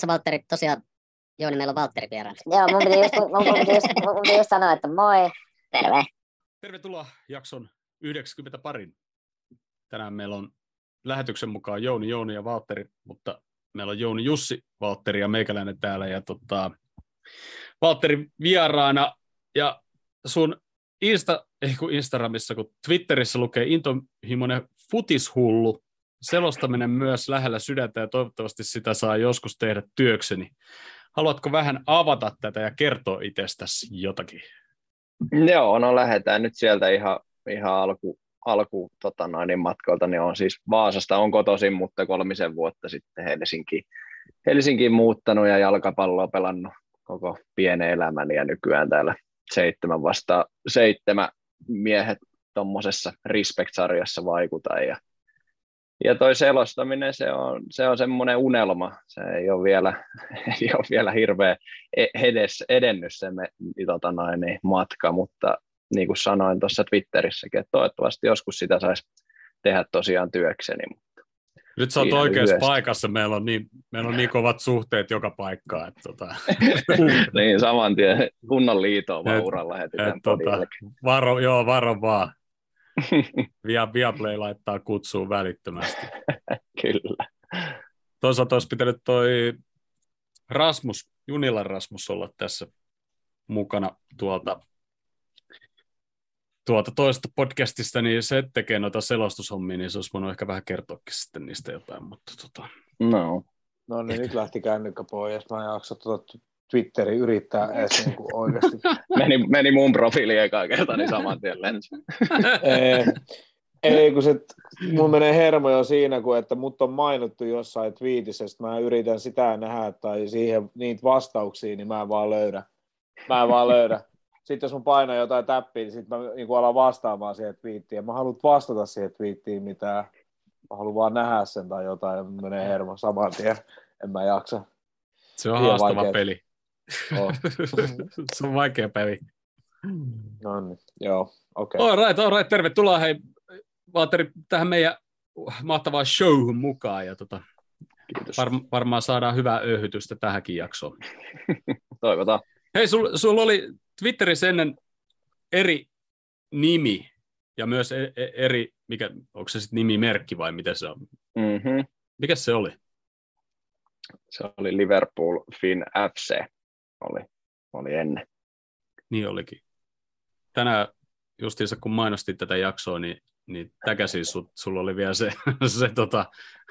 Oletko Valtteri tosiaan, Jouni, meillä on Valtteri vieraana. Joo, mun piti just, mun, mun piti just, mun piti just sanoa, että moi, terve. Tervetuloa jakson 90 parin. Tänään meillä on lähetyksen mukaan Jouni, Jouni ja Valtteri, mutta meillä on Jouni, Jussi, Valtteri ja meikäläinen täällä. Ja tota, Valtteri vieraana ja sun Insta, ei kun Instagramissa, kun Twitterissä lukee intohimoinen futishullu, selostaminen myös lähellä sydäntä ja toivottavasti sitä saa joskus tehdä työkseni. Haluatko vähän avata tätä ja kertoa itsestäsi jotakin? Joo, no lähdetään nyt sieltä ihan, ihan alku, alku tota noin, niin matkalta, niin on siis Vaasasta on kotoisin, mutta kolmisen vuotta sitten Helsinki, Helsinkiin muuttanut ja jalkapalloa pelannut koko pienen elämäni ja nykyään täällä seitsemän vasta seitsemän miehet tuommoisessa Respect-sarjassa vaikutan ja ja toi selostaminen, se on, se on semmoinen unelma. Se ei ole vielä, ei ole vielä hirveän e-, edes, edennyt se me, tota noin, niin matka, mutta niin kuin sanoin tuossa Twitterissäkin, että toivottavasti joskus sitä saisi tehdä tosiaan työkseni. Mutta Nyt sä oot oikeassa lyhyesti. paikassa, meillä on, niin, meillä on niin kovat suhteet joka paikkaan. Että, tota. niin, saman tien kunnon liitoon vaan uralla heti et, tota, varo, Joo, varo vaan. Via, Viaplay laittaa kutsuun välittömästi. Kyllä. Toisaalta olisi pitänyt toi Rasmus, Junilan Rasmus olla tässä mukana tuolta, tuolta toista podcastista, niin se tekee noita selostushommia, niin se olisi voinut ehkä vähän kertoakin sitten niistä jotain, mutta tota... No. No niin, nyt lähti kännykkä pois. Mä en jaksa tuota Twitteri yrittää edes niin kuin oikeasti. meni, meni mun profiili ekaa kertaa, niin saman tien lensi. ei, ei, kun se, mun menee hermo jo siinä, kun että mut on mainittu jossain twiitissä, mä yritän sitä nähdä tai siihen niitä vastauksia, niin mä en vaan löydä. Mä en vaan löydä. Sitten jos mä painan jotain täppiä, niin sitten mä niin alan vastaamaan siihen twiittiin. Mä haluan vastata siihen twiittiin mitään. Mä haluan vaan nähdä sen tai jotain, ja menee hermo saman tien. En mä jaksa. Se on haastava peli. Oh. se on vaikea peli. No niin, joo, okei. Okay. All right, all right, tervetuloa hei Valtteri tähän meidän mahtavaan showhun mukaan ja tota, Kiitos. Var, varmaan saadaan hyvää öyhytystä tähänkin jaksoon. Toivotaan. Hei, sulla sul oli Twitterissä ennen eri nimi ja myös e- e- eri, mikä, onko se sitten nimimerkki vai mitä se on? Mm-hmm. Mikä se oli? Se oli Liverpool Fin FC oli, oli ennen. Niin olikin. Tänään justiinsa kun mainostit tätä jaksoa, niin, niin täkäsin su, sulla oli vielä se, se tota,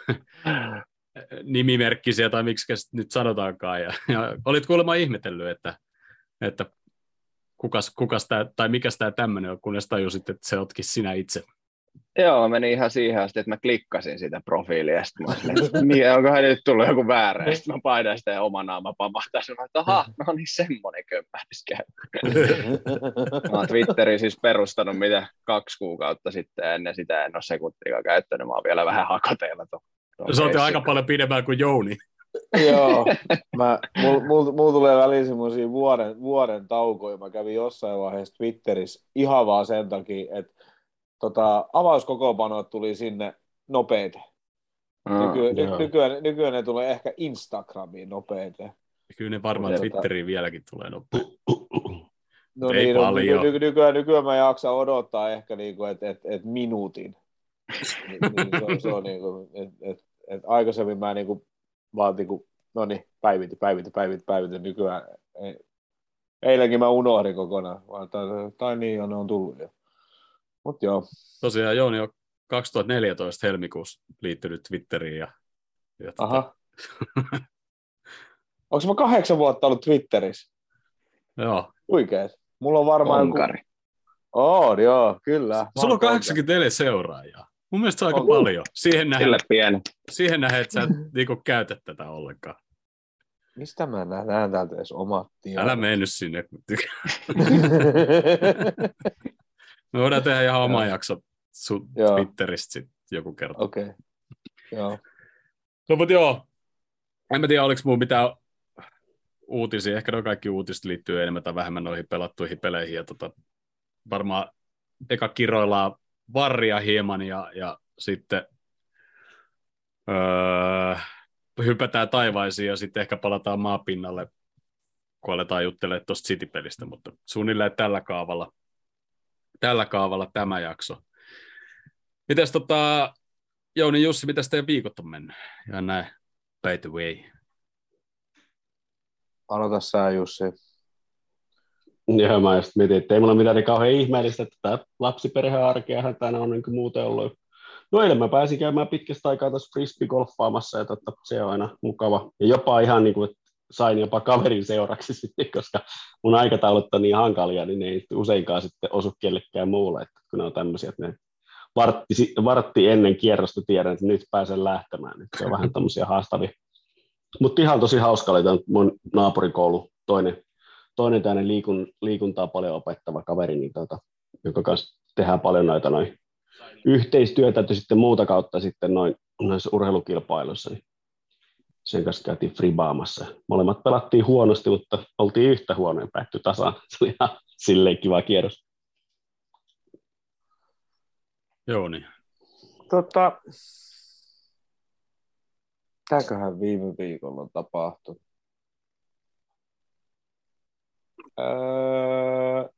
nimimerkki sieltä, tai miksi nyt sanotaankaan. Ja, ja olit kuulemma ihmetellyt, että, että kukas, kukas tää, tai mikä tämä tämmöinen on, kunnes tajusit, että se otkin sinä itse. Joo, meni ihan siihen asti, että mä klikkasin sitä profiilia, ja sitten mä olin, onkohan nyt tullut joku väärä, ja sitten mä painan sitä ja oma naama pamahtaa, ja että aha, no niin semmoinen kömmähdys käy. mä oon Twitterin siis perustanut mitä kaksi kuukautta sitten, ja ennen sitä en ole sekuntiakaan käyttänyt, mä oon vielä vähän hakoteilla. To, Se on aika paljon pidemmän kuin Jouni. Joo, mä, mulla mul, mul tulee väliin semmoisia vuoden, vuoden taukoja. Mä kävin jossain vaiheessa Twitterissä ihan vaan sen takia, että tota, avauskokoonpanot tuli sinne nopeiten. Ah, Nyky, ny, nykyään, nykyään ne tulee ehkä Instagramiin nopeiten. Kyllä ne varmaan Twitteriin vieläkin tulee nopeasti. No Ei niin, no, paljon. No, ny, nykyään, nykyään mä jaksan odottaa ehkä, niinku, että et, et minuutin. niin, niin, se on, se on niinku, et, et, et aikaisemmin mä niinku, vaan niinku, no niin, päivity, päivity, päivity, päivity. Nykyään, ei, eilenkin mä unohdin kokonaan, vaan, tai, tai niin, ja ne on tullut jo. Mut joo. Tosiaan Jouni on 2014 helmikuussa liittynyt Twitteriin. Ja, ja tota- Aha. Tota... Onko mä kahdeksan vuotta ollut Twitterissä? Joo. Oikein. Mulla on varmaan Onkari. joku... Oh, joo, kyllä. Sulla on 84 seuraajaa. Mun mielestä se on aika oh. paljon. Siihen nähden, pieni. Siihen nähden, että sä et niinku käytä tätä ollenkaan. Mistä mä näen täältä edes omat tiedot? Älä mene nyt sinne. Me voidaan tehdä ihan oma jakso sun. Twitteristä sit joku kerta. Okei, okay. joo. No mutta joo, en mä tiedä oliko mulla mitään uutisia, ehkä no kaikki uutiset liittyy enemmän tai vähemmän noihin pelattuihin peleihin, ja tota, varmaan eka kiroillaan varria hieman, ja, ja sitten öö, hypätään taivaisiin ja sitten ehkä palataan maapinnalle, kun aletaan juttelemaan tuosta City-pelistä, mutta suunnilleen tällä kaavalla, tällä kaavalla tämä jakso. Mites tota, Jouni Jussi, mitä teidän viikot on mennyt? Ja näin, by the way. Aloita sä Jussi. Joo, mä just mietin, että ei mulla mitään niin kauhean ihmeellistä, että tämä lapsiperhearkeahan tänään on niin muuten ollut. No eilen mä pääsin käymään pitkästä aikaa tuossa frisbee-golfaamassa ja totta, se on aina mukava. Ja jopa ihan niin kuin, että sain jopa kaverin seuraksi sitten, koska mun aikataulut on niin hankalia, niin ne ei useinkaan sitten osu kellekään muulle, että kun ne on tämmöisiä, että ne vartti, vartti ennen kierrosta tiedän, että nyt pääsen lähtemään. Nyt se on vähän tämmöisiä haastavia. Mutta ihan tosi hauska oli mun naapurikoulu, toinen, toinen tänne liikun, liikuntaa paljon opettava kaveri, niin tota, joka kanssa tehdään paljon noita noin yhteistyötä, että sitten muuta kautta sitten noin noissa urheilukilpailuissa, niin sen kanssa käytiin fribaamassa. Molemmat pelattiin huonosti, mutta oltiin yhtä huonoja päätty tasaan. Se oli ihan silleen kiva kierros. Joo niin. Tota, Tämäköhän viime viikolla tapahtui? Öö,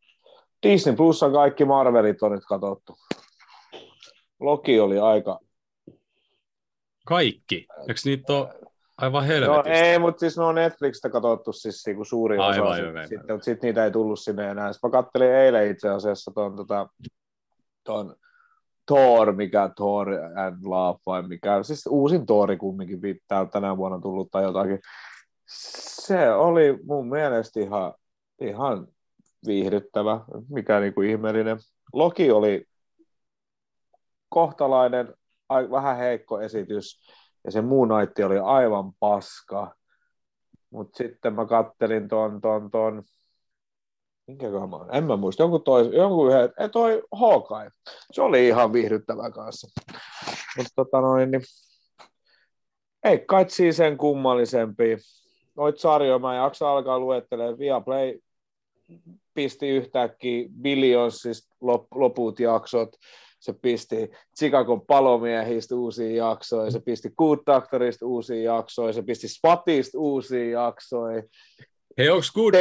Disney Plussa kaikki Marvelit on nyt katsottu. Loki oli aika... Kaikki? Eikö niitä ole aivan No helvetistä? ei, mutta siis ne on Netflixistä katsottu siis niinku suuri osa. Aivan, sit- aivan, sitten, mutta sitten niitä ei tullut sinne enää. Sitten mä kattelin eilen itse asiassa ton, tota, ton Thor, mikä Thor and Love vai mikä, siis uusin Thori kumminkin vi- tää on tänä vuonna tullut tai jotakin. Se oli mun mielestä ihan, ihan viihdyttävä, mikä niinku ihmeellinen. Loki oli kohtalainen, ai- vähän heikko esitys, ja se muu naitti oli aivan paska. Mutta sitten mä kattelin ton, ton, ton, minkäköhän mä, en mä muista, jonkun, tois, jonkun yhden, ei toi Hawkeye. Se oli ihan viihdyttävä kanssa. Mutta tota noin, niin ei kai sen kummallisempi. Noit sarjoja mä jaksa alkaa luettelemaan. Viaplay pisti yhtäkkiä Billionsista lop, loput jaksot. Se pisti Chicagon palomiehistä uusia jaksoja, se pisti Good Doctorista uusia jaksoja, se pisti Spatista uusia jaksoja. Hei, onko Good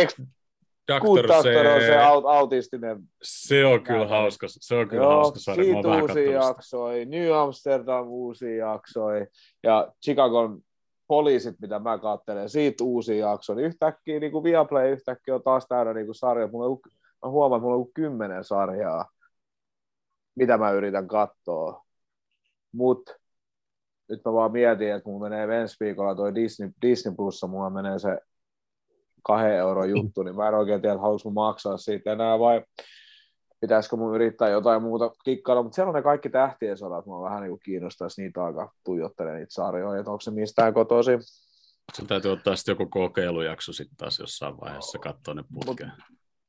Good Doctor Doctor on se se... aut, autistinen Se on kyllä Näin. hauska. Se on kyllä Joo, hauska sarja. Siitä uusia jaksoja, New Amsterdam uusia jaksoja ja Chicagon poliisit, mitä mä katselen, siitä uusia jaksoja. Niin yhtäkkiä niin kuin Viaplay yhtäkkiä on taas täynnä niin kuin sarja. Mulla on, mä huomaan, että mulla on kymmenen sarjaa, mitä mä yritän katsoa. Mut nyt mä vaan mietin, että mulla menee ensi viikolla toi Disney, Disney Plussa, mulla menee se kahden euron juttu, niin mä en oikein tiedä, että haluaisinko maksaa siitä enää vai pitäisikö mun yrittää jotain muuta kikkailla, mutta siellä on ne kaikki tähtien sodat, mä vähän niin kiinnostaisi niitä aika tuijottelemaan niitä sarjoja, että onko se mistään kotoisin. Se täytyy ottaa sitten joku kokeilujakso sitten taas jossain vaiheessa katsoa ne putkeen.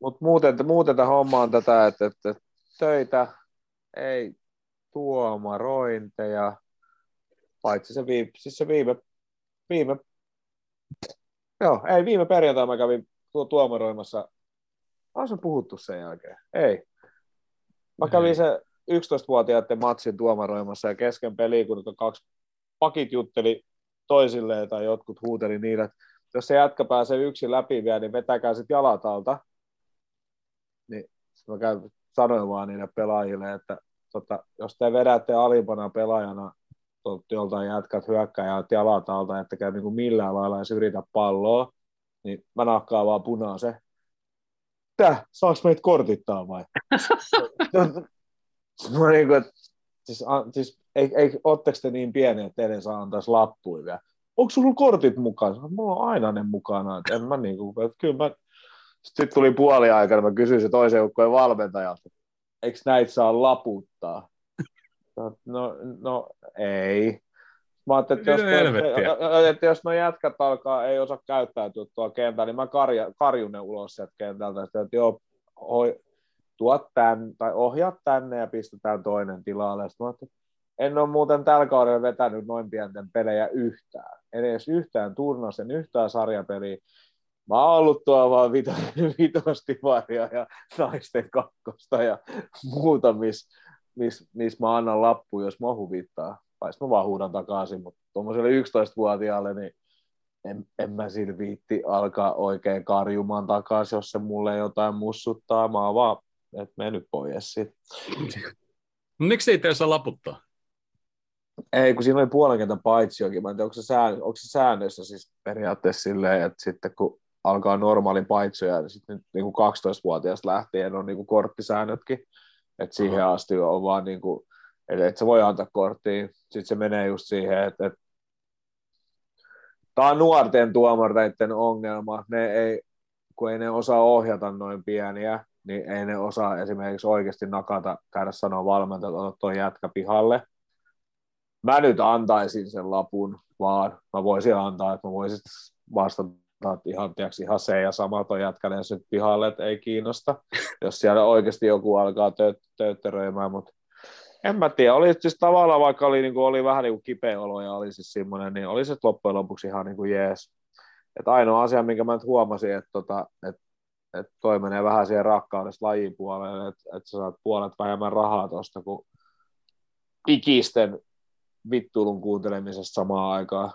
Mutta muuten, muuten tämä homma on tätä, että, että töitä ei tuomarointeja, paitsi se viime, siis se viime, viime joo, ei viime perjantaina mä kävin tuo tuomaroimassa, olisi puhuttu sen jälkeen, ei. Mä kävin Ei. se 11-vuotiaiden matsin tuomaroimassa ja kesken peliä, kun kaksi pakit jutteli toisilleen tai jotkut huuteli niille, että jos se jätkä pääsee yksin läpi vielä, niin vetäkää sitten jalat alta. Niin sit mä käyn, sanoin vaan niille pelaajille, että tota, jos te vedätte alimpana pelaajana tuolta joltain jätkät hyökkääjät jalat alta, ettekä niin kuin millään lailla edes yritä palloa, niin mä nakkaan vaan punaisen. Tää, saaks meitä kortittaa vai? mä niin kuin, että, siis, a, siis ei, ei, ootteko te niin pieni, että saa antaisi lappuja vielä? Onko sulla kortit mukana? Mulla on aina ne mukana. Että en mä niin kuin, että kyllä mä... Sitten tuli puoli aikana, mä kysyin se toisen joukkueen valmentajalta, eikö näitä saa laputtaa? No, no, no ei. Mä ajattelin, että jos, toi- että jos no jätkät alkaa, ei osaa käyttäytyä tuolla kentällä, niin mä karja, karjun ne ulos sieltä kentältä. Sitten, että joo, hoi, tuot tän, tai ohjaa tänne ja pistetään toinen tilalle. Sitten mä ajattelin, en ole muuten tällä kaudella vetänyt noin pienten pelejä yhtään. En edes yhtään turnasen, yhtään sarjapeliä. Mä oon ollut tuolla vaan vito, vitostivaria ja naisten kakkosta ja muuta, missä mis, mis mä annan lappu, jos mä huvittaa. vai sitten mä vaan huudan takaisin, mutta tuommoiselle 11-vuotiaalle, niin en, en mä sillä viitti alkaa oikein karjumaan takaisin, jos se mulle jotain mussuttaa, mä oon vaan, että mene nyt pois siitä. No, miksi ei tee saa laputtaa? Ei, kun siinä oli puolen kentän paitsiokin. Mä en tiedä, onko se, sään, onko se säännössä siis periaatteessa silleen, että sitten kun alkaa normaalin paitsoja, niin sitten niin kuin 12-vuotiaasta lähtien on niin kuin korttisäännötkin. Että siihen Aha. asti on vaan niin kuin, että et se voi antaa korttiin. Sitten se menee just siihen, että, että tämä on nuorten tuomareiden ongelma. Ne ei, kun ei ne osaa ohjata noin pieniä, niin ei ne osaa esimerkiksi oikeasti nakata, käydä sanoa valmentajalle, että ota toi jätkä pihalle. Mä nyt antaisin sen lapun, vaan mä voisin antaa, että mä voisin vastata että ihan, tiiäks, ihan se ja sama toi jätkälle, jos nyt pihalle, että ei kiinnosta, jos siellä oikeasti joku alkaa töyt- töyttäröimään, mutta en mä tiedä, oli siis tavallaan vaikka oli, niin kuin, oli vähän niin kuin kipeä olo ja oli siis semmoinen, niin oli se loppujen lopuksi ihan niin kuin jees. Et ainoa asia, minkä mä nyt huomasin, että tota, et, et toi menee vähän siihen rakkaudesta lajin puolelle, että et sä saat puolet vähemmän rahaa tuosta kuin ikisten vittuilun kuuntelemisesta samaan aikaan.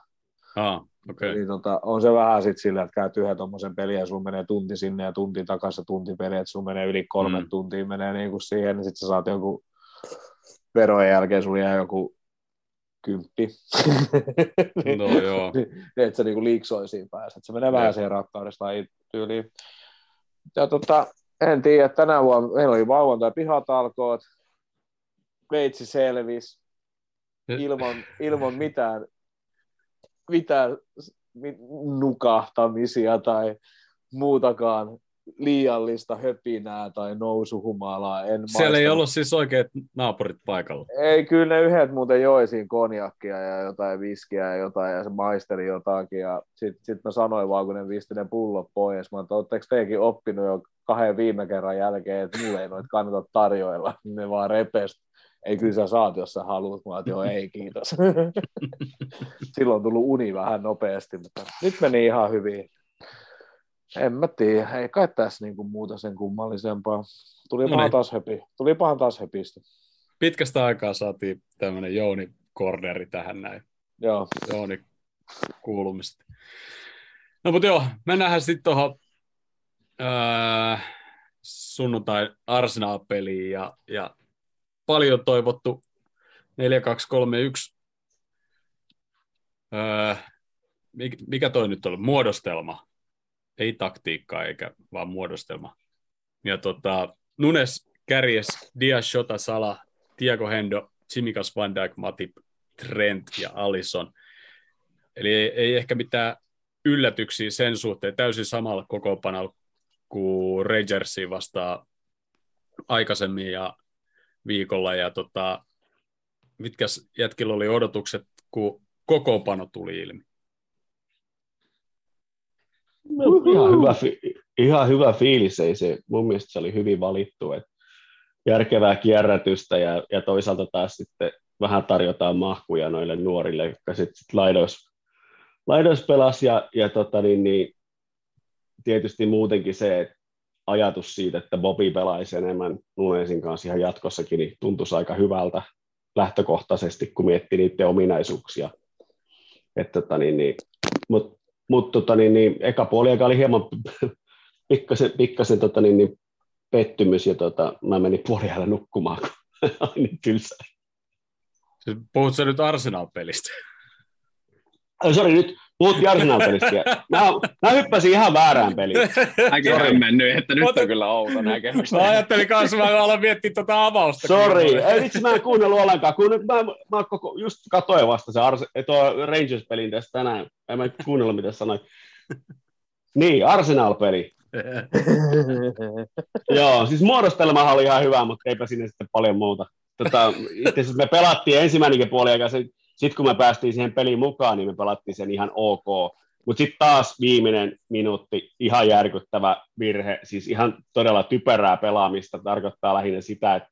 Ah. Okay. Niin tota, on se vähän sitten sillä, että käyt yhden tuommoisen pelin ja sulla menee tunti sinne ja tunti takaisin tunti peli, että sulla menee yli kolme Mm. tuntia menee niin kuin siihen, niin sitten sä saat joku verojen jälkeen sulla jää joku kymppi. No joo. niin, että se niinku liiksoi siinä päässä. Että se menee vähän siihen rakkaudesta tyyliin. Ja tota, en tiedä, tänä vuonna meillä oli valvonta ja pihatalkoot. Veitsi selvisi ilman, ilman mitään, mitään mi- nukahtamisia tai muutakaan liiallista höpinää tai nousuhumalaa. En Siellä ei maistanut. ollut siis oikeat naapurit paikalla. Ei, kyllä ne yhdet muuten joi siinä konjakkia ja jotain viskiä ja jotain, ja se maisteli jotakin, ja sitten sit mä sanoin vaan, kun ne visti ne pullot pois, mä että ootteko tekin oppinut jo kahden viime kerran jälkeen, että mulle ei noita kannata tarjoilla, ne vaan repes. Ei, kyllä sä saat, jos sä haluat. Mä että joo, ei, kiitos. Silloin on tullut uni vähän nopeasti, mutta nyt meni ihan hyvin. En mä tiedä, ei kai tässä niinku muuta sen kummallisempaa. Tulipahan No niin. taas höpi. Tulipahan taas höpistä. Pitkästä aikaa saatiin tämmöinen Jouni Korderi tähän näin. Joo. Jouni kuulumista. No mutta joo, mennään sitten tuohon ää, sunnuntai Arsenal-peliin ja, ja paljon toivottu 4-2-3-1. Ää, mikä, toi nyt oli? Muodostelma. Ei taktiikkaa eikä vaan muodostelma. Ja tota, Nunes, Kärjes, Dias, Shota, Sala, Tiago Hendo, Tsimikas, Van Dijk, Matip, Trent ja Alisson. Eli ei, ei ehkä mitään yllätyksiä sen suhteen, täysin samalla kokoonpanolla kuin Rangersiin vastaa aikaisemmin ja viikolla. Ja tota, mitkä jätkillä oli odotukset, kun kokoonpano tuli ilmi? No, ihan, hyvä, fi- ihan hyvä fiilis, ei se, mun mielestä se oli hyvin valittu, että järkevää kierrätystä ja, ja toisaalta taas sitten vähän tarjotaan mahkuja noille nuorille, jotka sitten sit laidois, laidois pelas ja, ja tota niin, niin, tietysti muutenkin se että ajatus siitä, että Bobby pelaisi enemmän Nunesin kanssa ihan jatkossakin, niin tuntuisi aika hyvältä lähtökohtaisesti, kun miettii niiden ominaisuuksia. Että, tota, niin, niin, Mutta mut, tota, niin, niin, eka puoli aika oli hieman pikkasen, pikkasen tota, niin, niin, pettymys ja tota, mä menin puoliajalla nukkumaan, kun niin tylsä. Puhut sä nyt Arsenal-pelistä? Ai, Sori, nyt puhuttiin Arsenal-pelistä. Mä, mä hyppäsin ihan väärään peliin. Mäkin olen mennyt, että nyt on kyllä outo näkemys. Mä ajattelin kanssa, mä aloin miettiä tuota avausta. Sori, ei vitsi mä en kuunnellut ollenkaan, kun nyt mä, mä koko, just katoin vasta se Ars- tuo Rangers-pelin tässä tänään. En mä kuunnellut mitä sanoit. Niin, Arsenal-peli. Joo, siis muodostelmahan oli ihan hyvä, mutta eipä sinne sitten paljon muuta. Tota, itse asiassa me pelattiin ensimmäinenkin puoli aika, sitten kun me päästiin siihen peliin mukaan, niin me pelattiin sen ihan ok. Mutta sitten taas viimeinen minuutti, ihan järkyttävä virhe, siis ihan todella typerää pelaamista, tarkoittaa lähinnä sitä, että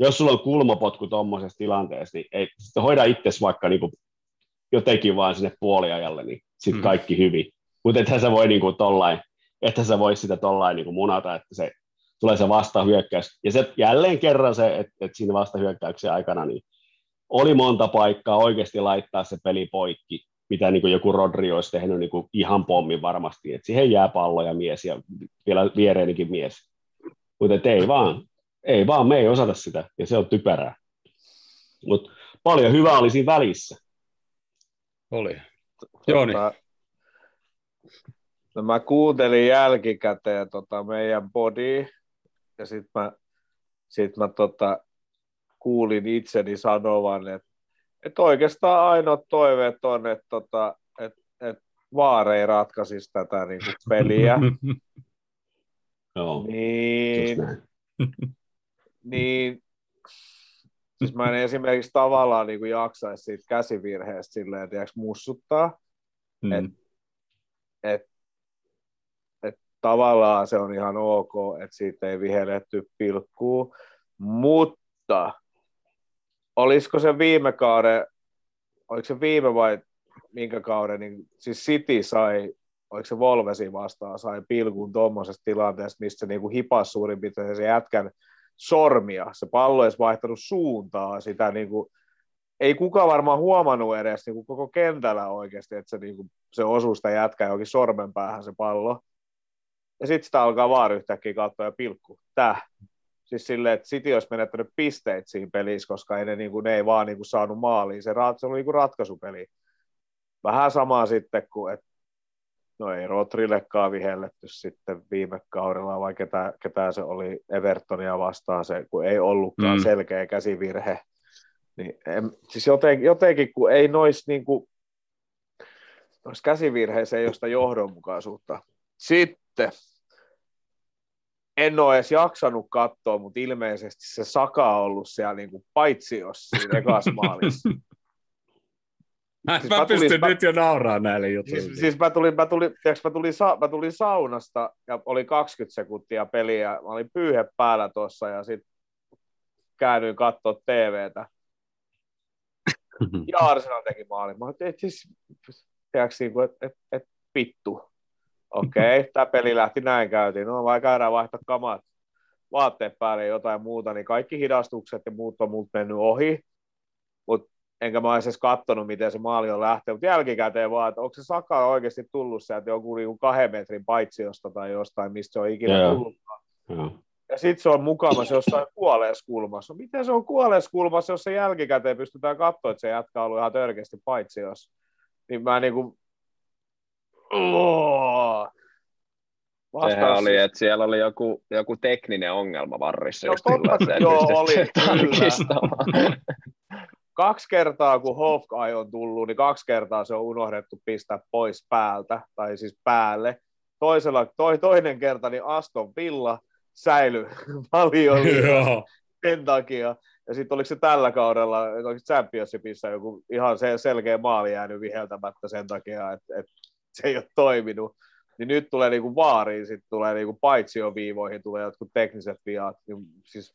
jos sulla on kulmapotku tuommoisessa tilanteessa, niin ei, sitten hoida itse vaikka niinku jotenkin vaan sinne puoliajalle, niin sitten Mm. kaikki hyvin. Mutta ethän sä voi niinku tollain, että sä voi sitä tollain niinku munata, että se tulee se vastahyökkäys. Ja se jälleen kerran se, että, että siinä vastahyökkäyksen aikana niin oli monta paikkaa oikeasti laittaa se peli poikki, mitä niin kuin joku Rodri olisi tehnyt niin kuin ihan pommin varmasti, että siihen jää pallo ja mies ja vielä viereenikin mies. Mutta ei vaan, ei vaan, me ei osata sitä ja se on typerää. Mutta paljon hyvää oli siinä välissä. Oli. Tota, no mä kuuntelin jälkikäteen tota meidän body ja sitten mä, sit mä tota, kuulin itseni sanovan, että et oikeastaan ainoat toiveet on, että tota, et, et Vaare ei ratkaisisi tätä niinku peliä. Joo, niin, niin siis mä en esimerkiksi tavallaan niin jaksaisi siitä käsivirheestä silleen, tiedätkö, mussuttaa. Mm. Et, et tavallaan se on ihan ok, että siitä ei vihelletty pilkkuu, mutta olisiko se viime kauden, oliko se viime vai minkä kauden, niin siis City sai, oliko se Volvesi vastaan, sai pilkun tuommoisesta tilanteesta, missä niinku hipas suurin piirtein se jätkän sormia, se pallo olisi vaihtanut suuntaa, sitä niinku, ei kukaan varmaan huomannut edes niinku koko kentällä oikeasti, että se, niinku, se osuu sitä jätkää johonkin sormen päähän se pallo. Ja sitten sitä alkaa vaan yhtäkkiä katsoa ja pilkku. Täh. Siis silleen, että City olisi menettänyt pisteet siinä pelissä, koska ei ne, niinku, ne ei vaan niinku, saanut maaliin. Se, rat, se oli niinku ratkaisupeli. Vähän samaa sitten kuin, että no ei Rotrillekaan vihelletty sitten viime kaudella, vai ketä, ketä se oli Evertonia vastaan se, kun ei ollutkaan Mm. selkeä käsivirhe. Niin, en, siis jotenkin, jotenkin, kun ei nois niinku, nois käsivirheissä ei ole sitä johdonmukaisuutta. Sitten en ole edes jaksanut katsoa, mutta ilmeisesti se Saka on ollut siellä niinku paitsi jos siinä ekas maalissa. Mä, Siis mä, mä tulin- pystyn mä- nyt jo nauraa näille jutuille. Siis, siis mä, tulin, mä, tulin, tiiäks, mä, tulin sa, mä tulin saunasta ja oli 20 sekuntia peliä. Mä olin pyyhe päällä tuossa ja sitten käännyin katsoa TVtä. Ja Arsenal teki maalin. Mä olin, että siis, tiiäks, niin kuin, että et, et, vittu. Okei, okay, tämä peli lähti näin käytiin. No vai käydään vaihtaa kamat vaatteet päälle jotain muuta, niin kaikki hidastukset ja muut on multa mennyt ohi. Mutta enkä mä edes katsonut, miten se maali on lähtenyt, mutta jälkikäteen vaan, että onko se Saka oikeasti tullut sieltä joku niinku kahden metrin paitsiosta tai jostain, mistä se on ikinä Joo. tullut. Joo. Ja sitten se on mukavassa jossain kuolleeskulmassa. No, miten se on kuolleeskulmassa, jos se jälkikäteen pystytään katsoa, että se jätkä on ollut ihan törkeästi paitsiossa. Niin mä niinku... Oh. Sehän oli, että siellä oli joku, joku tekninen ongelma varrissa. No just totta, joo, oli, kyllä. kaksi kertaa, kun Hawkeye on tullut, niin kaksi kertaa se on unohdettu pistää pois päältä, tai siis päälle. Toisella, toi, toinen kerta, niin Aston Villa säilyi paljon Joo. sen takia. Ja sitten oliko se tällä kaudella, oliko se Championshipissa joku ihan se selkeä maali jäänyt viheltämättä sen takia, että, että se ei ole toiminut. Niin nyt tulee niinku vaariin, sitten tulee niinku paitsioviivoihin, tulee jotkut tekniset viat. Niin siis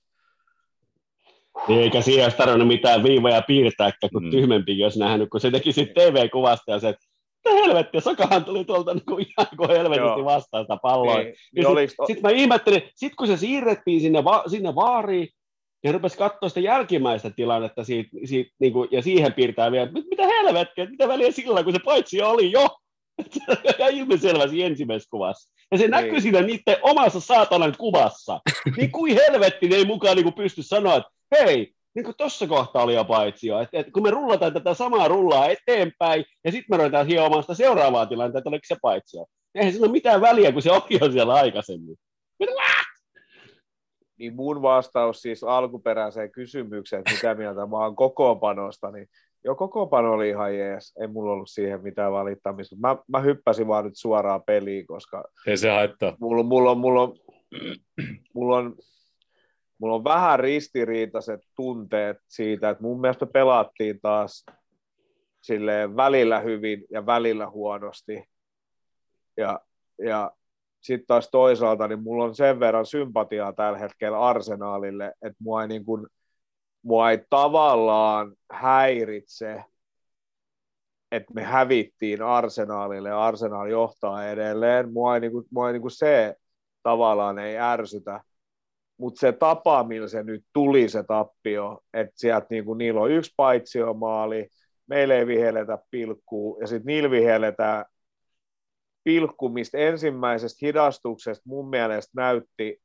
Niin eikä siihen olisi tarvinnut mitään viivoja piirtää, kun Mm. tyhmempikin olisi nähnyt, kun se teki sitten TV-kuvasta ja se, että mitä helvettiä, Sakahan tuli tuolta niin kuin ihan kuin helvetisti Joo. vastaan sitä palloa. niin, niin sit- oliks, Sitten mä ihmettelin, sit kun se siirrettiin sinne, va- sinne vaariin, ja rupesi katsoa sitä jälkimmäistä tilannetta siitä, siitä, niin kuin, ja siihen piirtää vielä, että mitä helvettiä, että mitä väliä sillä, kun se paitsi oli jo. ja ilmiselvä siinä ensimmäisessä kuvassa. Ja se Niin. näkyy siinä niiden omassa saatanan kuvassa. niin kuin helvetti ne ei mukaan niin kuin pysty sanoa, että hei, niin kuin tuossa kohtaa oli jo paitsio, että, että kun me rullataan tätä samaa rullaa eteenpäin, ja sitten me ruvetaan hiomaan sitä seuraavaa tilannetta, että oliko se paitsio. Eihän sillä ole mitään väliä, kun se oli jo siellä aikaisemmin. niin mun vastaus siis alkuperäiseen kysymykseen, että mitä mieltä mä oon kokoonpanosta, niin jo kokoonpano oli ihan jees, ei mulla ollut siihen mitään valittamista. Mä, mä hyppäsin vaan nyt suoraan peliin, koska Ei se haittaa. mulla, mulla, on, mulla, on, mulla, on, mulla on vähän ristiriitaiset tunteet siitä, että mun mielestä pelattiin taas silleen välillä hyvin ja välillä huonosti. Ja, ja sitten taas toisaalta, niin mulla on sen verran sympatiaa tällä hetkellä arsenaalille, että mua ei, niin kuin, mua ei tavallaan häiritse, että me hävittiin arsenaalille ja arsenaal johtaa edelleen. Mua ei, niin kuin, mua ei niin kuin se tavallaan ei ärsytä, mutta se tapa, millä se nyt tuli se tappio, että sieltä niinku, niillä on yksi paitsiomaali, meillä ei vihelletä pilkkuu, ja sitten niillä vihelletään pilkku, mistä ensimmäisestä hidastuksesta mun mielestä näytti,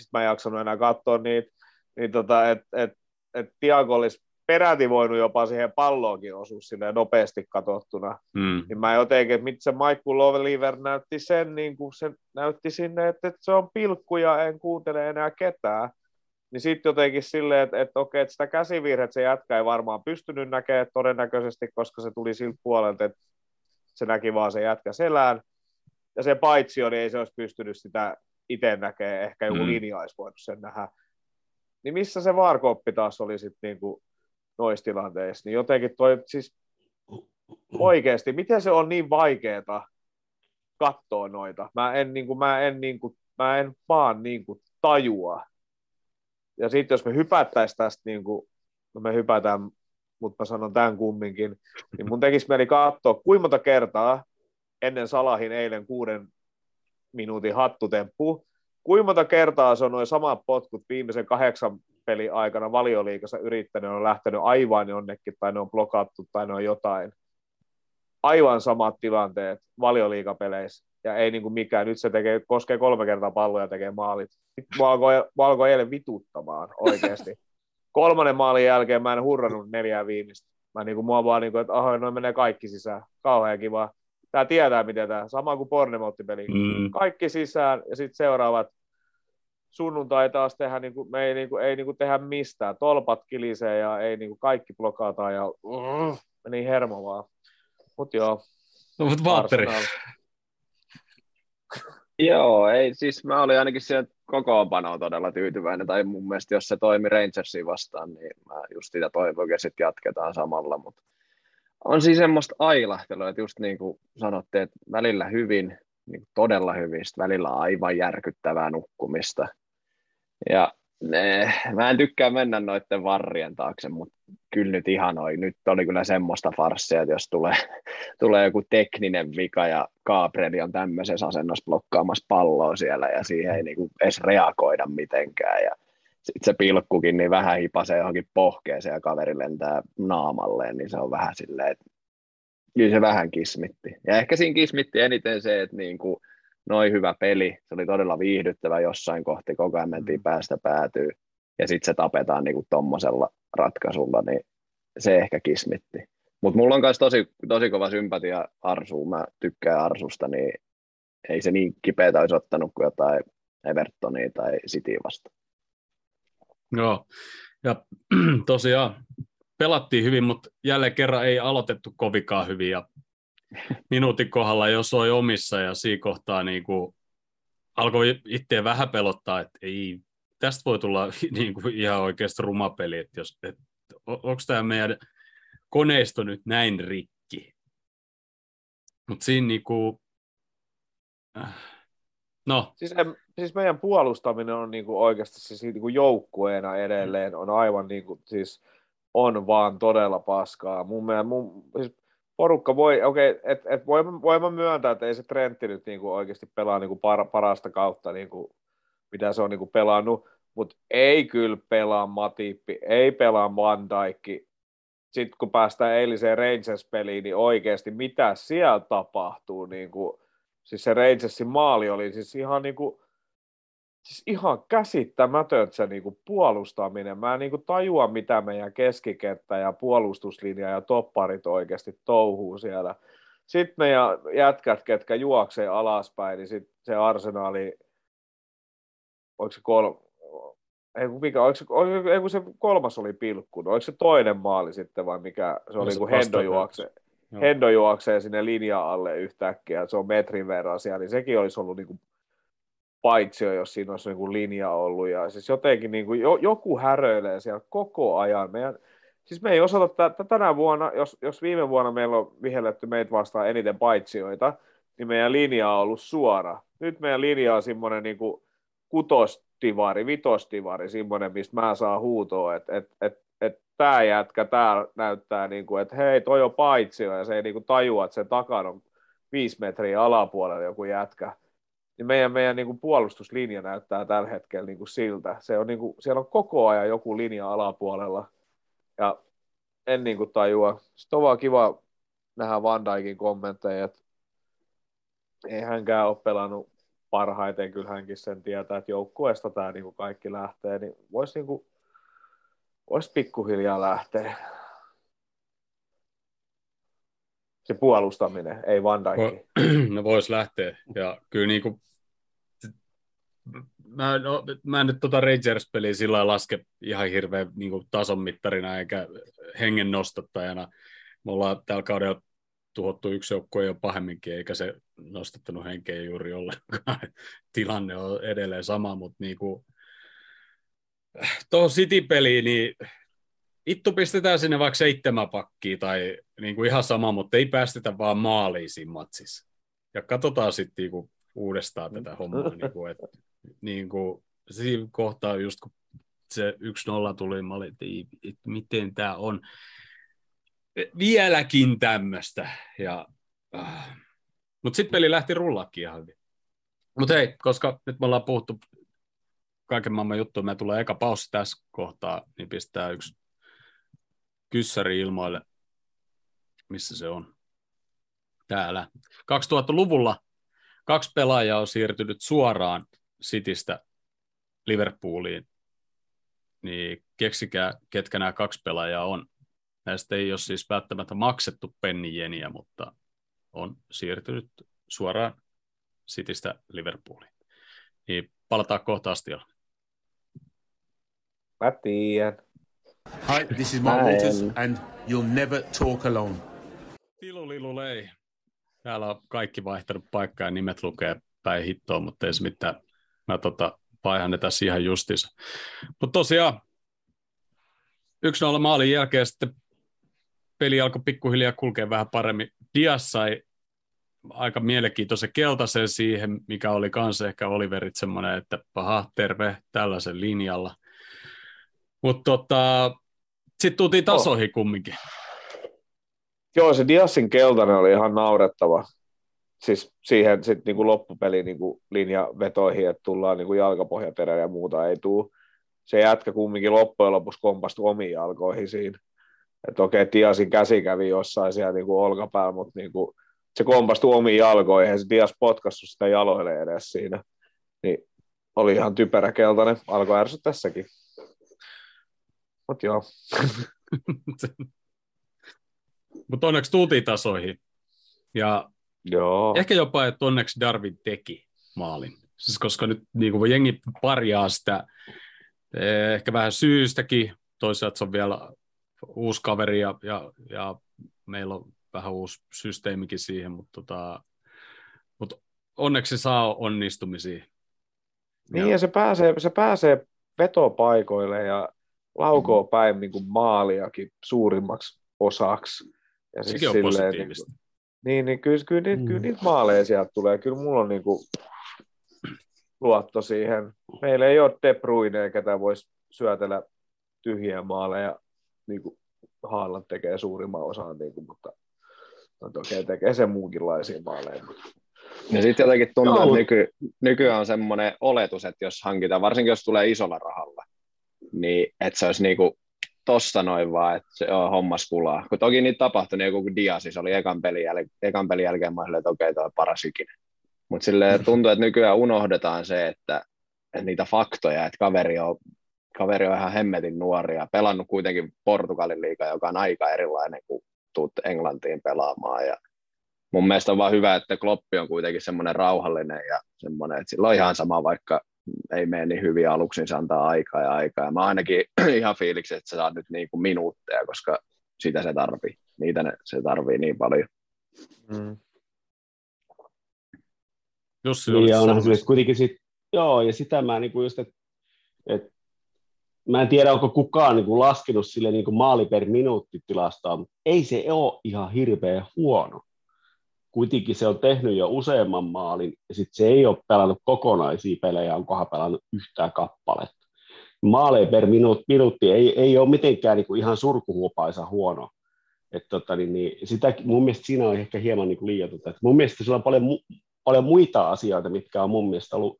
sitten mä en jaksanut enää katsoa niitä, niin tota, että et, et Tiago olisi peräti voinut jopa siihen palloonkin osua sinne nopeasti katsottuna. Mm. Niin mä jotenkin, että mitä se Michael Loveliver näytti sen, niin kuin se näytti sinne, että, että se on pilkku ja en kuuntele enää ketään. Niin sitten jotenkin silleen, että, että okei, että sitä käsivirhettä se jätkä ei varmaan pystynyt näkemään todennäköisesti, koska se tuli siltä puolelta, että se näki vaan se jätkä selään. Ja se paitsi niin ei se olisi pystynyt sitä itse näkemään, ehkä joku Mm. linja olisi voinut sen nähdä. Niin missä se vaarkoppi taas oli sitten niinku noissa tilanteissa, niin jotenkin toi, siis oikeasti, miten se on niin vaikeeta katsoa noita? Mä en, niin mä en, niin mä en vaan niin tajua. Ja sitten jos me hypättäisiin tästä, niin kuin, no me hypätään, mutta mä sanon tämän kumminkin, niin mun tekisi mieli katsoa, kuinka monta kertaa ennen Salahin eilen kuuden minuutin hattutemppu, kuinka monta kertaa se on noin samat potkut viimeisen kahdeksan pelin aikana valioliikassa yrittänyt, on lähtenyt aivan jonnekin, tai ne on blokattu, tai ne on jotain. Aivan samat tilanteet valioliikapeleissä, ja ei niin kuin mikään. Nyt se tekee, koskee kolme kertaa palloja ja tekee maalit. Mä alkoi, alkoi eilen vituttamaan oikeasti. Kolmannen maalin jälkeen mä en hurrannut neljää viimeistä. Mä niin kuin, mua vaan niin kuin, että aha, noin menee kaikki sisään. Kauhean kiva. Tää tietää, miten tämä, sama kuin Pornemotti-peli. Mm. Kaikki sisään, ja sitten seuraavat sunnuntai taas tehdä, niin kuin, me ei, niin kuin, ei niin kuin tehdä mistään. Tolpat kilisee ja ei niin kuin, kaikki blokataan ja uh, meni hermo vaan. Mut joo, No, mutta Valtteri, Arsenal. Joo, ei, siis mä olin ainakin siihen kokoonpanoon todella tyytyväinen, tai mun mielestä jos se toimi Rangersia vastaan, niin mä just sitä toivon, että sitten jatketaan samalla, mutta on siis semmoista ailahtelua, että just niin kuin sanotte, että välillä hyvin, niin todella hyvin, sit välillä aivan järkyttävää nukkumista. Ja ne, mä en tykkää mennä noiden varrien taakse, mutta kyllä nyt ihanoi. Nyt oli kyllä semmoista farssia, että jos tulee, tulee joku tekninen vika ja Gabrieli on tämmöisessä asennossa blokkaamassa palloa siellä ja siihen ei niinku edes reagoida mitenkään. Ja sitten se pilkkukin niin vähän hipasee johonkin pohkeeseen ja kaveri lentää naamalleen, niin se on vähän silleen, että kyllä se vähän kismitti. Ja ehkä siinä kismitti eniten se, että niin kuin noin hyvä peli, se oli todella viihdyttävä jossain kohti, koko ajan mentiin päästä päätyy, ja sitten se tapetaan niin tuommoisella ratkaisulla, niin se ehkä kismitti. Mutta mulla on myös tosi, tosi kova sympatia Arsuun, mä tykkään Arsusta, niin ei se niin kipeätä olisi ottanut kuin jotain Evertonia tai City vasta. Joo, ja tosiaan pelattiin hyvin, mutta jälleen kerran ei aloitettu kovikaan hyvin, ja minuutin kohdalla jo soi omissa, ja siinä kohtaa niin kuin alkoi itseä vähän pelottaa, että ei, tästä voi tulla niin kuin ihan oikeasti ruma peli, että jos, että onko tämä meidän koneisto nyt näin rikki. Mutta siinä niin kuin, no, Siis, en, siis meidän puolustaminen on niinku oikeasti siis niinku joukkueena edelleen on aivan niinku, siis on vaan todella paskaa. Mun, mielestä, mun siis porukka voi, okei, okay, et, et voi, voi mä myöntää, että ei se Trentti nyt niinku oikeasti pelaa niinku par, parasta kautta, niinku, mitä se on niinku pelannut, mutta ei kyllä pelaa Matippi, ei pelaa Van Dijk. Sitten kun päästään eiliseen Rangers-peliin, niin oikeasti mitä siellä tapahtuu, niin kuin, siis se Rangersin maali oli siis ihan niin kuin, siis ihan käsittämätöntä se niin kuin puolustaminen. Mä en niin kuin tajua, mitä meidän keskikenttä ja puolustuslinja ja topparit oikeasti touhuu siellä. Sitten meidän jätkät, ketkä juoksee alaspäin, niin sitten se arsenaali, oliko se kolme, ei, kun mikä, oliko se, kun se kolmas oli pilkku, oliko se toinen maali sitten vai mikä, se oli kun Hendo juoksee. Hendo juoksee sinne linja alle yhtäkkiä, se on metrin verran siellä, niin sekin olisi ollut niin kuin paitsio, jos siinä olisi niin linja ollut. Ja siis jotenkin niin kuin, jo, joku häröilee siellä koko ajan. Meidän, siis me ei osata, että tänä vuonna, jos, jos viime vuonna meillä on vihelletty meitä vastaan eniten paitsioita, niin meidän linja on ollut suora. Nyt meidän linja on semmoinen niin kuin kutostivari, vitostivari, semmoinen, mistä mä saan huutoa, että et, et, et tämä jätkä tää näyttää, niin kuin, että hei, toi on paitsio, ja se ei niin kuin tajua, että sen takana on viisi metriä alapuolella joku jätkä. Niin meidän, meidän niin kuin puolustuslinja näyttää tällä hetkellä niin kuin siltä. Se on, niin kuin, siellä on koko ajan joku linja alapuolella, ja en niin kuin tajua. Sitten on vaan kiva nähdä Van Dijkin kommentteja, että ei hänkään ole pelannut parhaiten, kyllä hänkin sen tietää, että joukkueesta tämä niin kuin kaikki lähtee, niin voisi niin vois pikkuhiljaa lähteä. Se puolustaminen, ei Van Dijk. No vois lähteä. Ja kyllä niin kuin, mä, no, mä en nyt tota Rangers-peliä sillä lailla laske ihan hirveän niin kuin tason mittarina eikä hengen nostattajana. Me ollaan tällä kaudella tuhottu yksi joukkue jo pahemminkin, eikä se nostattanut henkeä juuri ollenkaan. Tilanne on edelleen sama, mutta niin kuin, tuohon City-peliin, niin ittu pistetään sinne vaikka seitsemän pakkia tai niin kuin ihan sama, mutta ei päästetä vaan maaliin siinä matsissa. Ja katsotaan sitten niin uudestaan tätä hommaa. niin kuin, että, niin kuin, siinä kohtaa just kun se 1-0 tuli, mä olin, että, että miten tämä on vieläkin tämmöistä. Ja, äh. Mutta sitten peli lähti rullaakin ihan hyvin. Mutta hei, koska nyt me ollaan puhuttu kaiken maailman juttuja, me tulee eka paussi tässä kohtaa, niin pistää yksi kyssäri ilmoille, missä se on. Täällä. 2000-luvulla kaksi pelaajaa on siirtynyt suoraan Citystä Liverpooliin. Niin keksikää, ketkä nämä kaksi pelaajaa on. Näistä ei ole siis välttämättä maksettu pennijeniä, mutta on siirtynyt suoraan Citystä Liverpooliin. Niin palataan kohta astiolla. Mä tiedän. Hi, this is Mark um, and you'll never talk alone. Tilulilulei. Täällä on kaikki vaihtanut paikkaa ja nimet lukee päin hittoon, mutta ei se mitään. Mä tota, vaihan ne tässä ihan justiinsa. Mutta tosiaan, 1-0 maalin jälkeen sitten peli alkoi pikkuhiljaa kulkea vähän paremmin. Dias sai aika mielenkiintoisen keltaisen siihen, mikä oli kanssa ehkä Oliverit semmoinen, että paha, terve tällaisen linjalla. Mutta tota, sitten tultiin tasoihin kumminkin. Joo, se Diassin keltainen oli ihan naurettava. Siis siihen sit niinku loppupeli niinku linjavetoihin, että tullaan niinku jalkapohjaperä ja muuta ei tuu. Se jätkä kumminkin loppujen lopuksi kompastui omiin jalkoihin siinä. Että okei, Diasin käsi kävi jossain siellä niinku olkapäällä, mutta niinku, se kompastui omiin jalkoihin ja se Dias potkassut sitä jaloille edes siinä. Niin oli ihan typerä keltainen. Alkoi ärsyt tässäkin. Mut joo. Mutta onneksi tultiin tasoihin. Ja joo. ehkä jopa, että onneksi Darwin teki maalin. Siis koska nyt niin kuin jengi parjaa sitä eh, ehkä vähän syystäkin. Toisaalta se on vielä uusi kaveri ja, ja, ja meillä on vähän uusi systeemikin siihen, mutta, tota, mutta onneksi se saa onnistumisia. Niin, ja se pääsee, se pääsee vetopaikoille ja laukoo päin niin kuin maaliakin suurimmaksi osaksi. Ja siis Sekin on silleen, positiivista. Niin, niin, niin kyllä, kyllä, niitä, Mm. kyllä niitä maaleja sieltä tulee. Kyllä mulla on niin kuin luotto siihen. Meillä ei ole De Bruyne, ketä voisi syötellä tyhjiä maaleja, niin kuin Haaland tekee suurimman osan, niin kuin, mutta no, toki tekee sen muunkinlaisia maaleja. Mutta Ja sitten jotenkin tuntuu, Joo, että nyky, nykyään on semmoinen oletus, että jos hankitaan, varsinkin jos tulee isolla rahalla, niin että se olisi niinku tossa noin vaan, että se on hommas kulaa. Kun toki niitä tapahtui, niin joku Diasi, se oli ekan pelin, jäl- ekan pelin jälkeen, mä olin, että okei, toi on paras ikinä. Mutta silleen tuntuu, että nykyään unohdetaan se, että, että niitä faktoja, että kaveri on, kaveri on ihan hemmetin nuori ja pelannut kuitenkin Portugalin liiga, joka on aika erilainen kuin tuut Englantiin pelaamaan ja mun mielestä on vaan hyvä, että Kloppi on kuitenkin semmoinen rauhallinen ja semmoinen, että sillä on ihan sama, vaikka ei mene niin hyvin aluksi, niin se antaa aikaa ja aikaa. Ja mä ainakin ihan fiiliksi, että sä saat nyt niin kuin minuutteja, koska sitä se tarvii. Niitä ne, se tarvii niin paljon. mm. Niin, olit ja onhan se kuitenkin sit, joo, ja sitä mä niin kuin just, että et, mä en tiedä, onko kukaan niin kuin laskenut sille niin kuin maali per minuutti tilastoa, mutta ei se ole ihan hirveän huono. Kuitenkin se on tehnyt jo useamman maalin, ja sitten se ei ole pelannut kokonaisia pelejä, onkohan pelannut yhtään kappaletta. Maaleja per minuutti, minuutti ei, ei ole mitenkään niin kuin ihan surkuhuopaisa huono. Et tota, niin, niin, sitä, mun mielestä siinä on ehkä hieman niin liioitettu. Et mun mielestä sillä on paljon mu- paljon muita asioita, mitkä on mun mielestä ollut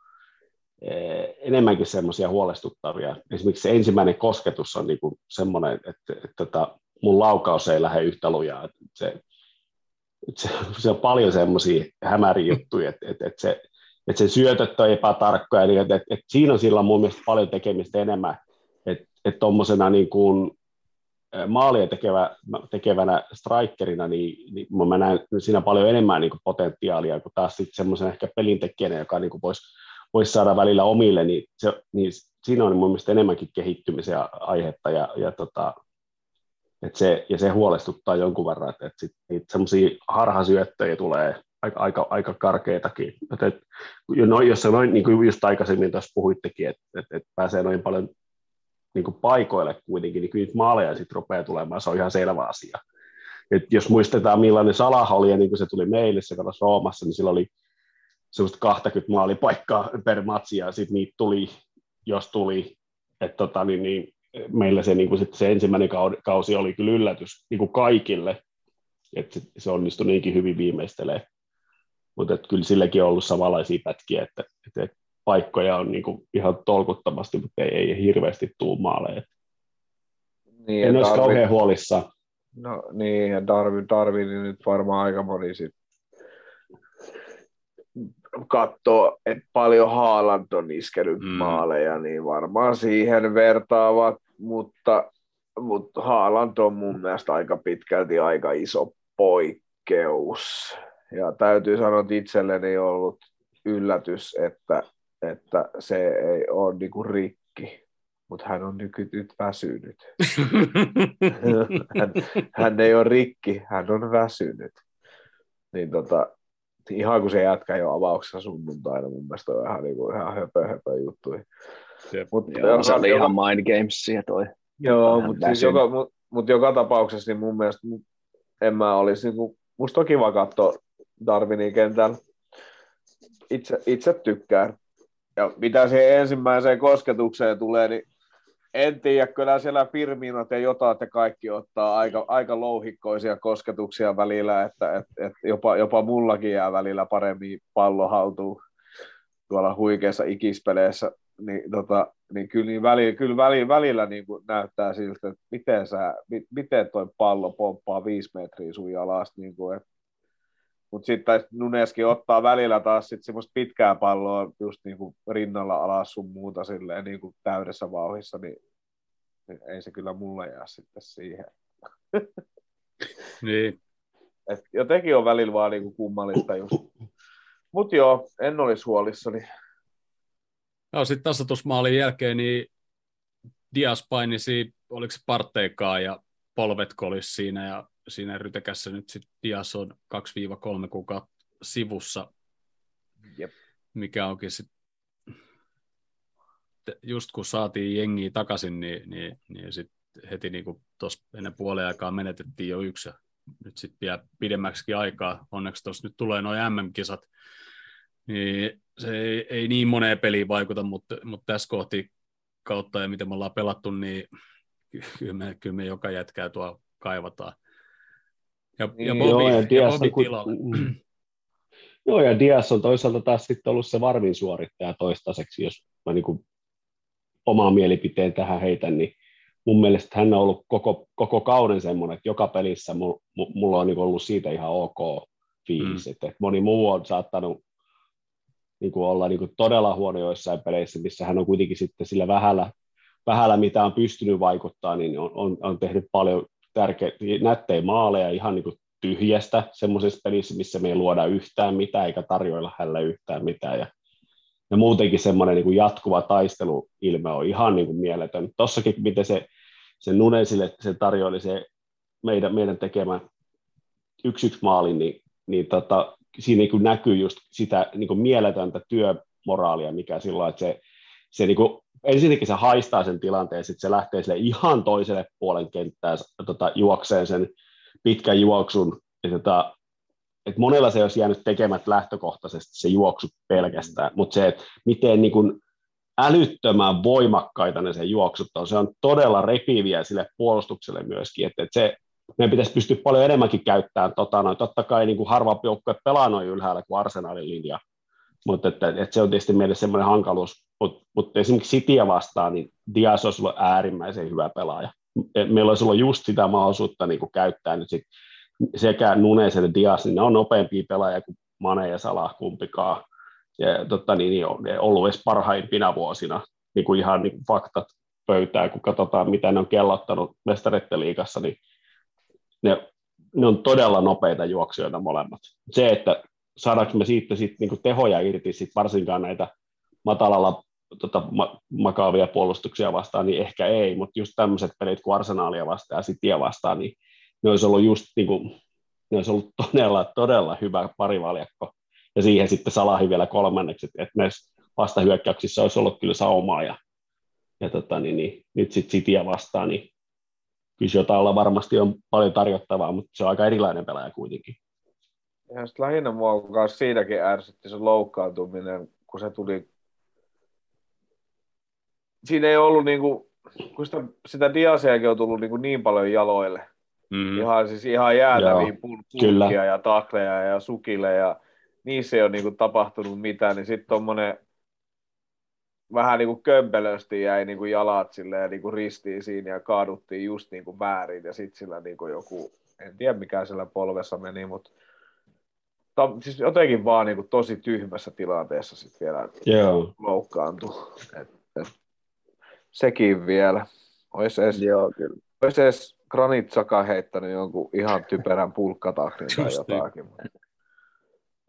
eh, enemmänkin semmoisia huolestuttavia. Esimerkiksi se ensimmäinen kosketus on niinku semmoinen, että, että, että tota, mun laukaus ei lähde yhtä lujaa. Että se, että se, se on paljon semmoisia hämäriä juttuja, että, että, että, se, että se syötöt on epätarkkoja, niin että, että, että siinä on sillä mun mielestä paljon tekemistä enemmän, että, että tuommoisena niin kuin maalia tekevä, tekevänä strikerina, niin, niin mä näen siinä paljon enemmän niin kuin potentiaalia kuin taas sitten semmoisen ehkä pelintekijänä, joka niin kuin voisi vois saada välillä omille, niin, se, niin siinä on mun mielestä enemmänkin kehittymisen aihetta ja, ja, tota, et se, ja se huolestuttaa jonkun verran, että, sit niitä semmoisia harhasyöttöjä tulee aika, aika, aika karkeitakin. Et, et, no, jos noin, niin kuin just aikaisemmin tuossa puhuittekin, että et, et pääsee noin paljon niin kuin paikoille kuitenkin, niin kyllä niitä maaleja sitten rupeaa tulemaan, se on ihan selvä asia. Et jos muistetaan millainen Salah oli ja niin kuin se tuli meille, se katsoisi Roomassa, niin sillä oli semmoista 20 maalipaikkaa per matsi ja sitten niitä tuli, jos tuli, että tota, niin, niin, meillä se, niin kuin sit se ensimmäinen kausi oli kyllä yllätys niin kuin kaikille, että se onnistui niinkin hyvin viimeistelee. Mutta kyllä silläkin on ollut samanlaisia pätkiä, että, että paikkoja on niin kuin ihan tolkuttomasti, mutta ei, ei hirveästi tuu maaleja. Niin, en olisi kauhean huolissaan. No niin, ja Darwin, Darwin niin nyt varmaan aika moni sit katsoo, että paljon Haaland on iskenyt mm. maaleja, niin varmaan siihen vertaavat, mutta, mutta Haaland on mun mielestä aika pitkälti aika iso poikkeus. Ja täytyy sanoa, että itselleni on ollut yllätys, että että se ei ole niinku rikki, mutta hän on nyky, nyt väsynyt. hän, hän ei ole rikki, hän on väsynyt. Niin tota, ihan kun se jätkä jo avauksessa sunnuntaina, mun mielestä on ihan, niinku, ihan höpö, höpö juttu. Mut, joo, se oli joka, ihan mind gamesia toi. Joo, mutta siis joka, mut, mut joka tapauksessa niin mun mielestä en mä olisi, niinku, musta on kiva katsoa Darwinin kentällä. Itse, itse tykkään. Ja mitä se ensimmäiseen kosketukseen tulee, niin en tiedä, kyllä siellä Firminot ja jotain, että kaikki ottaa aika, aika louhikkoisia kosketuksia välillä, että et, et jopa, jopa mullakin jää välillä paremmin pallo haltuun tuolla huikeassa ikispeleissä, niin, tota, niin kyllä, niin välillä, kyllä välillä, välillä niin kuin näyttää siltä, että miten, sä, miten toi pallo pomppaa viisi metriä sun jalasta, niin kuin, että mutta sitten Nuneskin ottaa välillä taas sit semmoista pitkää palloa just niinku rinnalla alas sun muuta silleen niinku täydessä vauhissa, niin, niin ei se kyllä mulle jää sitten siihen. niin. Et jotenkin on välillä vaan niinku kummallista just. Mutta joo, en olisi huolissani. Joo, sitten tasoitusmaalin jälkeen niin Dias painisi, oliko se parteikaa ja polvet kolis siinä ja siinä rytekässä nyt sitten Dias on 2-3 kuukautta sivussa, Jep. mikä onkin sitten just kun saatiin jengiä takaisin, niin, niin, niin sit heti niin tuossa ennen puolen aikaa menetettiin jo yksi. Ja nyt sitten vielä pidemmäksi aikaa. Onneksi tuossa nyt tulee noin MM-kisat, niin se ei, ei niin moneen peliin vaikuta, mutta, mutta tässä kohti kautta ja miten me ollaan pelattu, niin kyllä me, kyllä me joka jätkää tuo kaivataan. Ja, ja niin, Bobby, joo, ja, ja Dias, Bobby niin tilalle. Mm. Joo, ja Dias on toisaalta taas sitten ollut se varmin suorittaja toistaiseksi, jos mä niin kuin omaa mielipiteen tähän heitän, niin mun mielestä hän on ollut koko, koko kauden semmoinen, että joka pelissä mulla on niin ollut siitä ihan ok fiilis, mm. että moni muu on saattanut niin kuin olla niin kuin todella huono joissain peleissä, missä hän on kuitenkin sitten sillä vähällä, vähällä mitä on pystynyt vaikuttaa, niin on, on, on tehnyt paljon tärkeitä, nättejä maaleja ihan niin kuin tyhjästä semmoisessa pelissä, missä me ei luoda yhtään mitään eikä tarjoilla hänelle yhtään mitään. Ja, ja muutenkin semmoinen niin kuin jatkuva taisteluilme on ihan niin kuin mieletön. Tossakin, miten se, se Nunesille se tarjoili se meidän, meidän tekemä yksi yksi maali, niin, niin tota, siinä niin kuin näkyy just sitä niin kuin mieletöntä työmoraalia, mikä silloin, että se, se niin kuin ensinnäkin se haistaa sen tilanteen, sitten se lähtee sille ihan toiselle puolen kenttään tota, juokseen sen pitkän juoksun. Ja tota, et monella se olisi jäänyt tekemät lähtökohtaisesti se juoksu pelkästään, mutta se, että miten niin kun älyttömän voimakkaita ne se juoksut on, se on todella repiviä sille puolustukselle myöskin, että, että se meidän pitäisi pystyä paljon enemmänkin käyttämään. Tota, noin. Totta kai niin kuin harva joukkue pelaa noin ylhäällä kuin Arsenalin linja, mutta että, että se on tietysti meille semmoinen hankaluus. Mutta mut esimerkiksi Cityä vastaan, niin Dias olisi ollut äärimmäisen hyvä pelaaja. Meillä olisi ollut just sitä mahdollisuutta niin kuin käyttää nyt sit sekä Nunes että Dias, niin ne on nopeampia pelaajia kuin Mane ja Salah kumpikaan. Ja totta, niin, niin on ollut edes parhaimpina vuosina, niin kuin ihan niin kuin faktat pöytään, kun katsotaan, mitä ne on kellottanut mestareiden liigassa, niin ne, ne on todella nopeita juoksijoita molemmat. Se, että saadaanko me siitä sit niinku tehoja irti, sit varsinkaan näitä matalalla tota, ma- makaavia puolustuksia vastaan, niin ehkä ei, mutta just tämmöiset pelit kuin Arsenaalia vastaan ja Cityä vastaan, niin ne olisi ollut just niinku, ne olisi ollut todella, todella hyvä parivaljakko. Ja siihen sitten Salahi vielä kolmanneksi, että näissä vastahyökkäyksissä olisi ollut kyllä saumaa ja, ja tota, niin, niin, nyt sitten Cityä vastaan, niin kyllä Jotalla varmasti on paljon tarjottavaa, mutta se on aika erilainen pelaaja kuitenkin. Ja sitten lähinnä mua kanssa siitäkin ärsytti se loukkaantuminen, kun se tuli... Siinä ei ollut niinku, kun sitä, sitä Diasiakin on tullut niinku niin paljon jaloille. Mm. Ihan siis ihan jäätäviä pulkkia ja takleja ja sukille ja niissä ei ole niinku tapahtunut mitään, niin sitten tuommoinen vähän niin kuin kömpelösti jäi niin kuin jalat silleen niin kuin ristiin siinä ja kaaduttiin just niin kuin väärin ja sitten sillä niin kuin joku, en tiedä mikä siellä polvessa meni, mutta ta, siis jotenkin vaan niin kuin tosi tyhmässä tilanteessa sitten vielä Joo. loukkaantui. Et, et, sekin vielä. Olisi edes, Joo, kyllä. olisi edes Granit Saka heittänyt jonkun ihan typerän pulkkataklin tai Just niin. jotakin.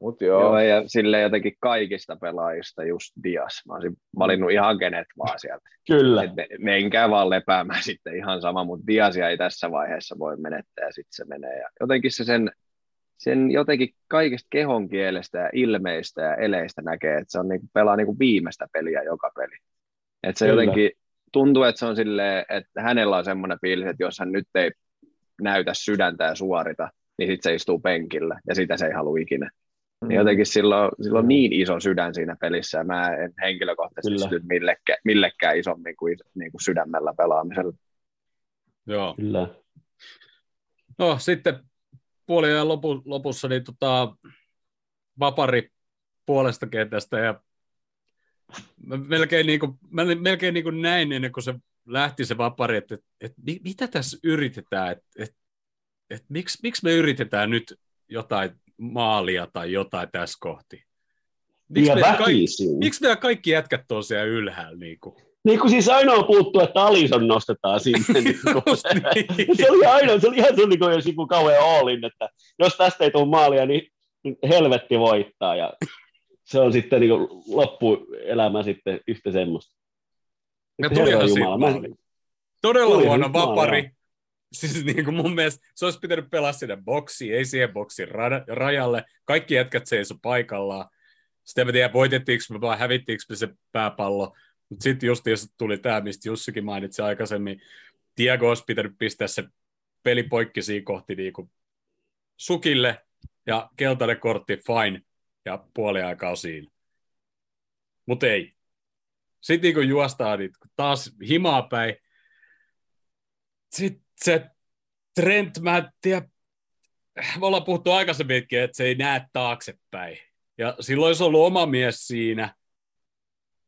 Mutta joo. Joo, ja sille jotenkin kaikista pelaajista just Dias. Mä olisin valinnut ihan kenet vaan sieltä. Kyllä. Et me, menkää vaan lepäämään sitten ihan sama, mutta Diasia ei tässä vaiheessa voi menettää ja sitten se menee. Ja jotenkin se sen, sen jotenkin kaikesta kehon kielestä ja ilmeistä ja eleistä näkee, että se on niinku, pelaa niinku viimeistä peliä joka peli. Et se Kyllä. jotenkin tuntuu, että se on silleen, että hänellä on semmoinen fiilis, että jos hän nyt ei näytä sydäntä ja suorita, niin sitten se istuu penkillä ja sitä se ei halua ikinä. Niin jotenkin silloin, silloin niin iso sydän siinä pelissä, ja mä en henkilökohtaisesti Kyllä. pysty millekään, millekään isommin kuin, niin kuin sydämellä pelaamisella. Joo. Kyllä. No sitten puoliajan lopu, lopussa niin tota, vapari puolesta kentästä ja mä melkein, niin kuin, mä melkein niin kuin näin ennen kuin se lähti se vapari, että, että, että mi- mitä tässä yritetään, että, että, että miksi, miksi me yritetään nyt jotain maalia tai jotain tässä kohti. Miksi meidän, kaikki, miksi meidän kaikki jätkät on siellä ylhäällä? Niin kuin? Niin kuin siis ainoa puuttuu, että Alison nostetaan sinne. niin kuin. Niin. se oli ainoa, se oli ihan se kuin jos joku kauhean all-in, että jos tästä ei tule maalia, niin niin helvetti voittaa. Ja se on sitten niin kuin loppuelämä sitten yhtä semmoista. Ja tulihan Herran siitä Jumala, mä-. Todella Tuli huono vapari. joo. Siis niin kuin mun mielestä se olisi pitänyt pelaa sinne boksiin, ei siihen boksin rajalle. Kaikki jätkät seiso paikallaan. Sitten en tiedä, voitettiinko me vai hävittiinkö me se pääpallo. Mutta sitten just jos tuli tämä, mistä Jussikin mainitsi aikaisemmin, Diego olisi pitänyt pistää se peli poikki siinä kohti niin sukille ja keltainen kortti, fine, ja puoli aikaa siinä. Mutta ei. Sitten niin kun niin taas himaa päin, sitten se Trent, mä en tiedä, me ollaan puhuttu aikaisemminkin, että se ei näe taaksepäin. Ja silloin olisi ollut oma mies siinä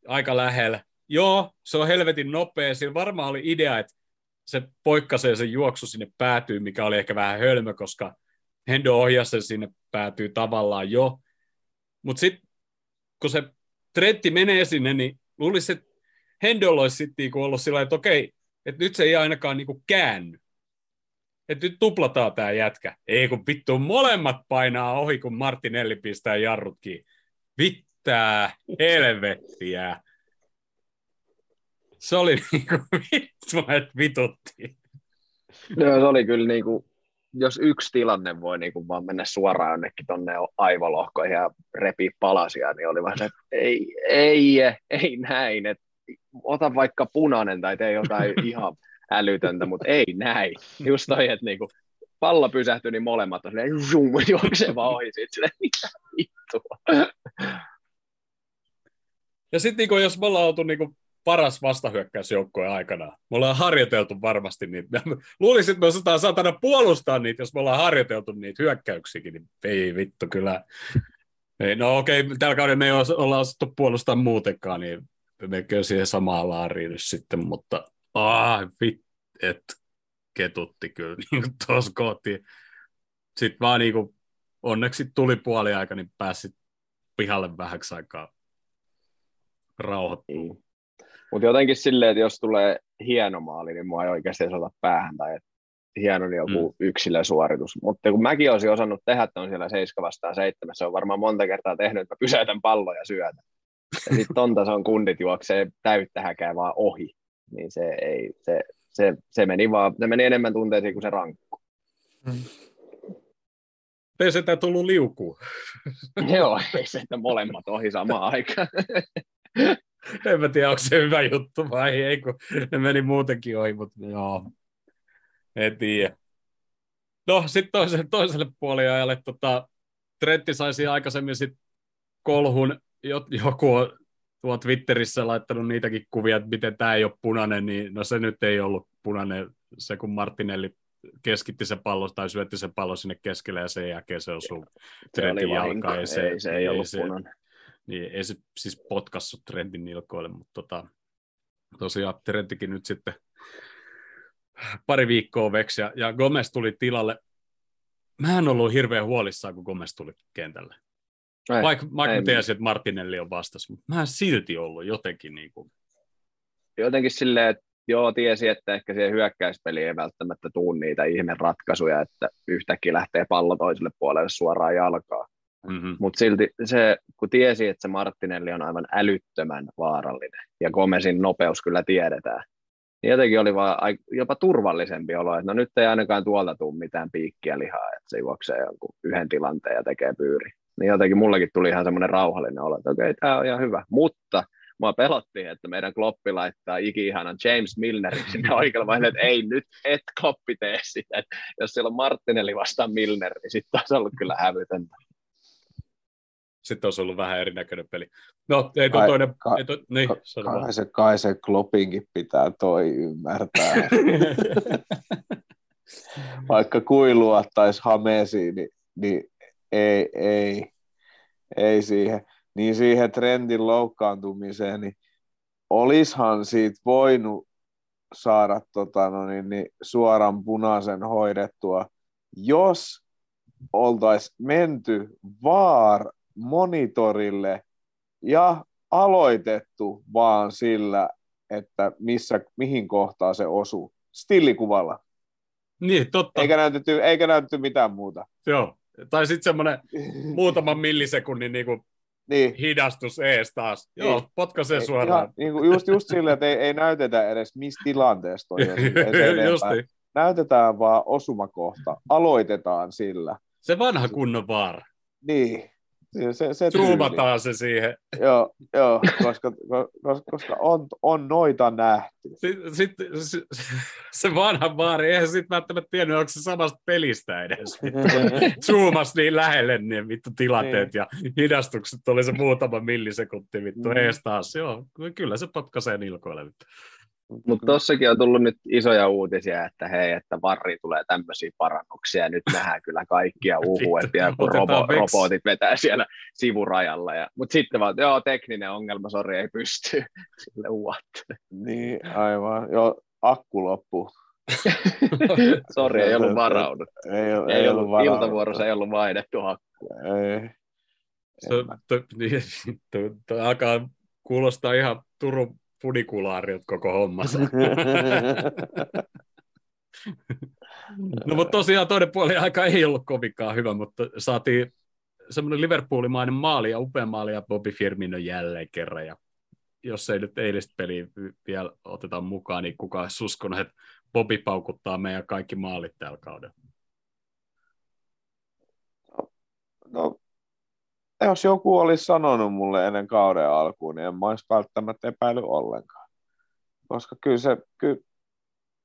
aika lähellä. Joo, se on helvetin nopea. Sillä varmaan oli idea, että se poikkasee sen juoksu sinne päätyy, mikä oli ehkä vähän hölmö, koska Hendo ohjasi sen sinne päätyy tavallaan jo. Mutta sitten kun se Trentti menee sinne, niin luulisi, että Hendolla olisi sitten niinku ollut sillä että okei, että nyt se ei ainakaan niinku käänny. Että nyt tuplataan tämä jätkä. Ei kun vittu molemmat painaa ohi, kun Martinelli pistää jarrut kiinni. Vittää helvettiä. Se oli niinku vittu, vituttiin. Joo, se oli kyllä niin kuin, jos yksi tilanne voi niin kuin vaan mennä suoraan jonnekin tonne aivolohkoihin ja repii palasia, niin oli vaan se, että ei, ei, ei näin, että ota vaikka punainen tai tee jotain ihan älytöntä, mutta ei näin. Just toi, että niin kuin, pallo pysähtyi, niin molemmat on silleen, zoom, juoksee vaan ohi siitä, silleen, mitä vittua. Ja sitten niinku, jos me ollaan oltu niinku paras vastahyökkäysjoukkue aikana. Me ollaan harjoiteltu varmasti niitä. Luulisin, että me osataan saatana puolustaa niitä, jos me ollaan harjoiteltu niitä hyökkäyksiäkin, niin ei vittu kyllä. Ei, no okei, okay, tällä kaudella me ei olla osattu puolustaa muutenkaan, niin mekö siihen samaan laariin nyt sitten, mutta ah, vit, et ketutti kyllä niin tuossa kohti. Sitten vaan niin kuin, onneksi tuli puoli aika, niin pääsi pihalle vähäksi aikaa rauhoittua. Mutta jotenkin silleen, että jos tulee hieno maali, niin mua ei oikeasti edes ota päähän tai että hieno niin joku mm. yksilösuoritus. Mutta kun mäkin olisin osannut tehdä, että on siellä 7 vastaan 7, se on varmaan monta kertaa tehnyt, että mä pysäytän pallon ja syötän. Ja sitten ton tason kundit juoksee täyttä häkää vaan ohi. Niin se, ei, se, se, se, meni vaan, se meni enemmän tunteisiin kuin se rankku. Mm. Ei sitä tullut liukuu. Joo, ei se, että molemmat ohi samaan aikaan. En mä tiedä, onko se hyvä juttu vai ei, kun ne meni muutenkin ohi, mutta joo, en tiedä. No, sitten toiselle, toiselle puoliajalle tota, Trentti saisi aikaisemmin sit kolhun, joku on tuo Twitterissä laittanut niitäkin kuvia, että miten tämä ei ole punainen, niin no se nyt ei ollut punainen, se kun Martinelli keskitti se pallo tai syötti se pallo sinne keskelle ja sen jälkeen se osui Trentin jalkaan. Ei se, ei, se ei ollut se, punainen. Niin ei se siis potkassut Trentin nilkoille, mutta tota, tosiaan Trentikin nyt sitten pari viikkoa veksi ja, ja Gomez tuli tilalle. Mä en ollut hirveän huolissaan, kun Gomez tuli kentälle. Ei, vaikka vaikka mä tiesin, että Martinelli on vastassa, mutta mä en silti ollut jotenkin niin kuin... Jotenkin silleen, että joo, tiesi, että ehkä siihen hyökkäyspeliin ei välttämättä tuu niitä ihme ratkaisuja, että yhtäkkiä lähtee pallo toiselle puolelle suoraan jalkaa. Mm-hmm. Mutta silti se, kun tiesi, että se Martinelli on aivan älyttömän vaarallinen, ja Gomezin nopeus kyllä tiedetään, niin jotenkin oli vaan jopa turvallisempi olo, että no nyt ei ainakaan tuolta tule mitään piikkiä lihaa, että se juoksee jonkun yhden tilanteen ja tekee pyyri. Niin jotenkin mullakin tuli ihan semmoinen rauhallinen olo, että okei, okay, tämä on ihan hyvä. Mutta mua pelotti, että meidän Kloppi laittaa iki-ihanan James Milnerin sinne oikealle vaiheelle, että ei nyt, et Kloppi tee sitä. Että jos siellä on Martinelli vastaan Milner, niin sitten olisi ollut kyllä hävytöntä sitten olisi ollut vähän erinäköinen peli. No, ei tuo toinen... Ka, ei to, niin, ka, kai, se, kai se Kloppinkin pitää toi ymmärtää. Vaikka kuin luottaisi Hamesiin, niin, niin ei, ei, ei siihen. Niin siihen trendin loukkaantumiseen, niin olishan siitä voinut saada tota, no niin, niin, suoran punaisen hoidettua, jos oltaisiin menty vaar monitorille ja aloitettu vaan sillä, että missä, mihin kohtaan se osuu. Stillikuvalla. Niin, totta. Eikä näytetty, eikä näytetty mitään muuta. Joo. Tai sitten semmoinen muutaman millisekunnin niin kuin niin. hidastus ees taas. Niin. Joo, potkaisee suoraan. Ihan, niin kuin just, just silleen, että ei, ei näytetä edes missä tilanteessa toi on. Näytetään vaan osumakohta. Aloitetaan sillä. Se vanha kunnon vaara. Niin. Se, se Zoomataan se siihen. Joo, joo koska, koska, koska on, on noita nähty. Sitten sit, se, vanha baari, eihän sitten välttämättä tiennyt, onko se samasta pelistä edes. Zoomas niin lähelle niin vittu tilanteet niin. ja hidastukset oli se muutama millisekunti vittu mm. ees taas. Joo, kyllä se potkaisee nilkoille. Mutta tossakin on tullut nyt isoja uutisia, että hei, että varri tulee tämmöisiä parannuksia, nyt nähdään kyllä kaikkia uhuet, ja kun robo, robotit vetää siellä sivurajalla. Ja, mutta sitten vaan, joo, tekninen ongelma, sori, ei pysty. Sille what? Niin, aivan. Joo, akku loppu. sori, ei ollut varaudut. Ei, ei, ei ollut, ollut iltavuorossa ei ollut vaihdettu akku. Ei. Se, to, niin, to, to, alkaa kuulostaa ihan Turun funikulaarit koko hommassa. no mutta tosiaan toinen puoli aika ei ollut kovinkaan hyvä, mutta saatiin semmoinen Liverpoolimainen maali ja upea maali ja Bobby Firmino jälleen kerran. Ja jos ei nyt eilistä peliä vielä oteta mukaan, niin kukaan olisi uskonut, että Bobby paukuttaa meidän kaikki maalit tällä kaudella. No, jos joku olisi sanonut mulle ennen kauden alkuun, niin en mä olisi välttämättä epäily ollenkaan. Koska kyllä se, kyllä,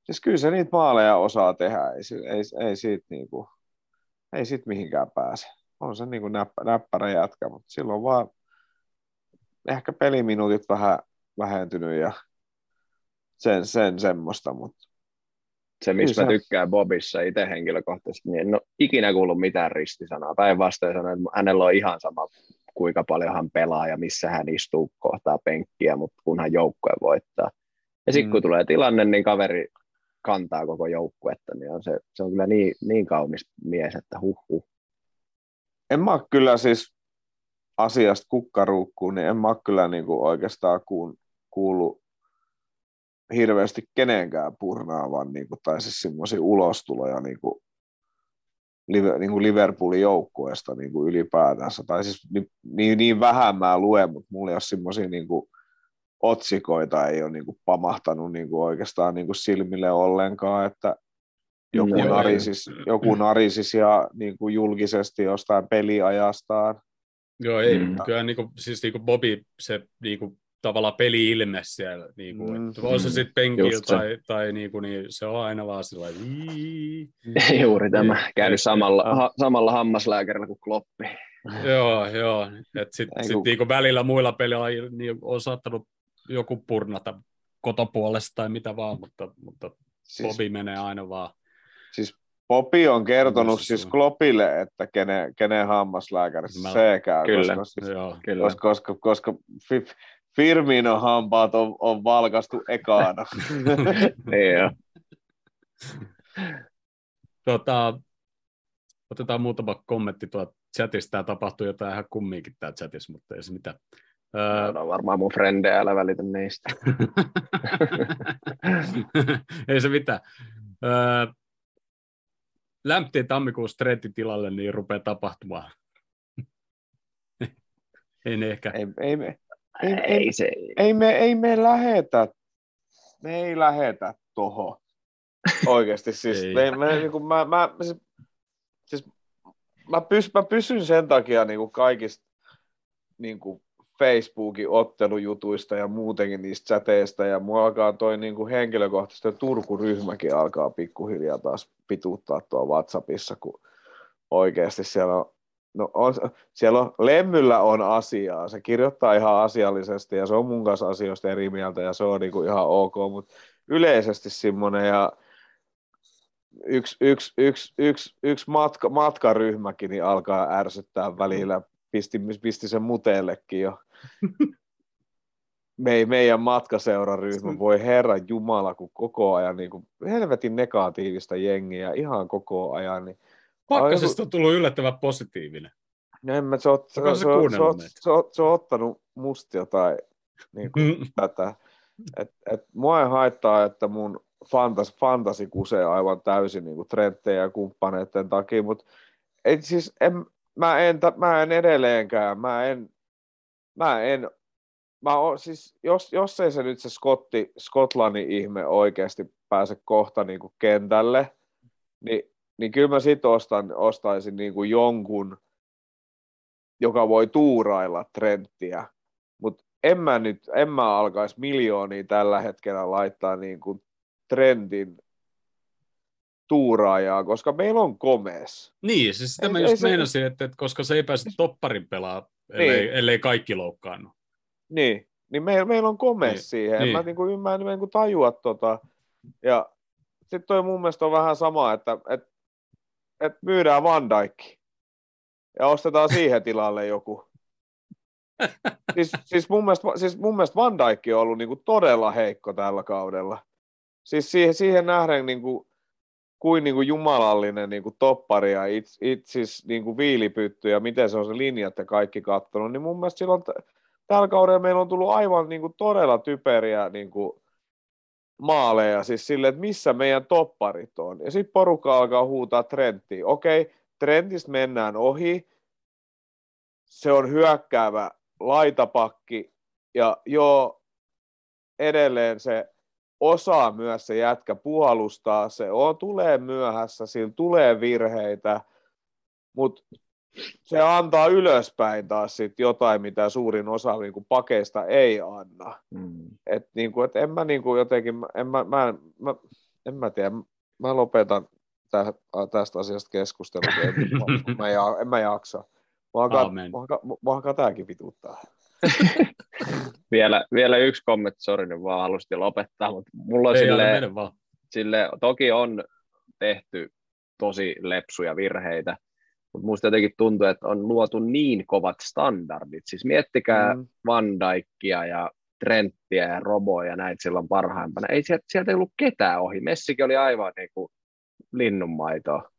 siis kyllä se niitä maaleja osaa tehdä, ei, ei, ei siitä, niin kuin, ei siitä mihinkään pääse. On se niin kuin näppä, näppärä jätkä, mutta silloin vaan ehkä peliminuutit vähän vähentynyt ja sen, sen semmoista, mutta Se, mistä Kyllä mä tykkään Bobissa itse henkilökohtaisesti, niin en ole ikinä kuullut mitään ristisanaa. Päinvastoin sanoin, että hänellä on ihan sama, kuinka paljon hän pelaa ja missä hän istuu kohtaa penkkiä, mutta kunhan joukkue voittaa. Ja sitten Mm. kun tulee tilanne, niin kaveri kantaa koko joukkuetta, niin on se, se on kyllä niin, niin kaunis mies, että huh huh. en mä kyllä siis asiasta kukkaruukkuun, niin en mä kyllä niinku oikeastaan kuun, kuullut hirveästi kenenkään purnaavan, niinku, tai siis semmoisia ulostuloja niinku, live, niinku Liverpoolin joukkueesta niinku ylipäätänsä. Tai siis niin, niin, niin vähän mä luen, mutta mulla ei ole semmoisia niinku, otsikoita ei ole niinku, pamahtanut niinku, oikeastaan niinku, silmille ollenkaan, että joku, Joo, narisis, joku narisis ja niinku, julkisesti jostain peliajastaan. Joo, ei, Mm. mm. kyllä niinku, siis niinku Bobby, se niinku, tavallaan peli-ilme siellä, niinku, Mm. mm. että on se sitten penkillä Just se. tai, tai niinku, niin se on aina vaan sillä. Juuri tämä. Niin, Käynyt samalla, ha, samalla hammaslääkärillä kuin Kloppi. Joo, joo. Että sitten sit kun- niinku välillä muilla pelaajilla niin on saattanut joku purnata kotopuolesta tai mitä vaan, mutta, mutta Siis, Bobby menee aina vaan. siis Popi on kertonut siis on? Kloppille, että kenen, kenen hammaslääkärissä Mä- se käy, Kyllä. koska, siis, Joo. Kyllä. koska, koska, koska Firmino hampaat on, on valkastu ekana. Joo. Tota, otetaan muutama kommentti tuolta chatista. Tämä tapahtuu jotain ihan kumminkin tämä chatissa, mutta ei se mitään. Öö, on varmaan mun frendejä, älä välitä niistä. ei se mitään. Öö, Lämptiin tammikuussa tilalle, niin rupeaa tapahtumaan. ei ne ehkä. ei, ei, me, ei, ei, se, ei, me, ei me lähetä, me ei lähetä tohon. Oikeasti siis, Ei. me, me, niin kuin mä, mä, siis, siis mä, pys, mä pysyn sen takia niin kuin kaikista niin kuin Facebookin ottelujutuista ja muutenkin niistä chateista, ja mua alkaa toi niin kuin henkilökohtaisesti Turku-ryhmäkin alkaa pikkuhiljaa taas pituuttaa tuo WhatsAppissa, kun oikeasti siellä on, no on, siellä on, Lemmyllä on asiaa, se kirjoittaa ihan asiallisesti, ja se on mun kanssa asioista eri mieltä, ja se on niin kuin ihan ok, mutta yleisesti semmoinen, ja yksi, yksi, yksi, yksi, yksi matka, matkaryhmäkin niin alkaa ärsyttää välillä, pisti, pisti sen muteellekin jo. Me, meidän matkaseuraryhmä, voi herra Jumala, kun koko ajan niin kuin, helvetin negatiivista jengiä ihan koko ajan. Niin, Pakkasesta on tullut yllättävän positiivinen. no en mä, se, on, se, se se, se, se, ottanut musta jotain niin kuin, tätä. Et, et, mua ei haittaa, että mun fantas, fantasi kusee aivan täysin niin trenttejä ja kumppaneiden takia, mutta et siis en, mä, en, mä en edelleenkään, mä en, mä en, mä oon, siis jos, jos ei se nyt se Scotti, Skotlannin ihme oikeasti pääse kohta niin kuin kentälle, niin, niin kyllä mä sit ostan, ostaisin niin kuin jonkun, joka voi tuurailla trendtiä, mutta en mä nyt, en mä alkaisi miljoonia tällä hetkellä laittaa niin kuin trendin tuuraajaa, koska meillä on komes. Niin, siis sitä Ei- mä ei just se- meinasin, että, että koska se ei pääse topparin pelaa, ellei, Niin. ellei kaikki loukkaannut. Niin, niin meillä, meillä on komes Niin, siihen. En niin. mä, niinku, mä en niinku tajua tota. Ja sitten toi mun mielestä on vähän sama, että et, et myydään Van Dijk ja ostetaan siihen tilalle joku. Siis, siis, mun mielestä, siis mun mielestä Van Dijk on ollut niinku todella heikko tällä kaudella. Siis siihen, siihen nähden niinku, kuin niinku jumalallinen niinku toppari ja it, it, siis niinku viilipytty ja miten se on se linjat ja kaikki kattonut, niin mun mielestä silloin t- tällä kaudella meillä on tullut aivan niinku todella typeriä niinku maaleja, siis silleen, että missä meidän topparit on. Ja sitten porukka alkaa huutaa Trenttiin. Okei, Trentistä mennään ohi, se on hyökkäävä laitapakki, ja joo, edelleen se osaa myös se jätkä puolustaa, se on, tulee myöhässä, sillä tulee virheitä, mutta se antaa ylöspäin taas sit jotain, mitä suurin osa niinku pakeista ei anna. Mm. Et niinku, et en mä niinku jotenkin, en mä, mä, en- mä, en mä tiedä, mä lopetan tä, tästä asiasta keskustelua, en, mä, mä, ja, en mä jaksa. Mua alkaa, tääkin vituttaa. vielä, vielä yksi kommentti, sori nyt vaan halusin lopettaa, mutta mulla on Ei silleen, mene vaan. sille, toki on tehty tosi lepsuja virheitä, mutta musta jotenkin tuntuu, että on luotu niin kovat standardit. Siis miettikää Mm. Van Dijkia ja Trenttiä ja Roboja ja näitä silloin parhaimpana. Ei sieltä, sieltä ei ollut ketään ohi. Messikin oli aivan niin kuin linnunmaitoa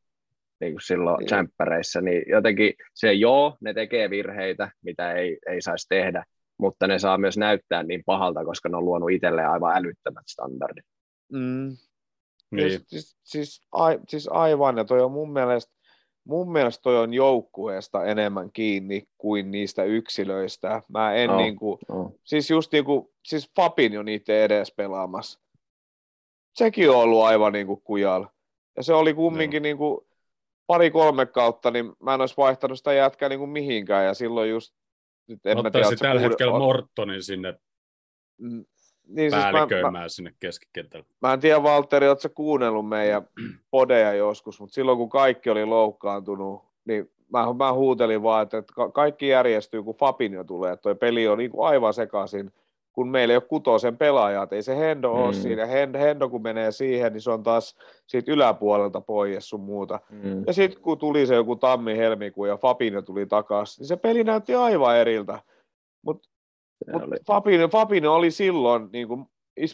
niin kuin silloin Niin. tsemppäreissä. Niin jotenkin se joo, ne tekee virheitä, mitä ei, ei saisi tehdä, mutta ne saa myös näyttää niin pahalta, koska ne on luonut itselleen aivan älyttömät standardit. Mm. Niin. Siis, siis, siis, ai, siis aivan, ja toi on mun mielestä, mun mielestä toi on joukkueesta enemmän kiinni kuin niistä yksilöistä. Mä en No. niin kuin, No. siis just niin kuin, siis Fabin jo niitä edes pelaamassa. Sekin on ollut aivan niin kuin kujalla. Ja se oli kumminkin niin kuin pari-kolme kautta, niin mä en olisi vaihtanut sitä jätkää niin kuin mihinkään, ja silloin just, nyt en mä tiedä, Ottaisi ootko sä tällä hetkellä Mortonin sinne Mm, niin siis mä, mä, sinne keskikentälle. Mä en tiedä, Valtteri, ootko sä kuunnellut meidän podeja joskus, mutta silloin kun kaikki oli loukkaantunut, niin mä, mä huutelin vaan, että, että ka- kaikki järjestyy, kun Fabinho tulee. Toi peli on niin kuin aivan sekaisin, kun meillä ei ole kutosen pelaajat. Ei se Hendo ole Mm. siinä. Hendo, Hendo kun menee siihen, niin se on taas siitä yläpuolelta pois sun muuta. Mm. Ja sitten kun tuli se joku tammi-helmikuu ja Fabinho tuli takaisin, niin se peli näytti aivan eriltä. Se Mut oli- Fabinho, Fabinho oli silloin, niin kuin,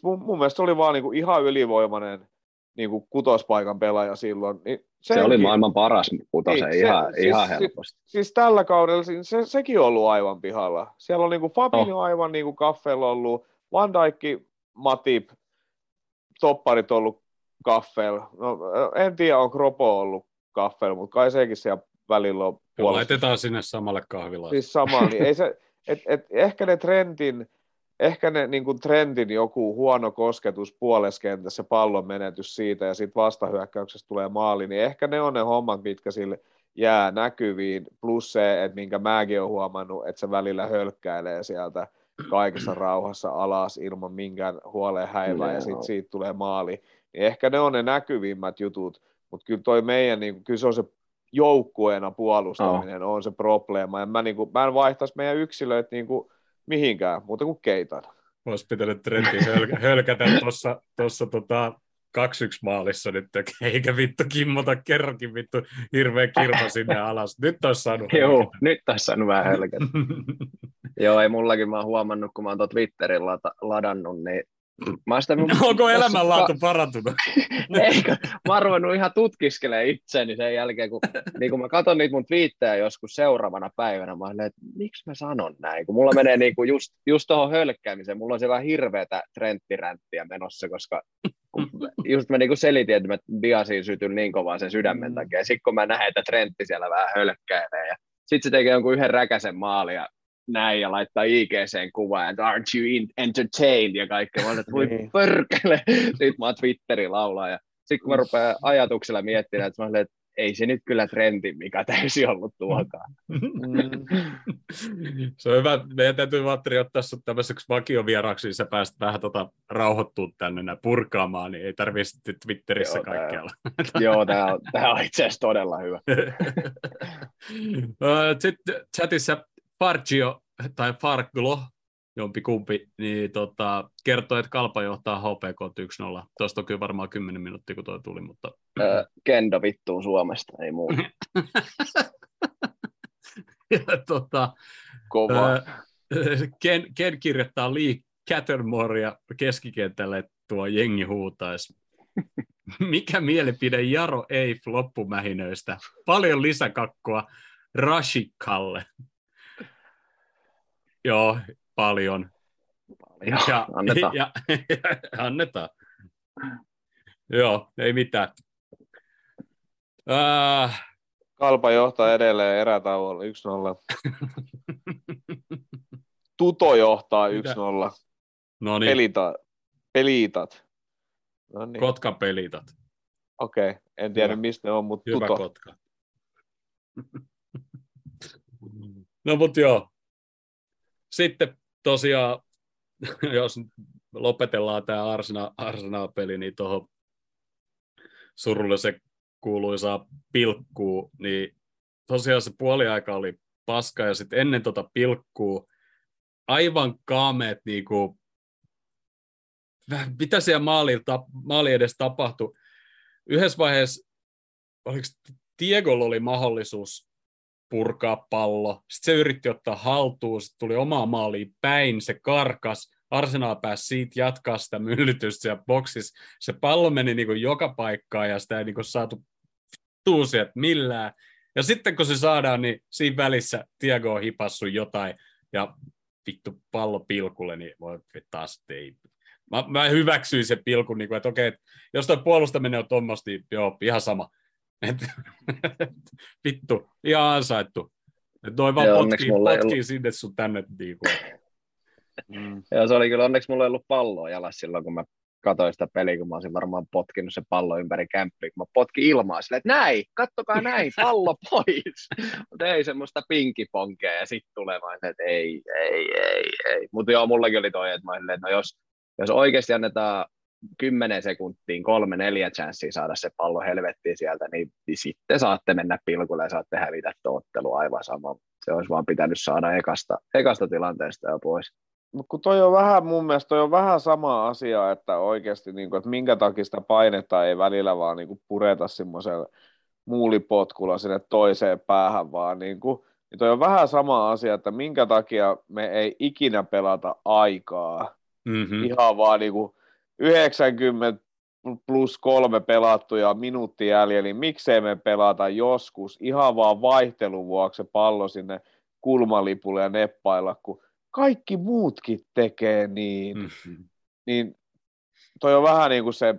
mun, mun mielestä se oli vaan niin kuin ihan ylivoimainen niin kuin kutospaikan pelaaja silloin. Niin Se oli senkin- maailman paras kutosen Niin, se- ihan, siis- ihan siis- helposti. Siis tällä kaudella se, sekin on ollut aivan pihalla. Siellä on niin kuin Fabinho Oh. aivan niin kuin Kaffel ollut, Van Dijk, Matip, topparit ollut Kaffel. No, en tiedä, on Kropo ollut Kaffel, mutta kai sekin siellä välillä on Joo, puolustus- laitetaan sinne samalle kahvilaan. Siis sama, niin ei se, et, et, ehkä ne trendin, ehkä ne niin kuin trendin joku huono kosketus puoleskentässä, pallon menetys siitä ja sitten vastahyökkäyksestä tulee maali, niin ehkä ne on ne hommat, mitkä sille jää näkyviin, plus se, että minkä mäkin olen huomannut, että se välillä hölkkäilee sieltä kaikessa rauhassa alas ilman minkään huoleen häivää ja sitten siitä tulee maali, niin ehkä ne on ne näkyvimmät jutut, mutta kyllä toi meidän, niin, kyllä se on se joukkueena puolustaminen on se probleema. Ja mä, niin kuin, mä en vaihtaisi meidän yksilöitä niin kuin, mihinkään, muuta kuin keitan. Olisi pitänyt Trentin höl- hölkätä tuossa tossa, tota, 2-1 maalissa nyt, eikä vittu kimmota kerrankin vittu hirveä kirpa sinne alas. Nyt olisi saanut Joo, hölkätä. nyt olisi saanut vähän hölkätä. Joo, ei mullakin, mä oon huomannut, kun mä oon Twitterin lata, ladannut, niin mä oon sitä... Onko elämänlaatu parantunut? Eikö? Mä oon ruvennut ihan tutkiskelemaan itseäni sen jälkeen, kun, niin kun mä katson niitä mun twiittejä joskus seuraavana päivänä, mä olen, että miksi mä sanon näin, kun mulla menee niin kuin just, just tuohon hölkkäämiseen, mulla on siellä hirveätä trenttiränttiä menossa, koska kun just mä niin kuin selitin, että mä Diasiin sytyn niin kovaa sen sydämen Mm. takia, ja sitten kun mä näen, että Trentti siellä vähän hölkkäilee, ja sitten se tekee jonkun yhden räkäsen maalin, ja näin ja laittaa IGCen kuvaa, että aren't you in- entertained ja kaikkea. Mä että voi Niin. pörkele. Sitten mä oon Twitterin laulaa ja sitten kun mä rupean ajatuksella miettimään, että mä olen, että ei se nyt kyllä trendi, mikä täysin ollut tuokaan. Mm. Se on hyvä. Meidän täytyy Vatteri ottaa sut tämmöiseksi vakiovieraaksi, niin sä pääst vähän tota, rauhoittua tänne purkaamaan, niin ei tarvitse sitten Twitterissä Joo, tää-. Joo, tämä on, tää on itse asiassa todella hyvä. Ö, Sitten chatissa Fargio tai Farglo, jompi kumpi, niin tota, kertoo, että Kalpa johtaa HPK 1-0. Tuosta on kyllä varmaan 10 minuuttia, kun toi tuli, mutta Ö, Kendo vittuu Suomesta, ei muuta. ja, tota, Kova. Ö, Ken, Ken kirjoittaa Lee Cattermorea keskikentälle, että tuo jengi huutaisi. Mikä mielipide Jaro ei loppumähinöistä? Paljon lisäkakkoa Rashikalle. Joo, paljon. Joo, Ja, annetaan. Ja, annetaan. Joo, ei mitään. Äh, Kalpa johtaa edelleen erätauolla 1-0. Tuto johtaa 1-0. Mitä? no niin, Pelita, pelitat. No niin, Kotka pelitat. okei. Okay. En tiedä Hyvä. mistä ne on, mutta Hyvä Tuto. Kotka. No mut joo. Sitten tosiaan, jos lopetellaan tämä Arsenal, Arsenal-peli, niin tuohon surullisen kuuluisaa pilkkuu, niin tosiaan se puoliaika oli paska, ja sitten ennen tota pilkkuu aivan kaameet, niinku, mitä siellä maali, maali edes tapahtui. Yhdessä vaiheessa, oliko Diegolla oli mahdollisuus purkaa pallo, sitten se yritti ottaa haltuun, sitten tuli omaa maaliin päin, se karkas, Arsenal pääsi siitä jatkaa sitä myllytystä siellä boksissa. Se pallo meni niin kuin joka paikkaan ja sitä ei niin kuin saatu tuu sieltä millään. Ja sitten kun se saadaan, niin siinä välissä Tiago on hipassu jotain ja vittu pallo pilkulle, niin voi taas että ei. Mä, mä hyväksyin sen pilkun, niin kuin, että okei, että jos toi puolustaminen on tuommoista, niin joo, ihan sama. Et, vittu, ihan ansaittu. Et noin vaan Joo, potkii, potkii ollut- sinne sun tänne. Niin kuin. Mm. Ja se oli kyllä, onneksi mulla ei ollut palloa jalassa silloin, kun mä katsoin sitä peliä, kun mä olisin varmaan potkinut se pallo ympäri kämppiä, kun mä potkin ilmaa silleen, että näin, kattokaa näin, pallo pois. Mutta ei semmoista pinkiponkea ja sitten tulee vaan se, että ei, ei, ei, ei. Mutta joo, mullakin oli toi, että mä olin että no jos, jos oikeasti annetaan 10 sekuntiin kolme, neljä chanssiä saada se pallo helvettiin sieltä, niin, niin sitten saatte mennä pilkulle ja saatte hävitä ottelu aivan sama. Se olisi vaan pitänyt saada ekasta, ekasta tilanteesta jo pois. Mutta kun toi on vähän, mun mielestä toi on vähän sama asia, että oikeasti, niin kuin, että minkä takia sitä painetta ei välillä vaan niin pureta semmoisella muulipotkulla sinne toiseen päähän, vaan niin kuin, niin toi on vähän sama asia, että minkä takia me ei ikinä pelata aikaa. Mm-hmm. Ihan vaan niin kuin 90 plus kolme pelattuja minuutti jäljellä, niin miksei me pelata joskus ihan vaan vaihtelun vuoksi pallo sinne kulmalipulle ja neppailla, kun kaikki muutkin tekee niin, mm. Mm-hmm. niin toi on vähän niin kuin se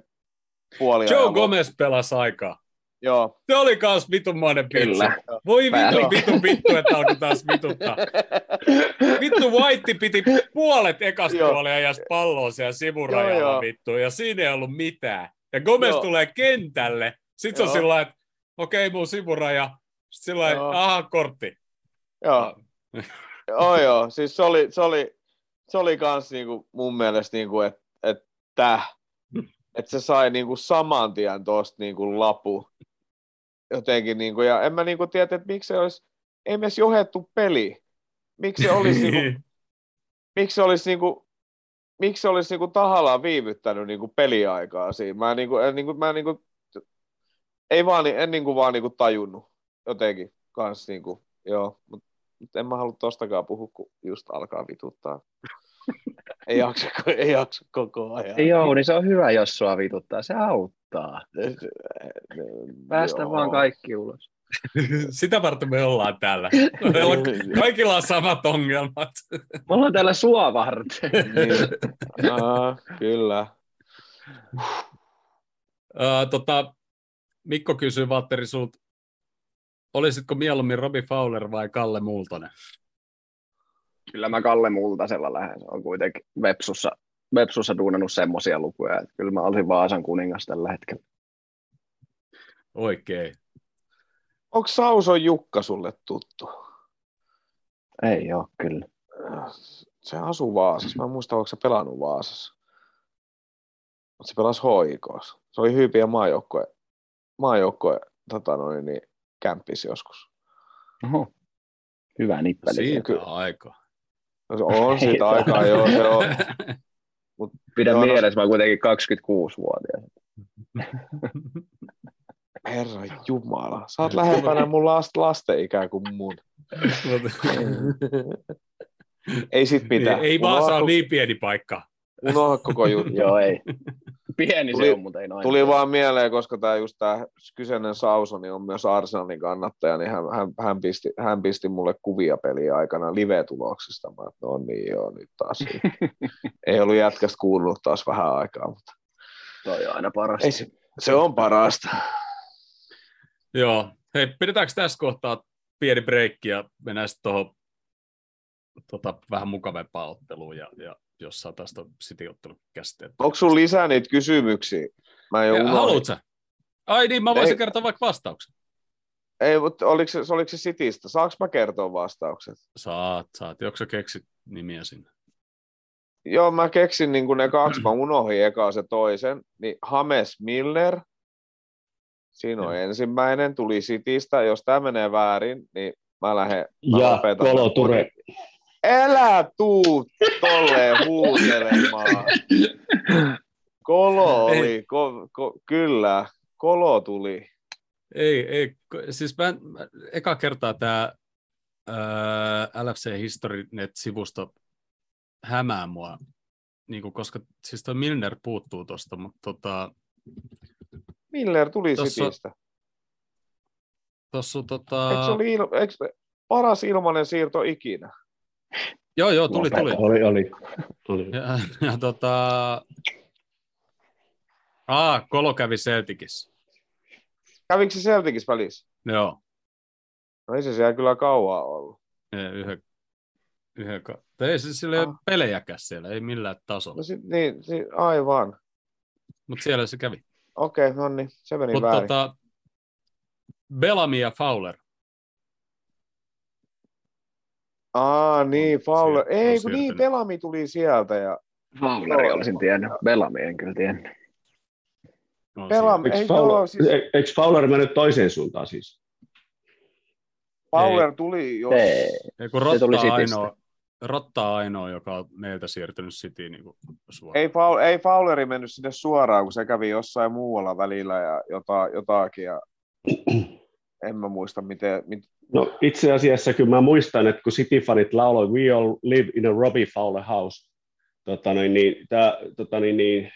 puoli Joe Gomez pelasi aikaa. Joo. Se oli kans vitunmainen pitsi. Kyllä. Voi vittu, Päällä. vittu, vittu, että alkoi taas vituttaa. Vittu White piti puolet ekasta puolia ja palloa siellä sivurajalla Joo, joo. vittu, ja siinä ei ollut mitään. Ja Gomez Joo. tulee kentälle, sit se on sillä että okei, mun sivuraja, sit sillä aha, kortti. joo. joo, joo. Siis se oli, se oli, se oli kans niinku mun mielestä, niinku, että että että se sai niinku saman tien tosta niinku lapu. Jotenkin, niinku, ja en mä niinku tiedä, että miksi se olisi, ei edes johettu peli. Miksi se olisi, niinku, miksi se olisi niinku, miksi se olisi niinku tahallaan viivyttänyt niinku peliaikaa siinä. Mä, niinku, en, niinku, mä niinku, ei vaan, en niinku vaan niinku tajunnut jotenkin kans niinku, joo, mutta mut en mä halua tostakaan puhua, kun just alkaa vituttaa. ei, jaksa, ei jaksa koko ajan. Joo, niin se on hyvä, jos sua vituttaa. Se auttaa. Päästä Joo. vaan kaikki ulos. Sitä varten me ollaan täällä. Meillä on, kaikilla on samat ongelmat. Me ollaan täällä sua varten. Niin. Aa, kyllä. Uh, tota, Mikko kysyy Valtteri sulta, olisitko mieluummin Robi Fowler vai Kalle Multonen? Kyllä mä Kalle Multasella lähden. Se on kuitenkin Vepsussa, Vepsussa duunannut semmoisia lukuja, että kyllä mä olisin Vaasan kuningas tällä hetkellä. Oikein. Onko Sauson Jukka sulle tuttu? Ei ole kyllä. Se asuu Vaasassa. Mä en muista, onko se pelannut Vaasassa. Mutta se pelasi HIKs. Se oli hyviä maajoukkue, maajoukkue tota noin, niin, kämppis joskus. Oho. Hyvä nippeli. Siitä kyllä. on aika. No, se on siitä aikaa, joo, se on. Pidä Joo, no- mielessä, mä oon kuitenkin 26-vuotias. Herra Jumala. Sä oot lähempänä mun last, lasten ikää kuin mun. Ei sit mitään. ei vaan Unohda saa niin pieni paikka. Unohda koko juttu. Joo, ei. Pieni Tuli- se on, mutta ei noin. Tuli vaan mieleen, koska tämä just tämä kyseinen Sauso niin on myös Arsenalin kannattaja, niin hän, hän, hän, pisti, hän pisti mulle kuvia peliä aikana live-tuloksista. Mä, että no niin joo, nyt taas. ei ollut jätkästä kuulunut taas vähän aikaa, mutta Toi on aina paras. ei se, se on parasta. Joo. Hei, pidetäänkö tässä kohtaa pieni breikki ja mennään sitten tuohon tota, vähän mukavempaan otteluun ja, ja jos saa tästä City-ottelun käsitteet. Onko sun lisää niitä kysymyksiä? Mä unohdin. Haluatko? Ai niin, mä voisin Ei. kertoa vaikka vastauksen. Ei, mutta oliko se, oliko se Citystä? Saanko mä kertoa vastaukset? Saat, saat. Joko sä keksit nimiä sinne? Joo, mä keksin niin ne kaksi, mä unohdin eka se toisen, niin Hames Milner, siinä on Joo. ensimmäinen, tuli Citystä, jos tämä menee väärin, niin mä lähden, mä Ja Kolo Ture. Älä tuu tolleen huutelemaan. Kolo oli, ko, ko, kyllä, kolo tuli. Ei, ei, siis mä, mä eka kertaa tämä LFC History Net-sivusto hämää mua, niin kuin, koska siis toi Milner puuttuu tosta, mutta tota, Miller tuli Tossa- Citystä. tossa, tota, Eikö se oli il, eikö, paras ilmainen siirto ikinä? Joo, joo, tuli, tuli. Oli, oli. oli. Ja, ja tota, aa, Kolo kävi Celticissa. Kävikö se Celtics välissä? Joo, No ei se siellä kyllä kauan ollut. ja yhden, yhden, ei se sillä ei ole Ah. pelejäkään siellä, ei millään tasolla, No sit, niin, si, aivan. mutta siellä se kävi. Okei, no niin, se meni Mutta väärin. tota, Bellamy ja Fowler. Aa, niin, Fowler. Ei, kun niin. Pelami tuli sieltä. Ja... Fowleri olisin tiennyt, Bellamy en kyllä tiennyt. No, Pelami, Eikö ei Fowler, siis e- eikö Fowler mennyt toiseen suuntaan siis? Fowler tuli jos... Ei. Ei, kun Rotta tuli ainoa, Rotta ainoa, joka on meiltä siirtynyt Cityin niin suoraan. Ei, Fowl, ei Fowleri mennyt sinne suoraan, kun se kävi jossain muualla välillä ja jota, jotakin. Ja... en mä muista, miten... Mit... No itse asiassa kyllä mä muistan, että kun City-fanit lauloi We all live in a Robbie Fowler house, tota, niin, niin, tää, tota, niin, niin,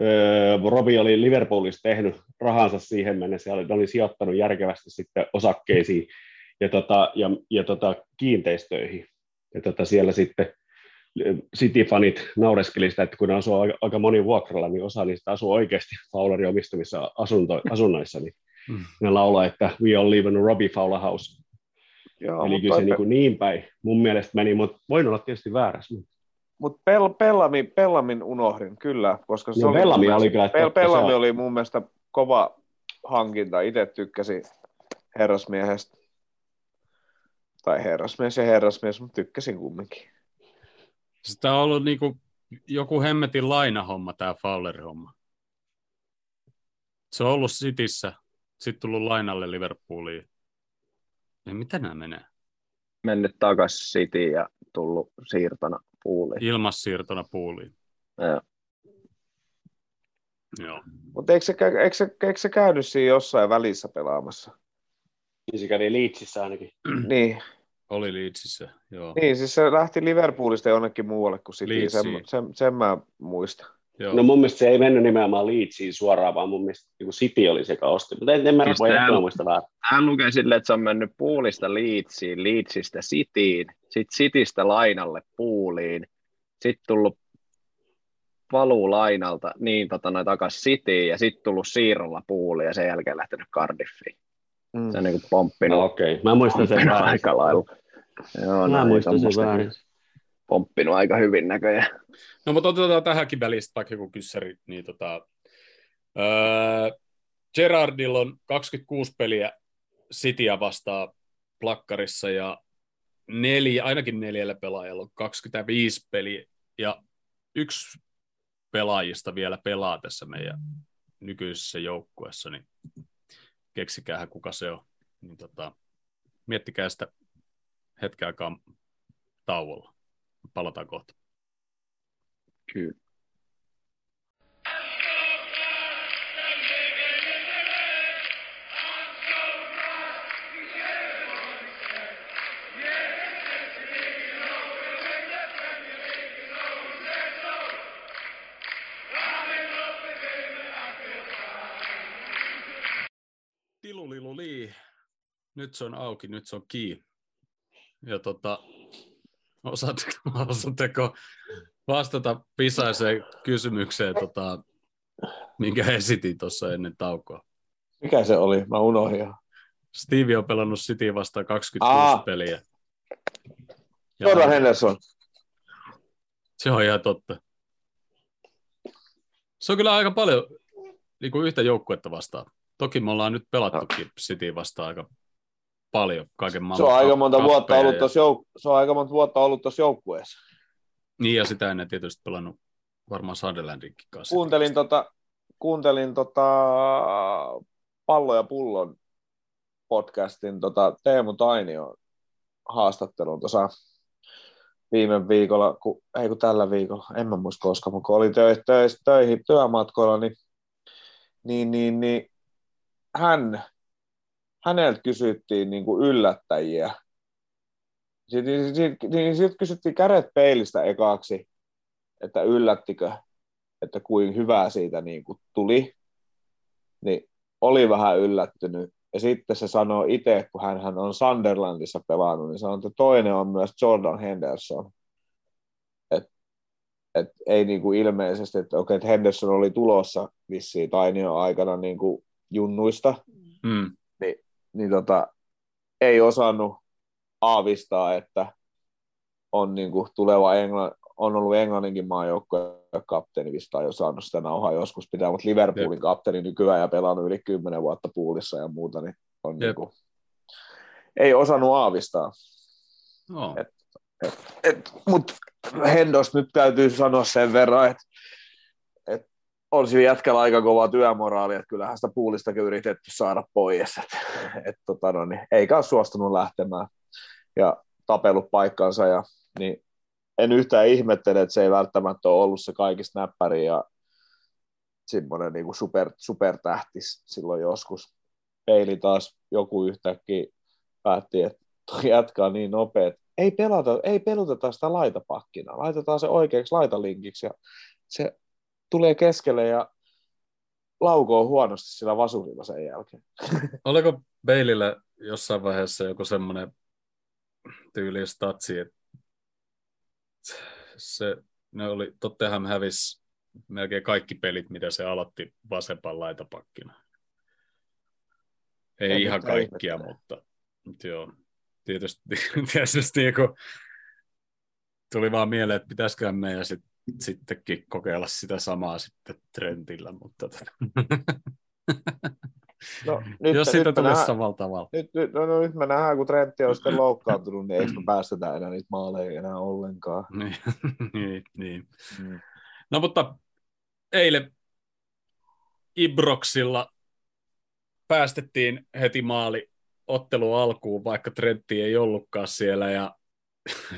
öö, Robbie oli Liverpoolissa tehnyt rahansa siihen mennessä, oli, oli sijoittanut järkevästi sitten osakkeisiin ja, tota, ja, ja tota, kiinteistöihin. Ja tota, siellä sitten City-fanit naureskeli sitä, että kun ne asuu aika, aika moni vuokralla, niin osa niistä asuu oikeasti Fowlerin omistamissa asunto, asunnoissa, niin Mm. ne laulaa, että we all live in a Robbie Fowler house. Joo, Eli mutta kyllä se niin, kuin niin päin mun mielestä meni, mutta voin olla tietysti väärässä. Mutta Pel, Pellami, Pellamin unohdin, kyllä. Koska se No, oli mielestä- oli kyllä Pel, Pellami oli mun mielestä kova hankinta. Itse tykkäsin herrasmiehestä. Tai herrasmies ja herrasmies, mutta tykkäsin kumminkin. Sitä on ollut niin kuin joku hemmetin lainahomma, tämä Fowler-homma. Se on ollut Cityssä, sitten tullut lainalle Liverpooliin. Ja mitä nämä menee? Mennyt takas City ja tullut siirtona puuliin. Ilmassiirtona puuliin. Joo. Joo. Mutta eikö, se eikö, se, eikö se käynyt siinä jossain välissä pelaamassa? Niin se kävi Leedsissä ainakin. niin, Oli Leedsissä, joo. niin, siis se lähti Liverpoolista jonnekin muualle kuin City. Sen, sen, sen mä muistan. Joo. No mun mielestä se ei mennyt nimenomaan Leedsiin suoraan, vaan mun mielestä niin City oli se, joka osti. Mutta en, en mä Siis voi tää- ehkä muista väärin. Hän lukee silleen, että se on mennyt puulista Leedsiin, Leedsistä Cityin, sitten Citystä lainalle puuliin, sitten tullut paluu lainalta niin tota, noin takas Cityin ja sitten tullut siirrolla puuliin ja sen jälkeen lähtenyt Cardiffiin. Mm. Se on niin pomppinut, No okei, okay. mä muistan sen väärin. aika lailla. Joo, Mä näin muistan sen väärin. Pomppinut aika hyvin näköjään. No mutta otetaan tähänkin välistä vaikka joku kyssäri. Niin tota, öö, Gerardilla on 26 peliä Cityä vastaan plakkarissa ja neljä, ainakin neljällä pelaajalla on 25 peliä ja yksi pelaajista vielä pelaa tässä meidän nykyisessä joukkueessa, niin keksikäähän kuka se on. Niin tota, miettikää sitä hetken aikaa tauolla. Palataan kohta. Kyllä. Tiluliluli. Nyt se on auki, nyt se on kiinni. Ja tota, osaatteko, osaatteko vastata pisaiseen kysymykseen, tota, minkä esitin tuossa ennen taukoa? Mikä se oli? Mä unohdin. jo. Stevie on pelannut City vastaan 26 Aa. peliä. Ja Jordan Henderson. Se on ihan totta. Se on kyllä aika paljon niin kuin yhtä joukkuetta vastaan. Toki me ollaan nyt pelattukin City vastaan aika paljon kaiken maailman Se on aika monta vuotta ollut ja- tuossa jouk- se on aika monta vuotta ollut tuossa joukkueessa. Niin ja sitä ennen tietysti pelannut varmaan Sunderlandinkin kanssa. Kuuntelin tota, kuuntelin tota Pallo ja pullon podcastin tota Teemu Tainion haastattelun tuossa viime viikolla, kun, ei kun tällä viikolla, en mä muista koska, mutta kun oli tö, tö, töihin, työmatkoilla, niin, niin, niin, niin hän, häneltä kysyttiin niin kuin yllättäjiä. Sitten, sitten, niin sitten kysyttiin kädet peilistä ekaksi, että yllättikö, että kuin hyvää siitä niin kuin tuli. Niin oli vähän yllättynyt. Ja sitten se sanoi itse, kun hän, on Sunderlandissa pelannut, niin sanoi, että toinen on myös Jordan Henderson. Et, et ei niin kuin ilmeisesti, että että Henderson oli tulossa vissiin Tainion aikana niin kuin junnuista, Mm. Niin, tota, ei osannut aavistaa, että on niin kuin tuleva Englann, on ollut Englanninkin maajoukkojen kapteeni, on jo saanut sitä nauhaa joskus pitää, mutta Liverpoolin Jep. kapteeni nykyään ja pelannut yli 10 vuotta puulissa ja muuta, niin on Jep. niin kuin, ei osannut aavistaa. No. Et- Et, Mutta Hendos nyt täytyy sanoa sen verran, että et on sillä jätkällä aika kova työmoraali, että kyllähän sitä puulistakin yritetty saada pois. Et, et, tota no, niin, eikä ole suostunut lähtemään ja tapellut paikkansa. Ja, niin en yhtään ihmettele, että se ei välttämättä ole ollut se kaikista näppäri ja semmoinen niin super, supertähti silloin joskus. Peili taas joku yhtäkkiä päätti, että jatkaa niin nopea, että ei, pelata, ei peluteta sitä laitapakkina, laitetaan se oikeaksi laitalinkiksi ja se tulee keskelle ja laukoo huonosti sillä vasurilla sen jälkeen. Oliko Beilillä jossain vaiheessa joku semmoinen tyyli statsi, että se, ne oli, Tottenham hävisi melkein kaikki pelit, mitä se aloitti vasempan laitapakkina. Ei En ihan kaikkia, ihmettele. mutta, mutta joo. Tietysti, tietysti kuin, tuli vaan mieleen, että pitäisikö meidän sit, sittenkin kokeilla sitä samaa sitten Trentillä, mutta tota, No, nyt, jos siitä tulisi nähdään, samalla tavalla. nyt, nyt, no, no, nyt me nähdään, kun Trentti on sitten loukkaantunut, niin eikö me päästetä enää niitä maaleja enää ollenkaan. Niin, niin, niin. Mm. No mutta eilen Ibroxilla päästettiin heti maali ottelu alkuun, vaikka Trentti ei ollutkaan siellä ja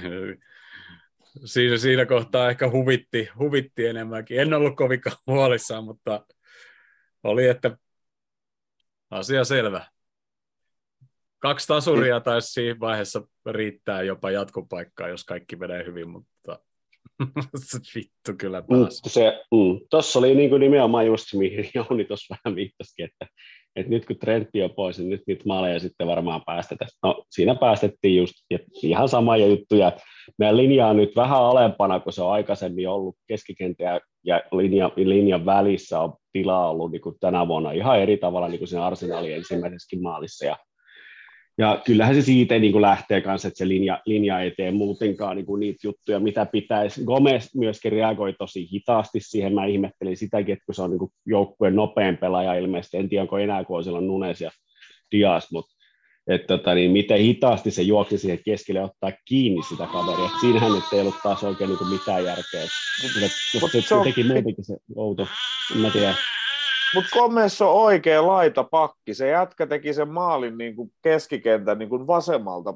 siinä, siinä kohtaa ehkä huvitti, huvitti enemmänkin. En ollut kovinkaan huolissaan, mutta oli, että asia selvä. Kaksi tasuria taisi siinä vaiheessa riittää jopa jatkopaikkaa, jos kaikki menee hyvin, mutta vittu kyllä Mm, taas. se, mm. Tuossa oli niin kuin nimenomaan just mihin Jouni tuossa vähän viittasikin, että, että nyt kun Trentti on pois, niin nyt niitä maaleja sitten varmaan päästetään. No siinä päästettiin just ihan samoja juttuja. Meidän linja on nyt vähän alempana, kun se on aikaisemmin ollut keskikenttä ja, ja linja, linjan välissä on tilaa ollut niin kuin tänä vuonna ihan eri tavalla niin kuin siinä arsenaalin ensimmäisessäkin maalissa. Ja ja kyllähän se siitä niin kuin lähtee kanssa, että se linja, linja ei tee muutenkaan niin kuin niitä juttuja, mitä pitäisi. Gomez myöskin reagoi tosi hitaasti siihen. Mä ihmettelin sitäkin, että kun se on niin joukkueen nopein pelaaja ilmeisesti. En tiedä, onko enää, kun on siellä Nunes ja Dias, mutta että tota, niin miten hitaasti se juoksi siihen keskelle ottaa kiinni sitä kaveria. Et siinähän nyt ei ollut taas oikein niin mitään järkeä. Et, et, Mut se, se se teki muutenkin se outo. En mä tiedä. Mutta Gomez on oikea laitapakki. Se jätkä teki sen maalin niin kuin keskikentän niin kuin vasemmalta,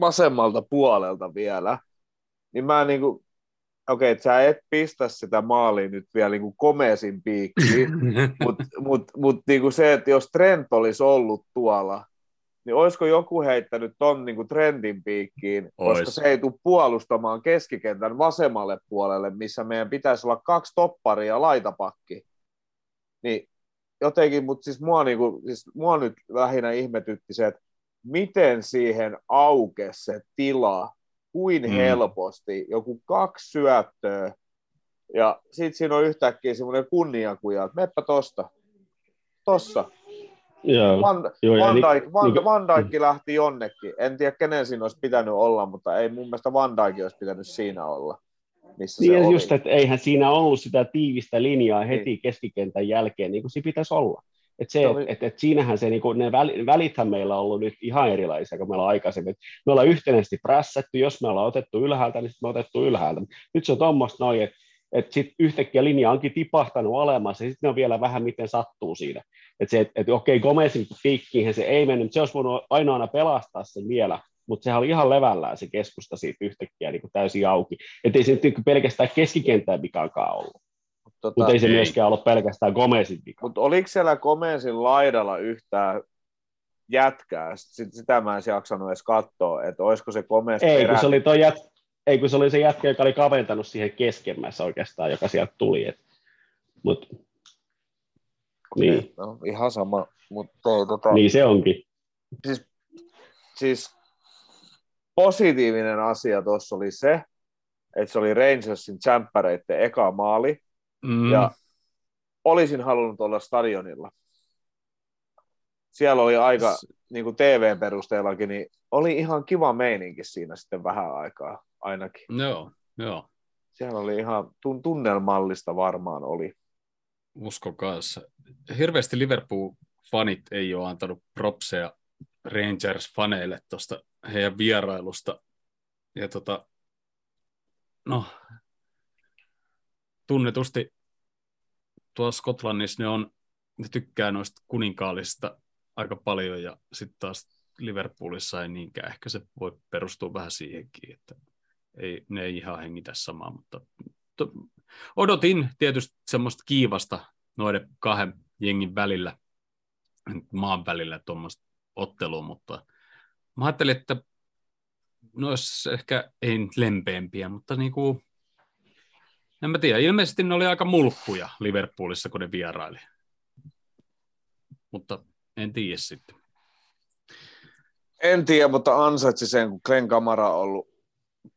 vasemmalta puolelta vielä. Niin mä niin kuin, okei, että sä et pistä sitä maalia nyt vielä niin kuin piikkiin, mutta mut, mut, niin kuin se, että jos Trent olisi ollut tuolla, niin olisiko joku heittänyt ton niin kuin Trentin piikkiin, koska Ois. se ei tule puolustamaan keskikentän vasemmalle puolelle, missä meidän pitäisi olla kaksi topparia laitapakki. Niin jotenkin, mutta siis mua, niin kuin, siis mua nyt lähinnä ihmetytti se, että miten siihen aukesi se tila, kuin Mm. helposti, joku kaksi syöttöä, ja sitten siinä on yhtäkkiä semmoinen kunniakuja, että meppä tosta, tossa. Joo. Van, Joo, ja Van, ni- Dijk, Van, niin- Van Dijk lähti jonnekin. En tiedä, kenen siinä olisi pitänyt olla, mutta ei mun mielestä Van Dijk olisi pitänyt siinä olla, missä Niin se oli. just, että eihän siinä ollut sitä tiivistä linjaa heti Niin. keskikentän jälkeen, niin kuin se pitäisi olla. Et se, oli- et, et siinähän se, niin kuin, ne väl- välithän meillä on ollut nyt ihan erilaisia kuin meillä on aikaisemmin. Et me ollaan yhtenäisesti prässätty, jos me ollaan otettu ylhäältä, niin sit me otettu ylhäältä. Nyt se on tuommoista noin, että et sitten yhtäkkiä linja onkin tipahtanut alemmas, ja sitten on vielä vähän miten sattuu siinä. Että se, että et, okei, Gomezin piikkiinhän se ei mennyt, mutta se olisi voinut ainoana pelastaa sen vielä, mutta sehän oli ihan levällään se keskusta siitä yhtäkkiä niin kuin täysin auki. Että ei se nyt niin pelkästään keskikentän vikaankaan ollut, Tota, mutta ei se ei. myöskään ollut pelkästään Gomezin vika. Mutta oliko siellä Gomezin laidalla yhtään jätkää? Sit, sitä mä en jaksanut edes katsoa, että olisiko se Gomez Ei, kun perä- se oli, toi jät... ei, kun se oli se jätkä, joka oli kaventanut siihen keskemmässä oikeastaan, joka sieltä tuli. Et... Mut... Niin, No, ihan sama, mutta tota, niin se onkin. siis, siis positiivinen asia tuossa oli se, että se oli Rangersin tsemppäreiden eka maali, Mm. ja olisin halunnut olla stadionilla. Siellä oli aika, niin kuin TVn perusteellakin, niin oli ihan kiva meininki siinä sitten vähän aikaa ainakin. Joo, joo. Siellä oli ihan tun- tunnelmallista varmaan oli. uskon kanssa. Hirveästi Liverpool-fanit ei ole antanut propseja Rangers-faneille tuosta heidän vierailusta. Ja tota, no, tunnetusti tuolla Skotlannissa ne, on, ne tykkää noista kuninkaallisista aika paljon ja sitten taas Liverpoolissa ei niinkään. Ehkä se voi perustua vähän siihenkin, että ei, ne ei ihan hengitä samaa, mutta to, odotin tietysti semmoista kiivasta noiden kahden jengin välillä, maan välillä tuommoista ottelua, mutta mä ajattelin, että ne ehkä ei nyt lempeämpiä, mutta niinku, en mä tiedä, ilmeisesti ne oli aika mulkkuja Liverpoolissa, kun ne vieraili. Mutta en tiedä sitten. En tiedä, mutta ansaitsi sen, kun Glenn Kamara on ollut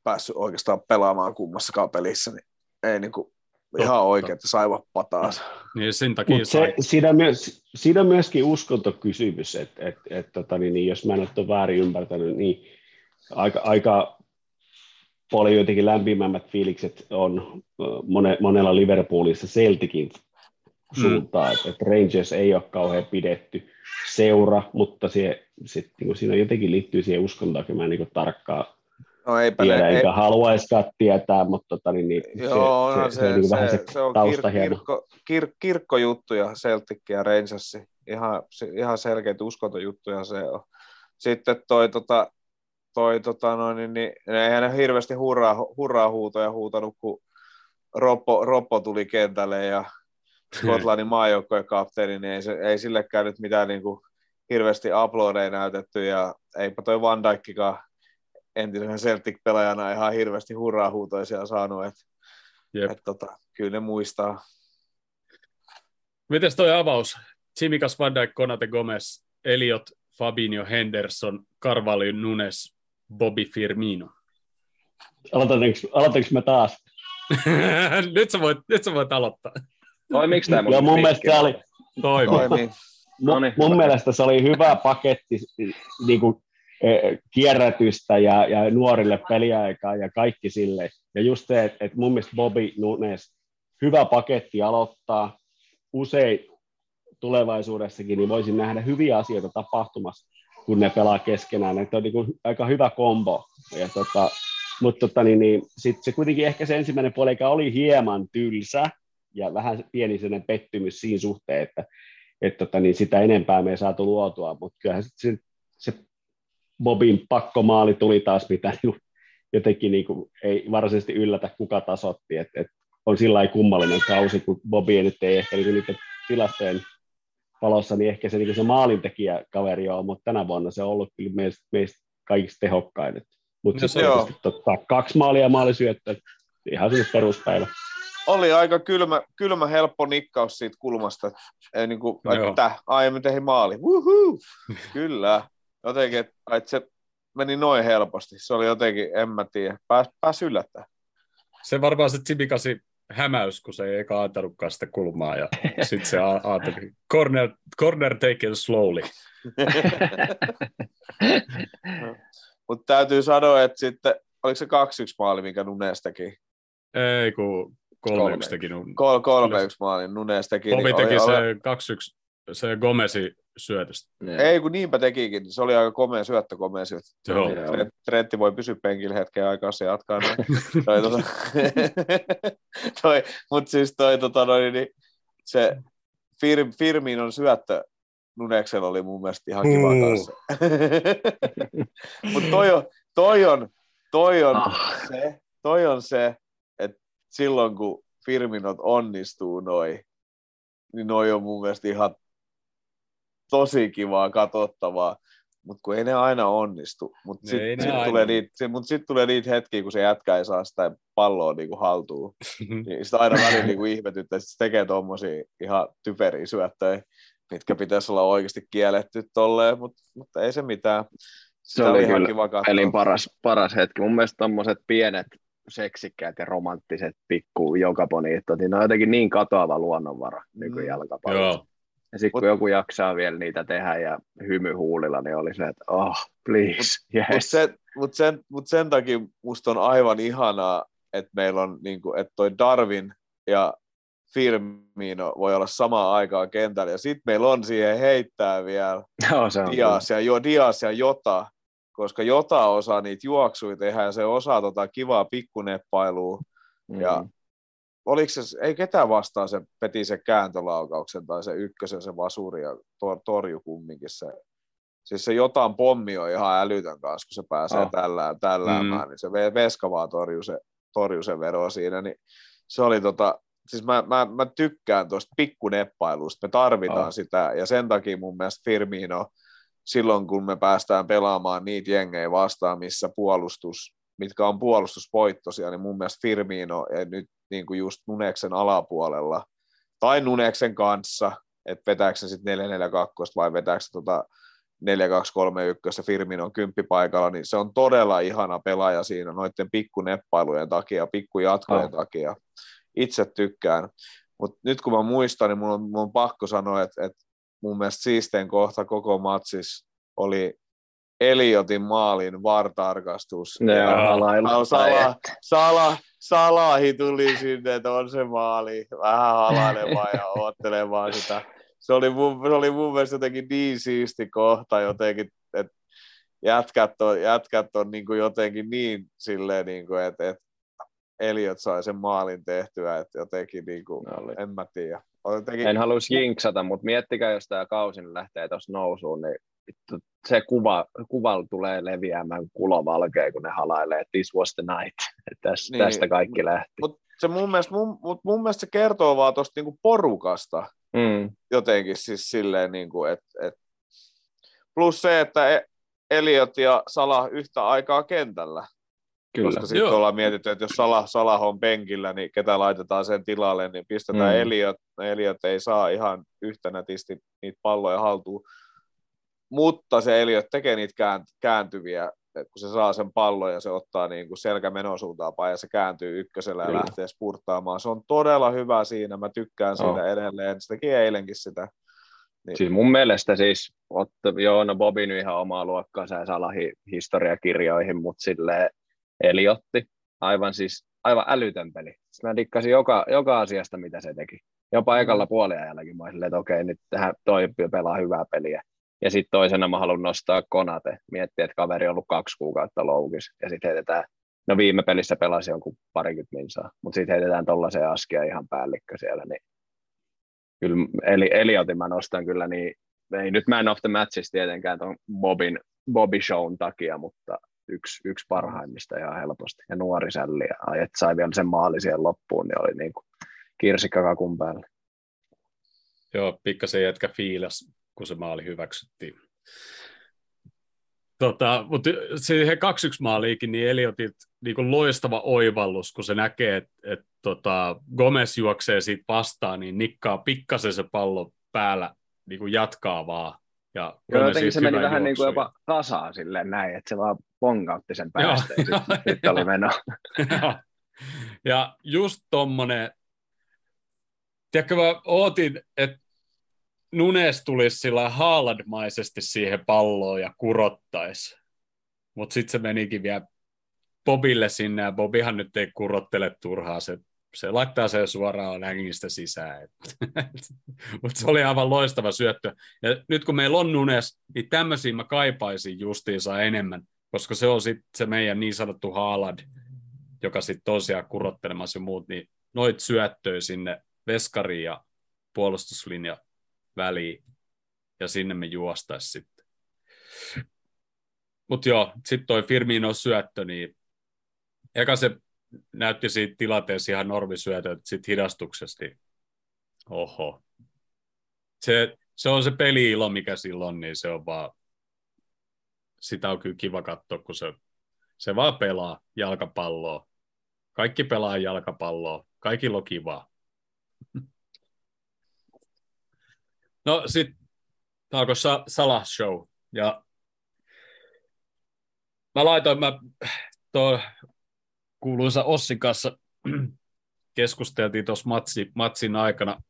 päässyt oikeastaan pelaamaan kummassakaan pelissä, niin ei niin kuin ihan oikein, että saivat pataansa. Niin sen takia Mutta sai. se, siinä, on myös, siinä on myöskin uskontokysymys, että et, et, tota, niin, niin, jos mä en ole väärin ymmärtänyt, niin aika, aika paljon jotenkin lämpimämmät fiilikset on mone, monella Liverpoolissa Celticin suuntaan, mm. että et Rangers ei ole kauhean pidetty seura, mutta se, sit, niin siinä jotenkin liittyy siihen uskontoon, että mä en niin tarkkaan No eipä tiedä, ne, ei, eikä haluaisikaan tietää, mutta tota, niin, niin, joo, se, no se, se, se, on niin vähän se, se on kir, kirkko, kir, kirkkojuttuja Celtic ja Rangers. Ihan, se- ihan selkeitä uskontojuttuja se on. Sitten toi, tota, toi tota, noin, niin, niin, eihän ne hirveästi hurraa, hurraa huutoja huutanut, kun Roppo, Roppo tuli kentälle ja Skotlannin maajoukkojen kapteeni, niin ei, se, ei sillekään nyt mitään niin kuin, hirveästi aplodeja näytetty ja eipä toi Van Dijkkikaan entisenä Celtic-pelaajana ihan hirveästi hurraa huutoja siellä saanut, että Jep. et, tota, kyllä ne muistaa. Mites toi avaus? Tsimikas, Van Dijk, Konate, Gomez, Eliot, Fabinho, Henderson, Carvalho, Nunes, Bobby Firmino. Aloitanko, aloitanko mä taas? nyt, sä voit, nyt sä voit aloittaa. Toimiks tämä Joo, mun mielestä se oli, Toimi. Toimii. mun, Noniin, mun hyvä. mielestä se oli hyvä paketti niin kuin, kierrätystä ja, ja nuorille peliaikaa ja kaikki sille. Ja just se, että, että mun mielestä Bobby Nunes, hyvä paketti aloittaa usein tulevaisuudessakin, niin voisin nähdä hyviä asioita tapahtumassa, kun ne pelaa keskenään. Että on niin kuin aika hyvä kombo. Ja tota, mutta tota, niin, niin, sit se kuitenkin ehkä se ensimmäinen puoli oli hieman tylsä ja vähän pieni sellainen pettymys siinä suhteen, että et tota, niin sitä enempää me ei saatu luotua, mutta kyllähän sit se, se Bobin pakkomaali tuli taas, mitä jotenkin niinku ei varsinaisesti yllätä, kuka tasotti, että et on sillä lailla kummallinen kausi, kun nyt ei ehkä niinku niiden tilastojen valossa, niin ehkä se, niinku se maalintekijä kaveri on, mutta tänä vuonna se on ollut kyllä meistä, meistä kaikista tehokkain. No Mutta se sitten on. totta, kaksi maalia ja maalisyöttö, ihan sinne peruspäivä. Oli aika kylmä, kylmä helppo nikkaus siitä kulmasta. Ei niin kuin, että aiemmin tehdä maali. Woohoo! Kyllä. Jotenkin, että että se meni noin helposti. Se oli jotenkin, en mä tiedä, pääs, pääs yllättämään. Se varmaan se Tsimikasi hämäys, kun se ei eka antanutkaan sitä kulmaa ja sitten se ajatteli, corner, corner taken slowly. Mutta täytyy sanoa, että sitten, oliko se 2-1 maali, minkä Nunes teki? Ei, kun kolme yksi teki. No, Kol- 3-1 maali Nunes teki. Bobby niin teki oli, se 2-1, se Gomesi syötöstä. Ei, kun niinpä tekikin. Se oli aika komea syöttö, komea syöttö. Joo. Trent- Trentti voi pysyä penkillä hetken aikaa, se jatkaa noin. toi, tota, toi, mut siis toi, tota, noin, niin, se Fir, Firminon syöttö Nuneksella oli mun mielestä ihan kiva kanssa. Mutta toi on, toi on, toi on Ah. se, toi on se, että silloin kun Firminot onnistuu noin, niin noi on mun mielestä ihan tosi kivaa katsottavaa. Mutta kun ei ne aina onnistu. Mutta sitten sit tulee, niitä, mut sit tulee niitä hetkiä, kun se jätkä ei saa sitä palloa niinku haltuun. Niin sitä aina välillä niinku ihmetyttää, että se tekee tuommoisia ihan typeriä syöttöjä, mitkä pitäisi olla oikeasti kielletty tolleen, mutta, mutta ei se mitään. Se oli ihan kyllä kiva katsoa. pelin paras, paras hetki. Mun mielestä tommoset pienet seksikkäät ja romanttiset pikku jokaponiittot, niin ne on jotenkin niin katoava luonnonvara niin kuin Mm. jalkapallossa. Joo. Ja sitten kun Mut- joku jaksaa vielä niitä tehdä ja hymy huulilla, niin oli se, että oh, please, Mutta yes. sen, mut sen, mut sen takia musta on aivan ihanaa, että meillä on, niinku, että toi Darwin ja Firmino voi olla samaan aikaan kentällä, ja sitten meillä on siihen heittää vielä Joo, se on Dias ja, jo, Dias ja Jota, koska Jota osaa niitä juoksuja tehdä, ja se osaa tota kivaa pikkuneppailua, kyllä. ja Mm. Oliko se, ei ketään vastaan se peti se kääntölaukauksen tai se ykkösen se vasuri ja tor, torju kumminkin se. Siis se jotain pommi on ihan älytön kanssa, kun se pääsee Oh. oh. tällä, tälläämään, mm. niin se ve- veska vaan torjuu se, torjuu se vero siinä, niin se oli tota, siis mä, mä, mä tykkään tuosta pikkuneppailusta, me tarvitaan Oh. sitä, ja sen takia mun mielestä Firmino, silloin kun me päästään pelaamaan niitä jengejä vastaan, missä puolustus, mitkä on puolustusvoittoisia, niin mun mielestä Firmino ja nyt niin kuin just Nuneksen alapuolella, tai Nuneksen kanssa, että vetääkö se sitten 442 vai vetääkö se tota 4231 Firminon kymppipaikalla, niin se on todella ihana pelaaja siinä noiden pikkuneppailujen takia, pikkujatkojen Oh. takia. Itse tykkään. Mutta nyt kun mä muistan, niin mun on, mun on pakko sanoa, että, että mun mielestä siistein kohta koko matsis oli Eliotin maalin vartarkastus. Halailu. Al- Sala, Sala, Salahi tuli sinne, että on se maali, vähän halailemaan ja oottelemaan sitä. Se oli, mun, se oli mun mielestä jotenkin niin siisti kohta jotenkin, että jätkät on, jätkät on niin kuin jotenkin niin silleen, niin kuin, että, että Eliot sai sen maalin tehtyä, että jotenkin niin kuin, Oli. en mä tiedä. Jotenkin, En haluaisi jinksata, mutta miettikää, jos tämä kausi lähtee tuossa nousuun, niin se kuva, kuva tulee leviämään kulovalkea, kun ne halailee, että this was the night. Tästä, Niin, tästä kaikki lähti. Mut se mun mielestä, mun, mut mun mielestä se kertoo vaan tuosta niinku porukasta Mm, jotenkin siis silleen, niinku, että et. plus se, että Eliot ja Salah yhtä aikaa kentällä, kyllä. koska sitten ollaan mietitty, että jos Salah, Salah on penkillä, niin ketä laitetaan sen tilalle, niin pistetään mm. Eliot. Eliot ei saa ihan yhtä nätisti niitä palloja haltuun, mutta se Eliot tekee niitä käänt- kääntyviä, kun se saa sen pallon ja se ottaa niin kuin selkä menosuuntaan päin ja se kääntyy ykkösellä ja Kyllä. lähtee spurttaamaan. Se on todella hyvä siinä, mä tykkään siitä Joo. edelleen. Se teki eilenkin sitä. Niin. Siis mun mielestä siis, otta, joo, no Bobi nyt ihan omaa luokkaansa ja Salahi historiakirjoihin, mutta sille Eliotti, aivan siis, aivan älytön peli. Mä dikkasin joka, joka asiasta, mitä se teki. Jopa ekalla puoliajallakin mä olin silleen, että okei, nyt tähän toi pelaa hyvää peliä. Ja sitten toisena mä haluan nostaa Konate. Miettiä, että kaveri on ollut kaksi kuukautta loukis. Ja sitten heitetään, no viime pelissä pelasi jonkun parikymmentä minsaa, mutta sitten heitetään tollaiseen askia ihan päällikkö siellä. Niin kyllä eli, Eliotin mä nostan kyllä niin, ei nyt man of the matches tietenkään tuon Bobin, Bobby Shown takia, mutta yksi, yksi parhaimmista ihan helposti. Ja nuori sälli, ja että sai vielä sen maali siihen loppuun, niin oli niin kuin kirsikka päällä. Joo, pikkasen jätkä fiilas, kun se maali hyväksyttiin. Tota, mutta siihen 2-1 maaliikin, niin Eliotit niin loistava oivallus, kun se näkee, että et, tota, Gomez juoksee siitä vastaan, niin nikkaa pikkasen se pallo päällä, niin jatkaa vaan. Ja Joo, jotenkin se meni hyvä vähän niin kuin juoksu. jopa kasaan silleen näin, että se vaan pongautti sen päästä ja sitten sit oli meno. Ja just tommonen, tiedätkö mä ootin, että Nunes tulisi sillä Haaland-maisesti siihen palloon ja kurottaisi. Mutta sitten se menikin vielä Bobille sinne, ja Bobihan nyt ei kurottele turhaa, se, se laittaa sen suoraan hängistä sisään. Mutta se oli aivan loistava syöttö. Ja nyt kun meillä on Nunes, niin tämmöisiä mä kaipaisin justiinsa enemmän, koska se on sitten se meidän niin sanottu Haaland, joka sitten tosiaan kurottelemassa ja muut, niin noit syöttöä sinne veskariin ja puolustuslinja väliin. ja sinne me juostaisi sitten. Mutta joo, sitten toi Firmino syöttö, niin eka se näytti siitä tilanteessa ihan normisyötö, että sitten hidastuksesta, niin oho. Se, se on se peli-ilo, mikä silloin, niin se on vaan, sitä on kyllä kiva katsoa, kun se, se vaan pelaa jalkapalloa. Kaikki pelaa jalkapalloa, kaikilla on kivaa. No sitten alkoi Sa- Salah Show, ja mä laitoin, mä tuo kuuluisa Ossin kanssa keskusteltiin tuossa matsi, matsin aikana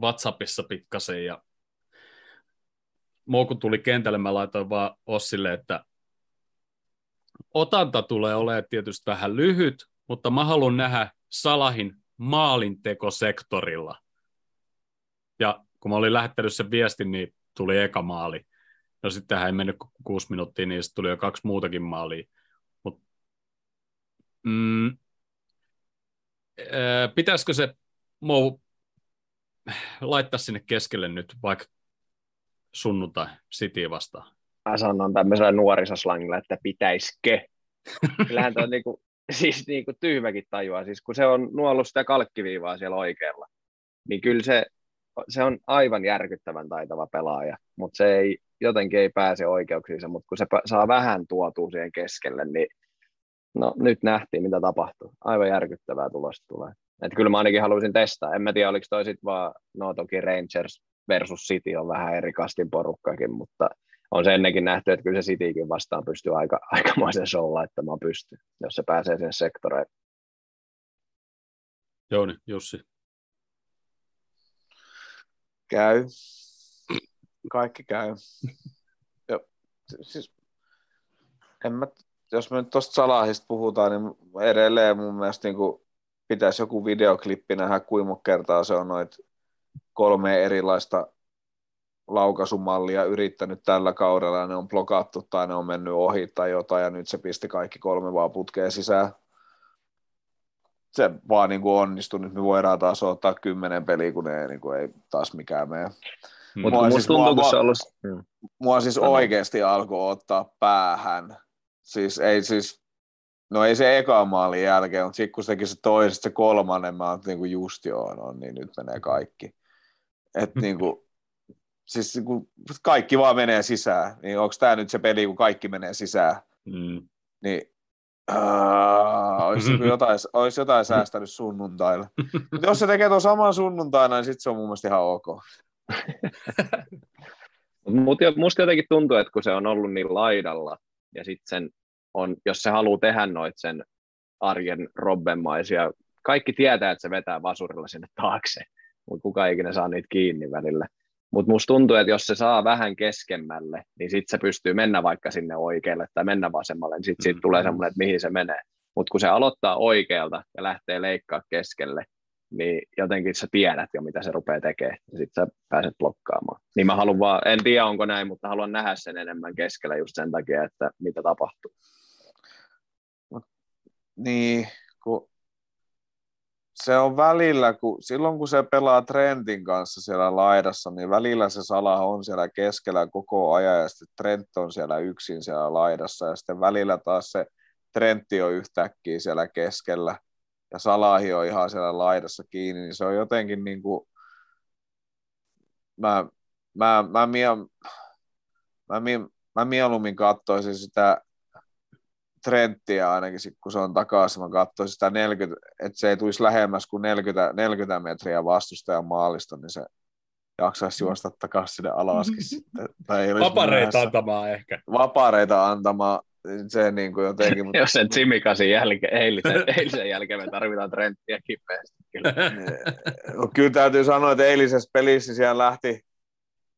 WhatsAppissa pikkasen ja Mou kun tuli kentälle, mä laitoin vaan Ossille, että otanta tulee olemaan tietysti vähän lyhyt, mutta mä haluan nähdä Salahin maalintekosektorilla. Ja kun mä olin lähettänyt sen viestin, niin tuli eka maali. No sittenhän ei mennyt kuusi minuuttia, niin sitten tuli jo kaksi muutakin maalia. Mut, mm, ää, pitäisikö se Mou laittaa sinne keskelle nyt vaikka sunnuntai City vastaan? Mä sanon tämmöisellä nuorisoslangilla, että pitäisikö. Kyllähän toi niinku, siis niinku tyhmäkin tajua, siis kun se on nuollut sitä kalkkiviivaa siellä oikealla, niin kyllä se, se on aivan järkyttävän taitava pelaaja, mutta se ei, jotenkin ei pääse oikeuksiinsa, mutta kun se saa vähän tuotua siihen keskelle, niin no nyt nähtiin, mitä tapahtuu. Aivan järkyttävää tulosta tulee. Että kyllä mä ainakin haluaisin testaa. En mä tiedä, oliko toi sitten vaan, no toki Rangers versus City on vähän eri kastin porukkakin, mutta on se ennenkin nähty, että kyllä se Citykin vastaan pystyy aika, aikamoisen show laittamaan pystyyn, jos se pääsee sen sektoreen. Jouni, Jussi. Käy. Kaikki käy. Ja, siis, en mä, jos me nyt tuosta Salahista puhutaan, niin edelleen mun mielestä niin kuin pitäisi joku videoklippi nähdä, kuinka kertaa se on noit kolme erilaista laukaisumallia yrittänyt tällä kaudella ne on blokattu tai ne on mennyt ohi tai jotain ja nyt se pisti kaikki kolme vaan putkeen sisään. Se vaan niin kuin onnistui. Nyt me voidaan taas ottaa kymmenen peliä, kun ne niin kuin ei taas mikään mene. Mutta Mua siis- tuntuu, mua- kun se mua- on ollut... Mua siis oikeasti alkoi ottaa päähän. Siis ei siis, no ei se eka maalin jälkeen, mutta sitten kun se teki se toinen, sit se kolmannen, mä oon niinku just joo, no niin nyt menee kaikki. Et niinku, siis niinku, kaikki vaan menee sisään. Niin onko tämä nyt se peli, kun kaikki menee sisään? Mm. Niin Uh, olisi, niinku jotain, olisi jotain säästänyt sunnuntaille. Mutta jos se tekee tuon saman sunnuntaina, niin sitten se on mun mielestä ihan ok. Mutta musta jotenkin tuntuu, että kun se on ollut niin laidalla, ja sitten sen on, jos se haluaa tehdä noit sen arjen robbenmaisia, kaikki tietää, että se vetää vasurilla sinne taakse, mutta kuka ikinä saa niitä kiinni välillä. Mutta musta tuntuu, että jos se saa vähän keskemmälle, niin sitten se pystyy mennä vaikka sinne oikealle tai mennä vasemmalle, niin sitten siitä Mm. tulee semmoinen, että mihin se menee. Mutta kun se aloittaa oikealta ja lähtee leikkaa keskelle, niin jotenkin sä tiedät jo, mitä se rupeaa tekemään, ja sitten sä pääset blokkaamaan. Niin mä haluan vaan, en tiedä onko näin, mutta haluan nähdä sen enemmän keskellä just sen takia, että mitä tapahtuu. Niin, kun se on välillä, kun, silloin kun se pelaa Trentin kanssa siellä laidassa, niin välillä se Salah on siellä keskellä koko ajan ja sitten Trent on siellä yksin siellä laidassa ja sitten välillä taas se Trentti on yhtäkkiä siellä keskellä ja Salahi on ihan siellä laidassa kiinni, niin se on jotenkin niin kuin, mä, mä, mä, mie, mä, mie, mä mieluummin katsoisin sitä Trenttiä ainakin, sit, kun se on takaisin, mä katsoisin sitä 40, että se ei tulisi lähemmäs kuin 40, 40 metriä vastustajan maalista, niin se jaksaisi juosta takaisin sinne alaskin sitten. Tai ei myöhässä. antamaan ehkä. Vapareita antamaan, se niin kuin jotenkin, mutta Jos sen Tsimikasin jälkeen, eilisen, eilisen jälkeen me tarvitaan Trenttiä kipeästi. Kyllä. No, kyllä täytyy sanoa, että eilisessä pelissä siellä lähti,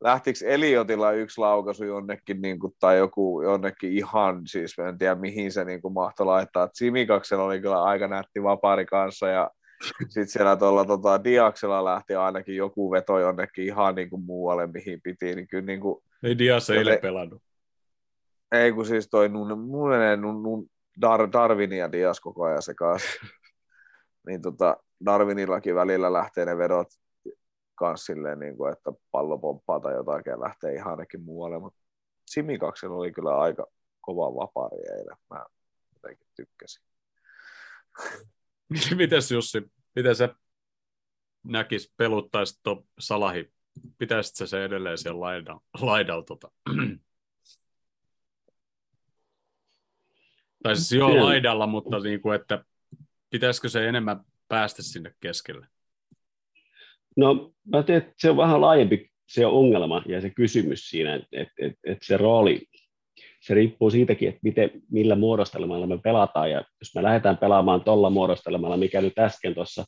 lähtikö Eliotilla yksi laukaisu jonnekin, niin kuin, tai joku jonnekin ihan, siis en tiedä mihin se niin kuin, mahtoi laittaa. Simikaksella oli kyllä aika nätti vapari kanssa, ja sitten siellä tuolla tota, Diaksella lähti ainakin joku veto jonnekin ihan niin kuin, muualle, mihin piti, niin kyllä niin kuin, Ei Dias eilen Joten- pelannut. ei kun siis toi nun, mun menee nun, nun, Dar, Darwin ja Dias koko ajan sekaisin. niin tota, Darwinillakin välillä lähtee ne vedot. Kans silleen, niin kuin, että pallo pomppaa tai jotakin ja lähtee ihan ainakin muualle, mutta Simikaksella oli kyllä aika kova vapaari eilen. Mä jotenkin tykkäsin. Mites Jussi, miten sä näkis, peluttaisit tuon Salahi? Pitäisitkö se edelleen siellä laidalla? laidalla tota? tai siis joo laidalla, mutta niin kuin, että pitäisikö se enemmän päästä sinne keskelle? No mä tiedän, että se on vähän laajempi se ongelma ja se kysymys siinä, että, että, että, että se rooli, se riippuu siitäkin, että miten, millä muodostelmalla me pelataan, ja jos me lähdetään pelaamaan tuolla muodostelmalla, mikä nyt äsken tuossa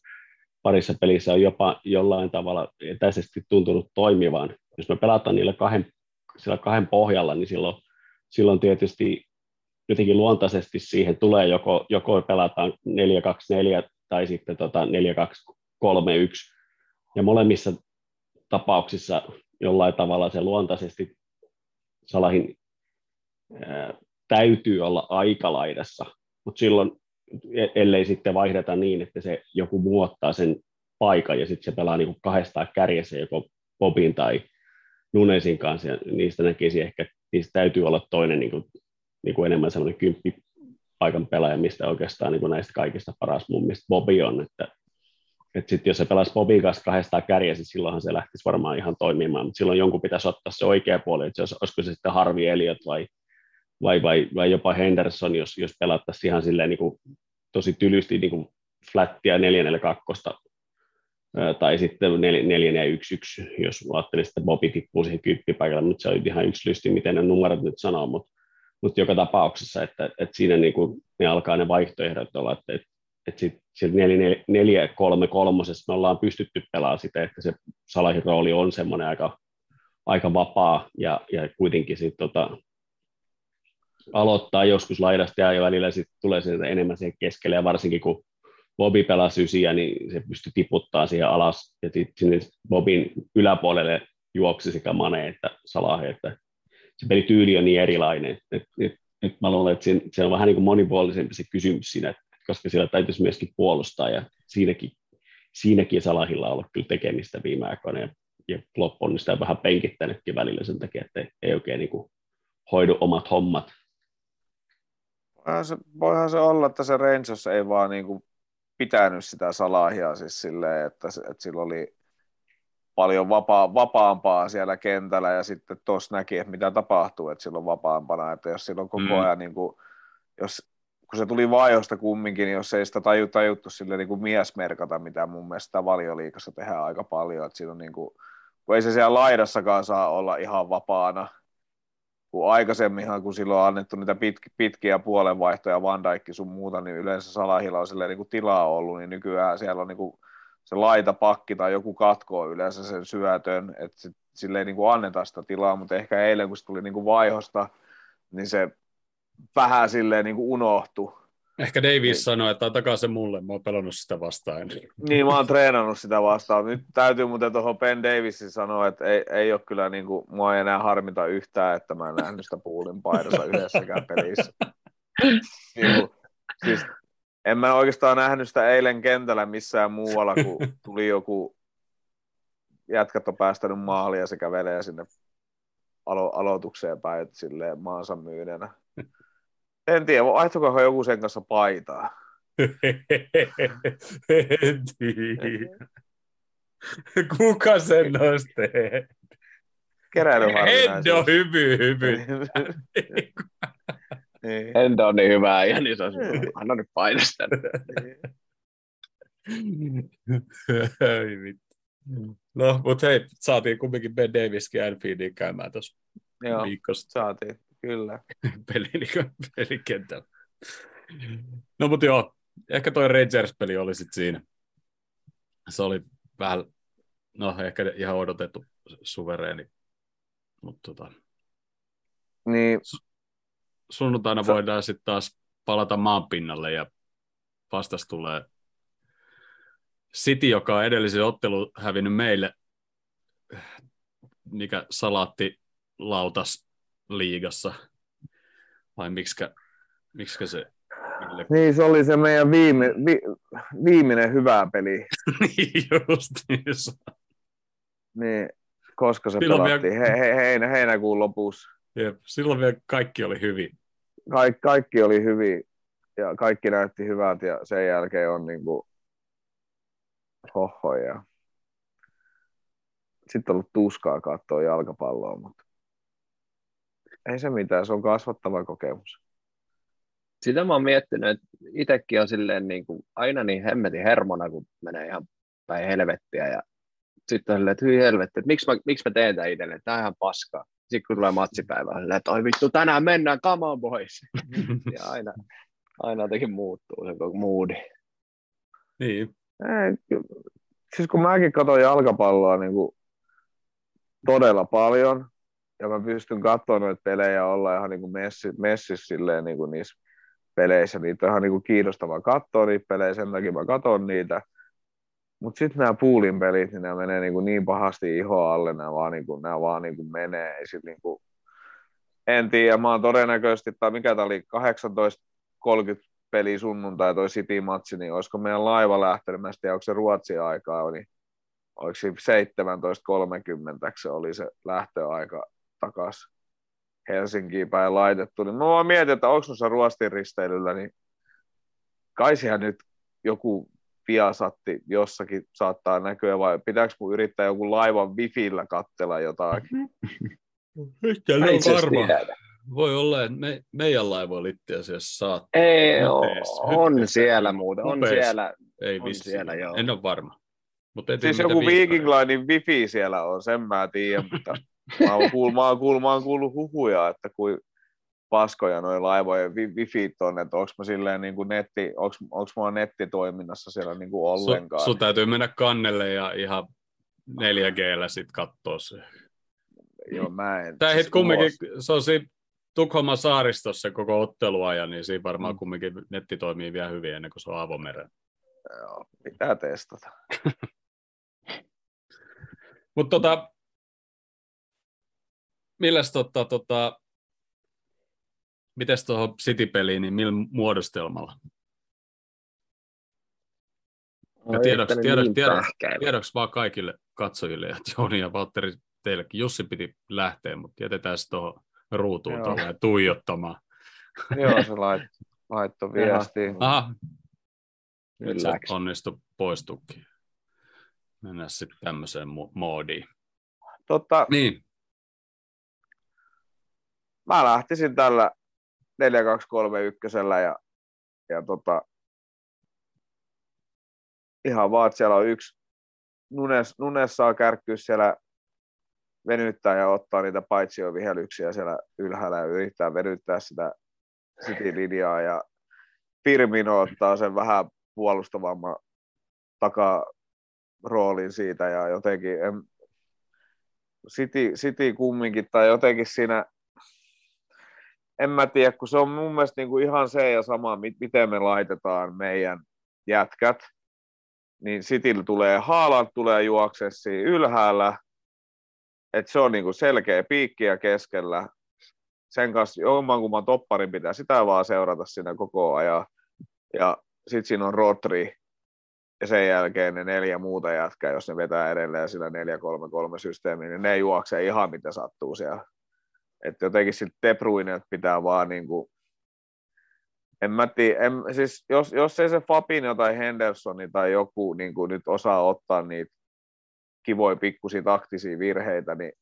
parissa pelissä on jopa jollain tavalla etäisesti tuntunut toimivan, jos me pelataan niillä kahden, sillä kahden pohjalla, niin silloin, silloin tietysti jotenkin luontaisesti siihen tulee joko, joko pelataan 4-2-4 tai sitten tota 4-2-3-1, ja molemmissa tapauksissa jollain tavalla se luontaisesti Salahin ää, täytyy olla aikalaidassa, mutta silloin e- ellei sitten vaihdeta niin, että se joku muuttaa sen paikan ja sitten se pelaa niin kahdestaan kärjessä joko Bobin tai Nunesin kanssa, ja niistä näkisi ehkä, niistä täytyy olla toinen niin kuin, niin kuin enemmän sellainen kymppi paikan pelaaja, mistä oikeastaan niin kuin näistä kaikista paras mun mielestä Bobi on, että että sitten jos se pelasi Bobin kanssa kahdestaan kärjessä, silloinhan se lähtisi varmaan ihan toimimaan, mutta silloin jonkun pitäisi ottaa se oikea puoli, että olisi, olisiko se sitten Harvi Eliot vai, vai, vai, vai, jopa Henderson, jos, jos pelattaisiin ihan silleen niin kuin, tosi tylysti niin kuin flattia 442 tai sitten 4 jos ajattelisi, että Bobi tippuu siihen kymppipaikalle, mutta se on ihan yksi lysti, miten ne numerot nyt sanoo, mutta, mutta joka tapauksessa, että, että siinä niin kuin, ne alkaa ne vaihtoehdot olla, että, että että sitten 4 3 3 me ollaan pystytty pelaamaan sitä, että se Salahin rooli on semmoinen aika, aika vapaa ja, ja kuitenkin sitten tota, aloittaa joskus laidasta ja välillä sitten tulee sieltä enemmän siihen keskelle ja varsinkin kun Bobi pelasi ysiä, niin se pystyi tiputtaa siihen alas ja sitten sinne Bobin yläpuolelle juoksi sekä Mane että Salahi, että se pelityyli on niin erilainen. Et, et, nyt mä luulen, että se on vähän niin kuin monipuolisempi se kysymys siinä, että koska siellä täytyisi myöskin puolustaa, ja siinäkin, siinäkin Salahilla on ollut kyllä tekemistä viime aikoina, ja, ja Klopp on sitä vähän penkittänytkin välillä sen takia, että ei, ei oikein niin kuin hoidu omat hommat. Voihan se, voihan se olla, että se Rangers ei vaan niin kuin pitänyt sitä Salahia siis silleen, että, että sillä oli paljon vapaa, vapaampaa siellä kentällä ja sitten tuossa näki, että mitä tapahtuu, että silloin vapaampana, että jos silloin koko Mm. ajan, niin kuin, jos, kun se tuli vaihosta kumminkin, niin jos ei sitä taju, tajuttu sille niin kuin miesmerkata, mitä mun mielestä valioliikassa tehdään aika paljon, että siinä on niin kuin, kun ei se siellä laidassakaan saa olla ihan vapaana, kun aikaisemminhan, kun silloin on annettu niitä pit, pitkiä puolenvaihtoja, Van Dijk sun muuta, niin yleensä Salahilla on niin kuin tilaa ollut, niin nykyään siellä on niin kuin se laita pakki tai joku katkoo yleensä sen syötön, että sille ei niin kuin anneta sitä tilaa, mutta ehkä eilen, kun se tuli niin kuin vaihosta, niin se vähän silleen niin kuin unohtui. Ehkä Davies sanoi, että antakaa se mulle, mä oon pelannut sitä vastaan. Niin, mä oon treenannut sitä vastaan. Nyt täytyy muuten tuohon Ben Davisin sanoa, että ei, ei ole kyllä, niin kuin, mua ei enää harmita yhtään, että mä en nähnyt sitä puulin paidassa yhdessäkään pelissä. Niin kuin, siis, en mä oikeastaan nähnyt sitä eilen kentällä missään muualla, kun tuli joku jätkät on päästänyt maalia ja se kävelee sinne alo- aloitukseen päin, että silleen maansa myyneenä. En tiedä, vaihtukohan joku sen kanssa paitaa. en tiedä. Kuka sen olisi tehnyt? Hendo hymy, hymy. niin. Hendo on niin hyvä ja niin se on se, anna nyt painosta. Ei vittu. No, mutta hei, saatiin kumminkin Ben Daviskin Anfieldiin käymään tuossa Joo, viikosta saatiin, kyllä. peli, niin pelikentällä. No mutta joo, ehkä toi Rangers-peli oli sitten siinä. Se oli vähän, no ehkä ihan odotettu suvereeni. Mutta tota, Niin, sunnuntaina Sä- voidaan sitten taas palata maan pinnalle ja vastas tulee City, joka on edellisen ottelu hävinnyt meille, mikä salaatti lautas liigassa, vai miksikä, miksikä se mille... niin, se oli se meidän viime, vi, viimeinen hyvä peli. niin justiinsa. Niin, koska se Silloin pelattiin? He, he, heinä, heinäkuun lopussa. Jep. Silloin vielä kaikki oli hyvin. Kaik, kaikki oli hyvin ja kaikki näytti hyvältä ja sen jälkeen on niin kuin hohoja. Sitten on ollut tuskaa katsoa jalkapalloa, mutta ei se mitään, se on kasvattava kokemus. Sitä mä oon miettinyt, että itsekin on silleen niin kuin, aina niin hemmetin hermona, kun menee ihan päin helvettiä ja sitten on silleen, että hyi helvetti, että miksi mä, miksi mä teen tämän itselle, tämä on ihan paskaa. Sitten kun tulee matsipäivä, on silleen, että oi vittu, tänään mennään, come on boys. ja aina, aina jotenkin muuttuu se koko moodi. Niin. Ei, siis kun mäkin katson jalkapalloa niin kuin todella paljon, ja mä pystyn katsomaan noita pelejä olla ihan niin kuin messi, messissä silleen niin kuin niissä peleissä. Niitä on ihan niin kuin kiinnostavaa katsoa niitä pelejä, sen takia mä katson niitä. Mutta sitten nämä puulin pelit, niin nämä menee niin, kuin niin pahasti ihoa alle, nämä vaan, niin kuin, nämä vaan niin kuin menee. Ei sit niin kuin... En tiedä, mä oon todennäköisesti, tai mikä tämä oli, 18.30 peli sunnuntai, toi City-matsi, niin olisiko meidän laiva lähtenyt, mä en tiedä, onko se Ruotsin aikaa, niin oliko se 17.30 se oli se lähtöaika takaisin Helsinkiin päin laitettu, niin mä mietin, että onko noissa Ruostin risteilyllä, niin kai nyt joku Viasatti jossakin saattaa näkyä, vai pitääkö mun yrittää joku laivan wifillä kattella jotakin? Ehkä Mä ne on varma. tiedä. Voi olla, että me, meidän laivoilla itse asiassa saat. Ei, oo, Hypees, on siellä muuten, on Hypees. siellä. Ei On vissiin. siellä, joo. En ole varma. Tiedä, Siis mitä joku Viking Linein wifi siellä on, sen mä tiedän, mutta mä oon kuullut, mä oon kuullut, mä oon kuullut huhuja, että kuin paskoja noin laivojen wifit on, että onks mä silleen niin kuin netti, onks, onks mulla nettitoiminnassa siellä niin kuin ollenkaan. Sun, sun täytyy mennä kannelle ja ihan 4Gllä sit kattoo se. Joo, mä en. Tää siis kumminkin, se on siinä Tukholman saaristossa koko otteluajan, niin siinä varmaan Mm. kumminkin netti toimii vielä hyvin ennen kuin se on avomeren. Joo, pitää testata. Mutta tota, milläs tota, tota, mites tuohon City-peliin, niin millä muodostelmalla? Ja tiedoksi, tiedoksi, tiedoksi, tiedoksi vaan kaikille katsojille, että Joni ja Valtteri teillekin. Jussi piti lähteä, mutta jätetään se tuohon ruutuun Joo. tuolla tuijottamaan. Joo, se lait, laittoi viestiin. Aha, nyt se Ylläks. onnistui poistukin. Mennään sitten tämmöiseen mo- moodiin. Totta, Niin, mä lähtisin tällä 4231 ja, ja tota, ihan vaan, että siellä on yksi, Nunes, Nunes saa kärkkyä siellä venyttää ja ottaa niitä paitsiovihellyksiä siellä ylhäällä ja yrittää venyttää sitä City-linjaa ja Firmino ottaa sen vähän puolustavamman takaroolin siitä ja jotenkin en, City, City kumminkin tai jotenkin siinä en mä tiedä, kun se on mun mielestä niin kuin ihan se ja sama, mit- miten me laitetaan meidän jätkät, niin Cityllä tulee, Haaland tulee juoksee siinä ylhäällä, että se on niin kuin selkeä piikkiä keskellä. Sen kanssa jomman kumman topparin pitää sitä vaan seurata siinä koko ajan. Ja sitten siinä on Rodri, ja sen jälkeen ne neljä muuta jätkää, jos ne vetää edelleen sillä 4-3-3 systeemiä, niin ne juoksee ihan mitä sattuu siellä. Että jotenkin sitten De Bruyne pitää vaan niinku, en mä tiedä, en, siis jos, jos ei se Fabinho tai Hendersoni tai joku niin kuin nyt osaa ottaa niitä kivoja pikkusia taktisia virheitä, niin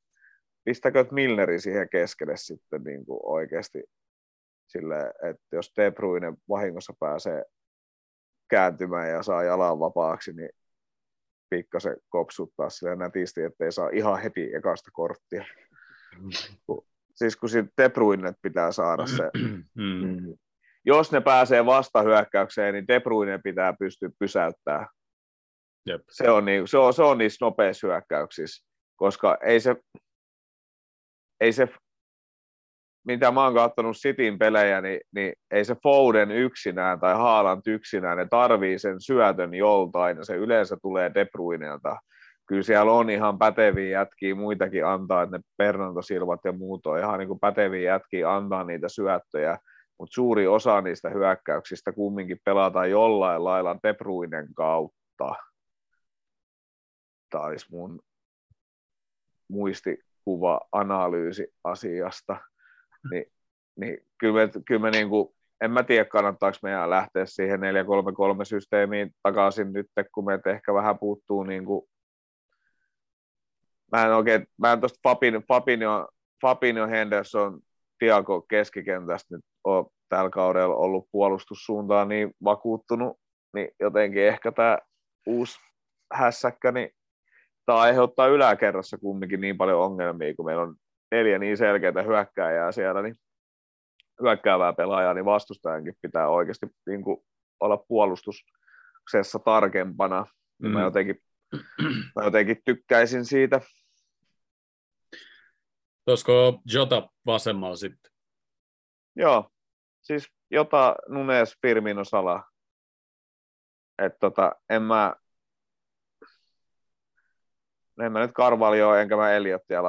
pistäkö Milneri siihen keskelle sitten niin kuin oikeasti sille, että jos De Bruyne vahingossa pääsee kääntymään ja saa jalan vapaaksi, niin pikkasen kopsuttaa sille nätisti, ettei saa ihan heti ekasta korttia. Kun- Siis kun De Bruyne pitää saada se, mm. jos ne pääsee vastahyökkäykseen, niin De Bruyne pitää pystyä pysäyttämään. Jep. Se on, niin, se, on, se on niissä nopeissa hyökkäyksissä, koska ei se, ei se mitä mä oon katsonut Cityn pelejä, niin, niin ei se Foden yksinään tai Haaland yksinään, ne tarvii sen syötön joltain, ja se yleensä tulee De Bruynelta. Kyllä siellä on ihan päteviä jätkiä muitakin antaa, että ne Fernando Silvat ja muut on ihan niin kuin päteviä jätkiä antaa niitä syöttöjä, mutta suuri osa niistä hyökkäyksistä kumminkin pelataan jollain lailla De Bruynen kautta. Tämä olisi mun muistikuva-analyysi asiasta, niin, niin kyllä me, kyllä me niin kuin, en mä tiedä, kannattaako meidän lähteä siihen 4-3-3-systeemiin takaisin nyt, kun meiltä ehkä vähän puuttuu niin kuin, mä en oikein, mä en tuosta Fabinho, Fabinho, Fabinho Henderson Tiago keskikentästä nyt ole tällä kaudella ollut puolustussuuntaan niin vakuuttunut, niin jotenkin ehkä tämä uusi hässäkkä, niin tämä aiheuttaa yläkerrassa kumminkin niin paljon ongelmia, kun meillä on neljä niin selkeää hyökkääjää siellä, niin hyökkäävää pelaajaa, niin vastustajankin pitää oikeasti niin kuin olla puolustuksessa tarkempana. Mm. Mä, jotenkin, mä jotenkin tykkäisin siitä. Olisiko Jota vasemmalla sitten? Joo, siis Jota Nunes Firmino Sala. Että tota, en mä, en mä nyt Karvalio enkä mä Eliottia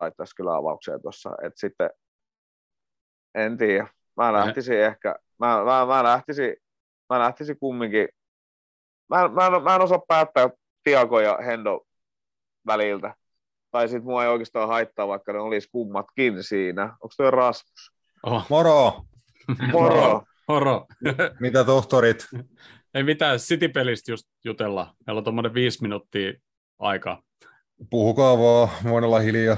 laittaisi kyllä avaukseen tuossa. Että sitten en tiedä. Mä lähtisin mm. ehkä, mä, mä, mä, lähtisin, mä lähtisin kumminkin, mä, mä, en, mä en osaa päättää Tiago ja Hendo väliltä. Tai sitten mua ei oikeastaan haittaa, vaikka ne olisi kummatkin siinä. Onko tuo Rasmus? Oh. Moro! Moro! Moro! Mitä tohtorit? Ei mitään, City-pelistä just jutella. Meillä on tuommoinen viisi minuuttia aikaa. Puhukaa vaan, voin olla hiljaa.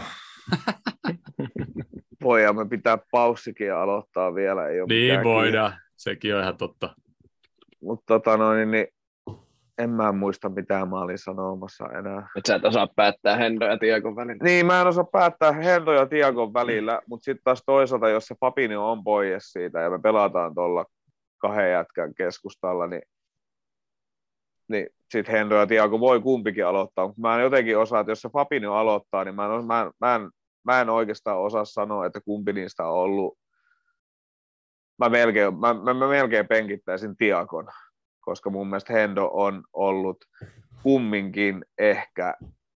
Voidaan me pitää paussikin ja aloittaa vielä. Ei niin voidaan, kiinni. sekin on ihan totta. Mutta tota noin, niin en mä muista mitä mä olin sanomassa enää. Et sä et osaa päättää Hendo ja Tiagon välillä. Niin, mä en osaa päättää Hendo ja Tiagon välillä, mm. mutta sitten taas toisaalta, jos se Fabinho on pois siitä ja me pelataan tuolla kahden jätkän keskustalla, niin, niin sitten Hendo ja Tiago voi kumpikin aloittaa, mutta mä en jotenkin osaa, että jos se Fabinho aloittaa, niin mä en, mä en, mä en, mä en oikeastaan osaa sanoa, että kumpi niistä on ollut. Mä melkein, mä, mä, mä melkein penkittäisin Tiakon koska mun mielestä Hendo on ollut kumminkin ehkä,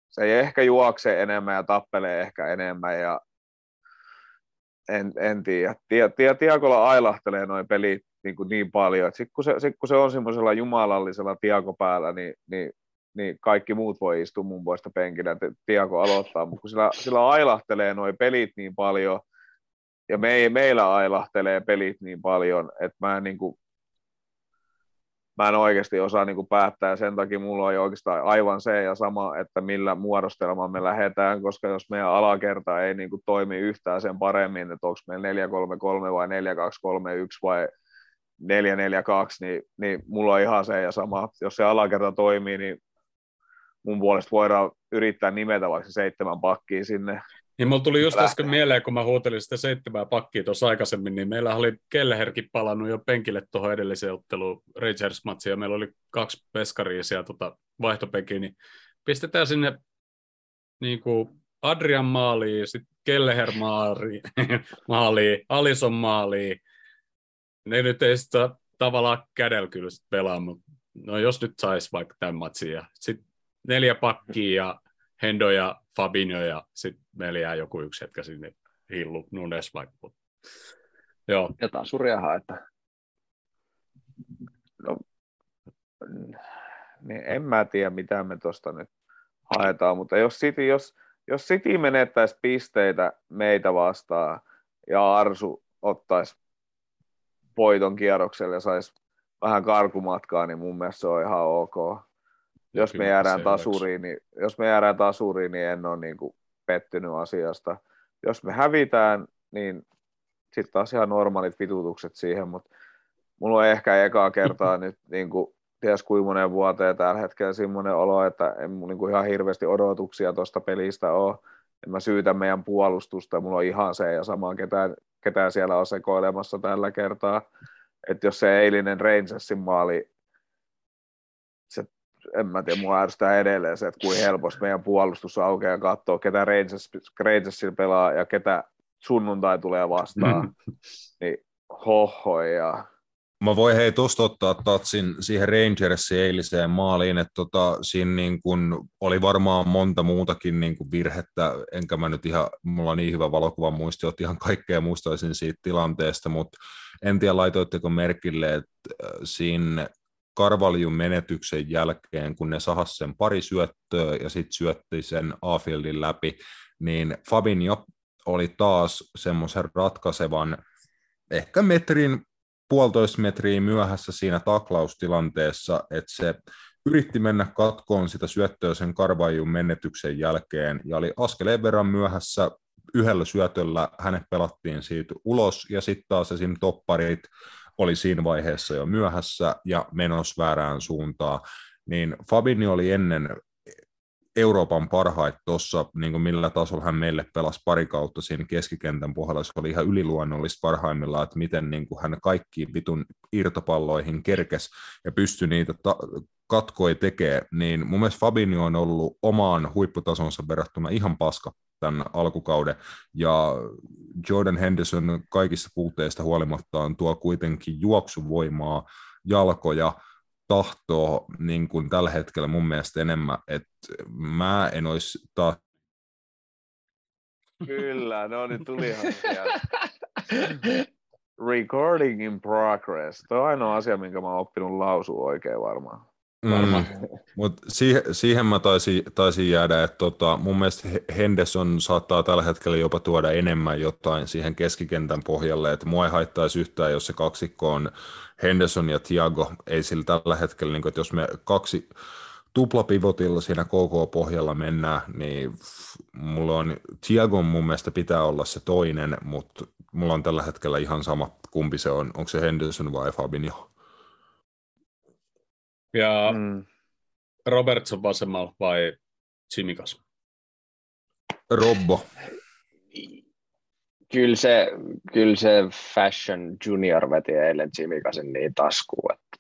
se ei ehkä juokse enemmän ja tappelee ehkä enemmän ja en, en tiedä. Tia, tia, Tiakolla ailahtelee noin pelit niin, kuin niin paljon, että sitten kun, se, sit kun se on semmoisella jumalallisella Tiago päällä, niin, niin, niin kaikki muut voi istua mun puolesta penkillä, että Tiago aloittaa, mutta kun sillä, sillä ailahtelee noin pelit niin paljon, ja me, meillä ailahtelee pelit niin paljon, että mä en niin kuin, mä en oikeasti osaa niin kuin päättää, ja sen takia mulla on oikeastaan aivan se ja sama, että millä muodostelmaan me lähdetään, koska jos meidän alakerta ei niin kuin toimi yhtään sen paremmin, että onko meillä 433 vai 4231 vai 442, niin, niin mulla on ihan se ja sama. Jos se alakerta toimii, niin mun puolesta voidaan yrittää nimetä vaikka seitsemän pakkia sinne niin mulla tuli just äsken mieleen, kun mä huutelin sitä seitsemää pakkia tuossa aikaisemmin, niin meillä oli Kelleherkin palannut jo penkille tuohon edelliseen otteluun Rangers-matsiin, ja meillä oli kaksi peskaria siellä tota, vaihtopekiä, niin pistetään sinne niin kuin Adrian maaliin, sitten Kelleher maaliin, maaliin, Alison maaliin. Ne nyt ei sitä tavallaan kädellä kyllä sit pelaa, mutta no jos nyt saisi vaikka tämän matsin, ja sitten neljä pakkia ja Hendo ja Fabinho ja sitten meillä jää joku yksi hetkä sinne hillu Nunes vaikka. Joo. Jotain surjaa haetaan. No, niin en mä tiedä, mitä me tuosta nyt haetaan, mutta jos City, jos, jos City menettäisi pisteitä meitä vastaan ja Arsu ottaisi voiton kierrokselle ja saisi vähän karkumatkaa, niin mun mielestä se on ihan ok jos me jäädään tasuriin, niin, jos me jäädään tasuriin, niin en ole niin kuin pettynyt asiasta. Jos me hävitään, niin sitten taas ihan normaalit vitutukset siihen, mutta mulla on ehkä ekaa kertaa nyt niin kuin, ties kuinka monen vuoteen tällä hetkellä semmoinen olo, että en mulla niin kuin ihan hirveästi odotuksia tuosta pelistä ole. En mä syytä meidän puolustusta, mulla on ihan se ja sama, ketään, ketään siellä on sekoilemassa tällä kertaa. Että jos se eilinen Rangersin maali se en mä tiedä, mua ärsyttää edelleen se, että kuin helposti meidän puolustus aukeaa ja katsoo, ketä Rangers, Rangersin pelaa ja ketä sunnuntai tulee vastaan. Mm. Niin hoho ja... Mä voin hei tuosta ottaa tatsin siihen Rangersin eiliseen maaliin, että tota, siinä niin kun oli varmaan monta muutakin niin kun virhettä, enkä mä nyt ihan, mulla on niin hyvä valokuva muisti, että ihan kaikkea muistaisin siitä tilanteesta, mutta en tiedä laitoitteko merkille, että äh, siinä Karvaljun menetyksen jälkeen, kun ne sahas sen pari syöttöä ja sitten syötti sen A-fieldin läpi, niin Fabinho oli taas semmoisen ratkaisevan ehkä metrin, puolitoista metriä myöhässä siinä taklaustilanteessa, että se yritti mennä katkoon sitä syöttöä sen Karvajun menetyksen jälkeen ja oli askeleen verran myöhässä yhdellä syötöllä hänet pelattiin siitä ulos ja sitten taas esim. topparit oli siinä vaiheessa jo myöhässä ja menos väärään suuntaan, niin Fabini oli ennen Euroopan parhaita tuossa, niin millä tasolla hän meille pelasi pari kautta siinä keskikentän pohjalla, se oli ihan yliluonnollista parhaimmillaan, että miten niin kuin hän kaikkiin vitun irtopalloihin kerkes ja pystyi niitä ta- katkoi tekee, niin mun mielestä Fabinho on ollut omaan huipputasonsa verrattuna ihan paska tämän alkukauden, ja Jordan Henderson kaikista puutteista huolimattaan tuo kuitenkin juoksuvoimaa, jalkoja, tahtoa niin kuin tällä hetkellä mun mielestä enemmän, että mä en olisi taas Kyllä, no niin tulihan. Recording in progress. Tuo on ainoa asia, minkä mä oon oppinut lausua oikein varmaan. Mm, mutta siihen, siihen mä taisin, taisin jäädä, että tota, mun mielestä Henderson saattaa tällä hetkellä jopa tuoda enemmän jotain siihen keskikentän pohjalle, että mua ei haittaisi yhtään, jos se kaksikko on Henderson ja Thiago, ei sillä tällä hetkellä, niin kuin, että jos me kaksi tuplapivotilla siinä KK-pohjalla mennään, niin mulla on, Thiago mun mielestä pitää olla se toinen, mutta mulla on tällä hetkellä ihan sama, kumpi se on, onko se Henderson vai Fabinho. Ja mm. Robertson vasemmalla vai Simikas? Robbo. Kyllä se, kyllä se Fashion Junior veti eilen Simikasin niin taskuun, että,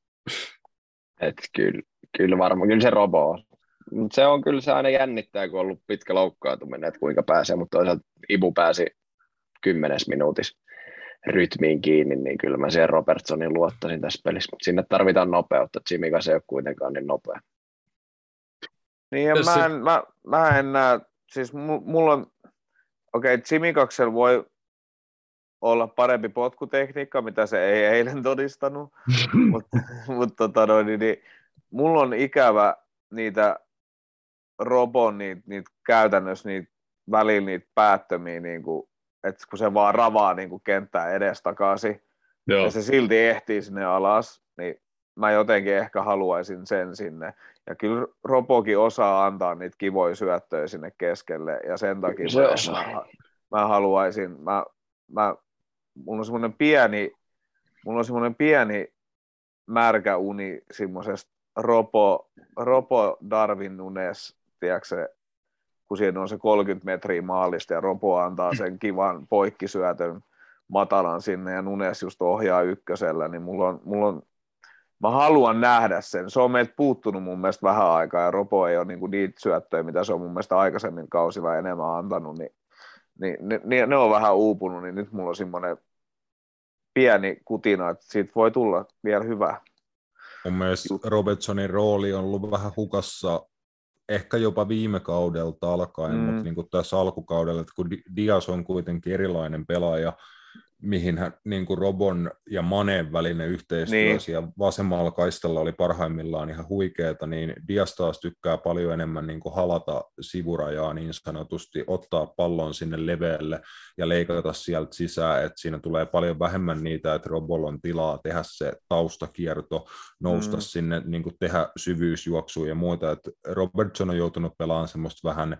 että kyllä, kyllä varmaan, kyllä se Robo on. Mut se on kyllä se aina jännittää, kun on ollut pitkä loukkaantuminen, että kuinka pääsee, mutta toisaalta Ibu pääsi kymmenes minuutissa rytmiin kiinni, niin kyllä mä siihen Robertsonin luottaisin tässä pelissä. Mutta sinne tarvitaan nopeutta, Jimikas ei ole kuitenkaan niin nopea. Niin, ja mä en, mä, mä en näe, siis mulla on, okei, okay, Jimikaksella voi olla parempi potkutekniikka, mitä se ei eilen todistanut, mutta mut, tota, no, niin, niin, mulla on ikävä niitä robon, niitä, niitä käytännössä niitä välillä niitä päättömiä niin kuin että kun se vaan ravaa niin kuin kenttää edestakaisin, Joo. ja se silti ehtii sinne alas, niin mä jotenkin ehkä haluaisin sen sinne. Ja kyllä Ropokin osaa antaa niitä kivoja syöttöjä sinne keskelle, ja sen takia se mä, mä, mä, haluaisin, mä, mä, mulla on semmoinen pieni, mulla on semmoinen pieni märkä uni semmoisesta Ropo, Ropo Darwin Nunes, tiedätkö kun siinä on se 30 metriä maalista ja Ropo antaa sen kivan poikkisyötön matalan sinne ja Nunes just ohjaa ykkösellä, niin mulla on, mulla on mä haluan nähdä sen. Se on meiltä puuttunut mun mielestä vähän aikaa ja Ropo ei ole niinku niitä syöttöjä, mitä se on mun mielestä aikaisemmin kausilla enemmän antanut, niin, niin ne, ne, on vähän uupunut, niin nyt mulla on semmoinen pieni kutina, että siitä voi tulla vielä hyvä. Mun mielestä Robertsonin rooli on ollut vähän hukassa ehkä jopa viime kaudelta alkaen, mm. mutta niin kuin tässä alkukaudella, että kun Dias on kuitenkin erilainen pelaaja, mihin hän, niin kuin Robon ja Maneen välinen yhteistyö niin. siellä vasemmalla kaistalla oli parhaimmillaan ihan huikeeta, niin Dias taas tykkää paljon enemmän niin kuin halata sivurajaa niin sanotusti, ottaa pallon sinne leveälle ja leikata sieltä sisään, että siinä tulee paljon vähemmän niitä, että Robol on tilaa tehdä se taustakierto, nousta mm. sinne, niin kuin tehdä syvyysjuoksuja ja muuta, että Robertson on joutunut pelaamaan semmoista vähän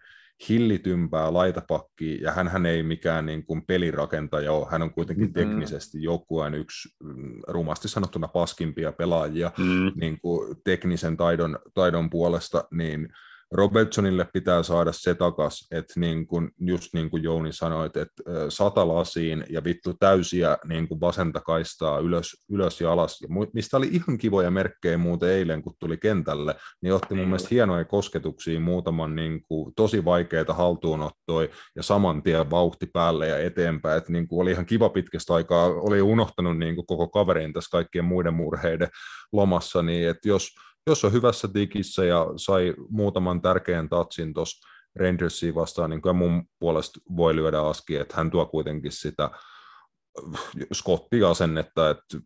hillitympää laitapakkia, ja hän ei mikään niin kuin pelirakentaja ole, hän on kuitenkin mm-hmm. teknisesti joukkueen yksi mm, rumasti sanottuna paskimpia pelaajia mm. niin kuin teknisen taidon, taidon puolesta, niin Robertsonille pitää saada se takas, että niin kuin, just niin kuin Jouni sanoi, että sata lasiin ja vittu täysiä niin kuin vasenta kaistaa ylös, ylös ja alas, ja mistä oli ihan kivoja merkkejä muuten eilen, kun tuli kentälle, niin otti mun mielestä hienoja kosketuksia, muutaman niin kuin, tosi vaikeita haltuunottoi ja saman tien vauhti päälle ja eteenpäin, että niin kuin, oli ihan kiva pitkästä aikaa, oli unohtanut niin kuin, koko kaverin tässä kaikkien muiden murheiden lomassa, niin että jos jos on hyvässä digissä ja sai muutaman tärkeän tatsin tuossa Rangersiin vastaan, niin kyllä mun puolesta voi lyödä aski, että hän tuo kuitenkin sitä äh, skottiasennetta, että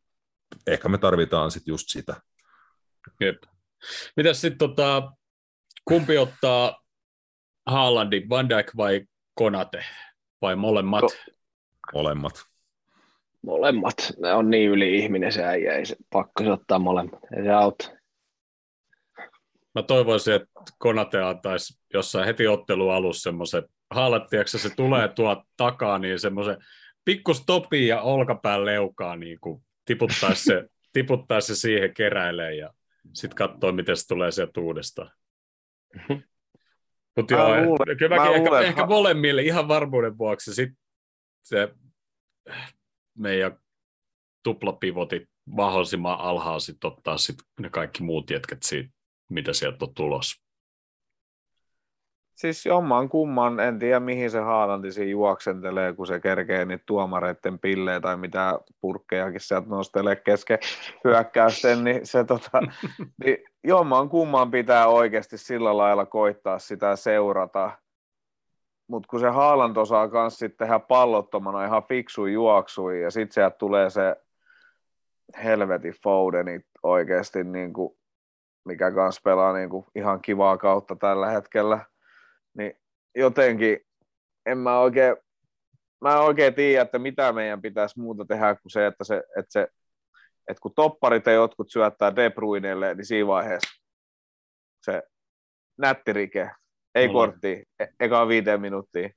ehkä me tarvitaan sitten just sitä. Jep. Mitäs sitten tota, kumpi ottaa Haalandin, Van Dijk vai Konate? Vai molemmat? Ko- Molemmat. Molemmat. Ne on niin yli-ihminen se äijä, ei se pakko se ottaa molemmat. Ei se auta. Mä toivoisin, että Konate antaisi jossain heti ottelu alussa semmoisen, haalattiaksi se tulee tuo takaa, niin semmoisen pikku stopi ja olkapään leukaa niin kuin tiputtaisi se, tiputtaisi se siihen keräilee ja sitten katsoo, miten se tulee sieltä uudestaan. Mutta Mä joo, luulen- kyllä mä mäkin ehkä, luulen, ehkä molemmille ihan varmuuden vuoksi sit se meidän tuplapivotit mahdollisimman alhaalla sit ottaa sit ne kaikki muut jätkät siitä, mitä sieltä on tulossa. Siis jomman kumman, en tiedä mihin se Haalandi siinä juoksentelee, kun se kerkee niitä tuomareiden pillejä tai mitä purkkejakin sieltä nostelee kesken hyökkäysten, niin se tota, niin jomman kumman pitää oikeasti sillä lailla koittaa sitä seurata. Mutta kun se Haaland osaa myös sitten tehdä pallottomana ihan fiksu juoksui ja sitten sieltä tulee se helvetin Fodenit oikeasti, niin kuin, mikä kanssa pelaa niin kuin ihan kivaa kautta tällä hetkellä niin jotenkin en mä oikein, mä en oikein tiedä, että mitä meidän pitäisi muuta tehdä kuin se, että, se, että, se, että kun topparit ja jotkut syöttää De Bruynelle, niin siinä vaiheessa se nättirike, ei Mulla- kortti, e- eka viiteen minuuttia,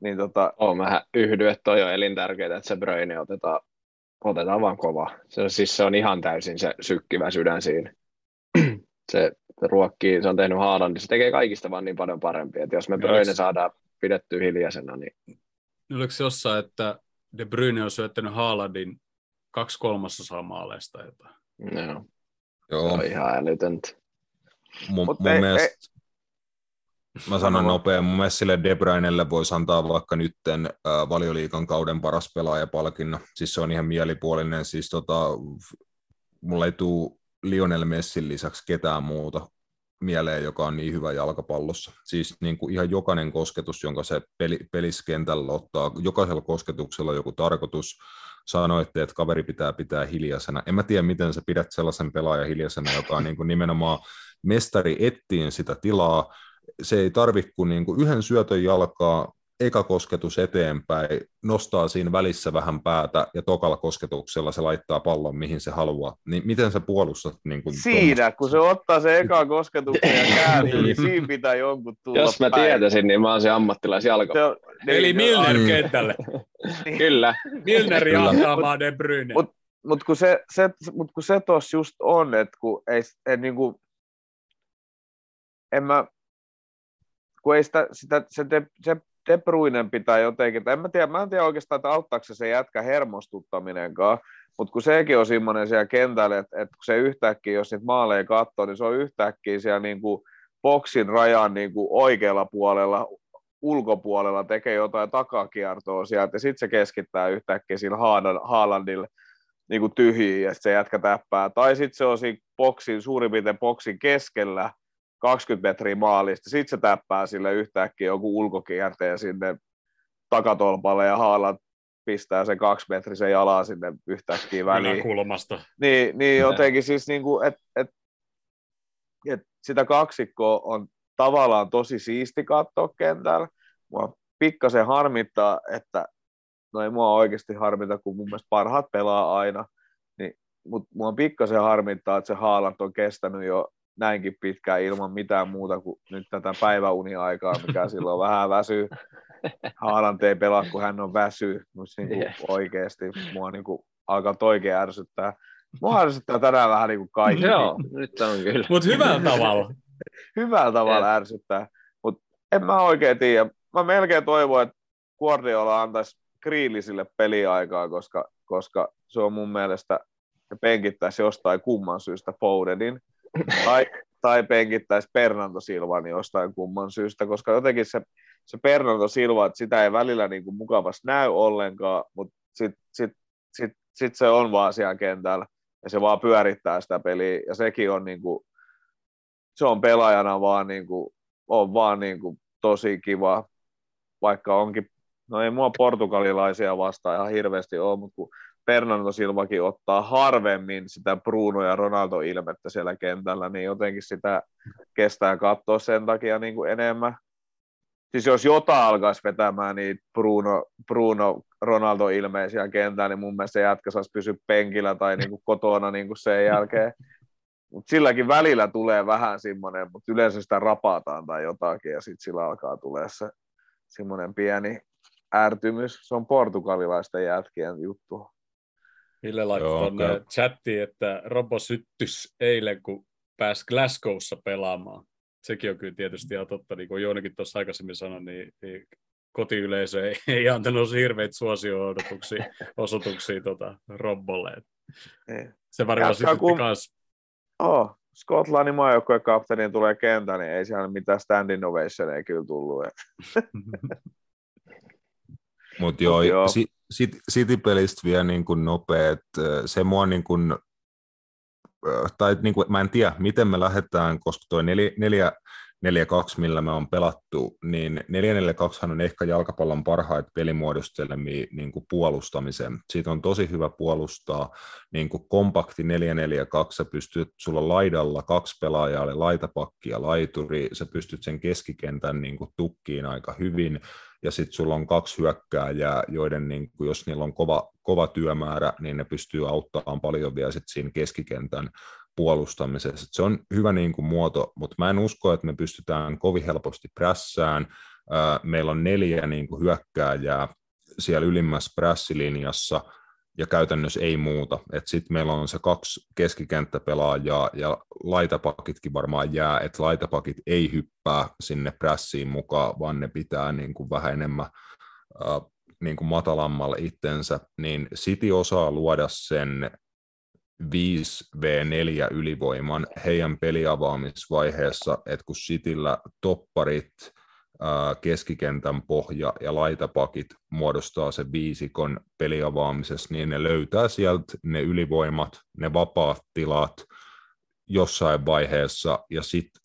niin tota, Oon mä yhdy, että toi on elintärkeää, että se Bruyne otetaan, otetaan vaan kova. Se, siis se on ihan täysin se sykkivä sydän siinä. se ruokkii, se on tehnyt Haaland, niin se tekee kaikista vaan niin paljon parempi. Että jos me Bruyne oliko- saadaan pidettyä hiljaisena, niin Oliko se jossain, että De Bruyne on syöttänyt Haalandin kaksi kolmasosaa maaleista jotain? no, se Joo, on ihan älytöntä. mun, Mut mun ei- mielestä, mä sanon Sano nopea, mun mielestä sille De Bruynelle voisi antaa vaikka nytten äh, valioliikan kauden paras pelaajapalkinnon. Siis se on ihan mielipuolinen. Siis tota, mulla ei tule Lionel Messin lisäksi ketään muuta mieleen, joka on niin hyvä jalkapallossa. Siis niin kuin ihan jokainen kosketus, jonka se peli, peliskentällä ottaa, jokaisella kosketuksella on joku tarkoitus. Sanoitte, että kaveri pitää pitää hiljaisena. En mä tiedä, miten sä pidät sellaisen pelaajan hiljaisena, joka on niin kuin nimenomaan mestari ettiin sitä tilaa. Se ei tarvitse kuin, niin kuin yhden syötön jalkaa, eka kosketus eteenpäin, nostaa siinä välissä vähän päätä ja tokalla kosketuksella se laittaa pallon mihin se haluaa. Niin miten sä puolustat niin kuin siinä, tuommoista? kun se ottaa se eka kosketuksen ja kääntyy, niin siinä pitää jonkun tulla Jos mä päin. tietäisin, niin mä oon se ammattilaisjalko. Se on, Eli niin, Milner Mm. kentälle. Kyllä. Milner Kyllä. jahtaamaan De Bruyne. Mut- Mutta kun se, se, mut kun se tos just on, että kun ei, ei niinku, en mä, kun ei sitä, sitä se, se De pitää jotenkin, en mä tiedä, mä en tiedä oikeastaan, että auttaako se se jätkä hermostuttaminenkaan, mutta kun sekin on semmoinen siellä kentällä, että, että kun se yhtäkkiä, jos niitä maaleja katsoo, niin se on yhtäkkiä siellä niinku boksin rajan niinku oikealla puolella, ulkopuolella tekee jotain takakiertoa sieltä, ja sitten se keskittää yhtäkkiä sillä Haaland- Haalandille niin kuin tyhjiin, ja sit se jätkä täppää. Tai sitten se on siinä boksin, suurin piirtein boksin keskellä, 20 metriä maalista, sitten se täppää sille yhtäkkiä joku ulkokierteen sinne takatolpalle, ja Haaland pistää sen kaksi metrisen jalaa sinne yhtäkkiä väliin. Yläkulmasta. Niin, niin jotenkin siis, niin kuin, että et, et sitä kaksikkoa on tavallaan tosi siisti katsoa kentällä. Mua pikkasen harmittaa, että no ei mua oikeasti harmita, kun mun mielestä parhaat pelaa aina, niin, mutta mua pikkasen harmittaa, että se Haaland on kestänyt jo näinkin pitkään ilman mitään muuta kuin nyt tätä päiväuniaikaa, mikä silloin vähän väsyy. Haaland ei pelaa, kun hän on väsyy, mutta niin kuin Jep. oikeasti mua niin kuin alkaa oikein ärsyttää. Mua ärsyttää tänään vähän niin kuin kaikki. Joo, nyt on kyllä. Mutta hyvällä tavalla. Hyvällä tavalla ärsyttää, mutta en mä oikein tiedä. Mä melkein toivon, että Guardiola antaisi Kriilisille peliaikaa, koska, koska se on mun mielestä penkittäisi jostain kumman syystä Fodenin, tai, tai penkittäisi Bernardo Silvan jostain kumman syystä, koska jotenkin se, se Bernardo Silva, että sitä ei välillä niin kuin mukavasti näy ollenkaan, mutta sitten sit, sit, sit se on vaan siellä kentällä, ja se vaan pyörittää sitä peliä, ja sekin on niin kuin, se on pelaajana vaan, niin kuin, on vaan niin kuin, tosi kiva, vaikka onkin, no ei mua portugalilaisia vastaan ihan hirveästi ole, mutta kun Fernando Silvakin ottaa harvemmin sitä Bruno ja Ronaldo ilmettä siellä kentällä, niin jotenkin sitä kestää katsoa sen takia niin kuin enemmän. Siis jos jotain alkaisi vetämään niin Bruno, Bruno Ronaldo ilmeisiä kentällä, niin mun mielestä se jätkä saisi pysyä penkillä tai niin kuin kotona niin kuin sen jälkeen. Mut silläkin välillä tulee vähän semmoinen, mutta yleensä sitä rapataan tai jotakin ja sitten sillä alkaa tulee se semmoinen pieni ärtymys. Se on portugalilaisten jätkien juttu. Ville laittoi käy. chattiin, että Robo syttys eilen, kun pääsi Glasgowssa pelaamaan. Sekin on kyllä tietysti ihan totta, niin kuin Joonikin tuossa aikaisemmin sanoi, niin, niin kotiyleisö ei, ei antanut hirveitä suosio-odotuksia osoituksia tota, Robbolle. Et Niin. Se varmaan sytytti kun- kans. Oh, Skotlannin maajoukkueen kapteeniin tulee kentään, niin ei siellä mitään stand innovationeja kyllä tullut. Mutta joo, Mut joo. Si- City-pelistä vielä niin kuin nopea, että se mua niin kuin, tai niin kuin, mä en tiedä, miten me lähdetään, koska tuo 4-4-2, millä me on pelattu, niin 4-4-2 on ehkä jalkapallon parhaita pelimuodostelmia niin kuin puolustamiseen. Siitä on tosi hyvä puolustaa niin kuin kompakti 4-4-2, sä pystyt, sulla laidalla kaksi pelaajaa, eli laitapakki ja laituri, sä pystyt sen keskikentän niin kuin tukkiin aika hyvin, ja sitten sulla on kaksi hyökkääjää, joiden niin kuin, jos niillä on kova, kova työmäärä, niin ne pystyy auttamaan paljon vielä sit siinä keskikentän puolustamisessa. Se on hyvä niin kuin, muoto, mutta mä en usko, että me pystytään kovin helposti prässään. Ää, Meillä on neljä niin kuin, hyökkääjää siellä ylimmässä prässilinjassa, ja käytännössä ei muuta. Sitten meillä on se kaksi keskikenttäpelaajaa ja laitapakitkin varmaan jää, että laitapakit ei hyppää sinne prässiin mukaan, vaan ne pitää niin kuin vähän enemmän äh, niin kuin matalammalla itsensä, niin City osaa luoda sen 5v4 ylivoiman heidän peliavaamisvaiheessa, että kun Cityllä topparit, keskikentän pohja ja laitapakit muodostaa sen viisikon peliavaamisessa, niin ne löytää sieltä ne ylivoimat, ne vapaat tilat jossain vaiheessa, ja sitten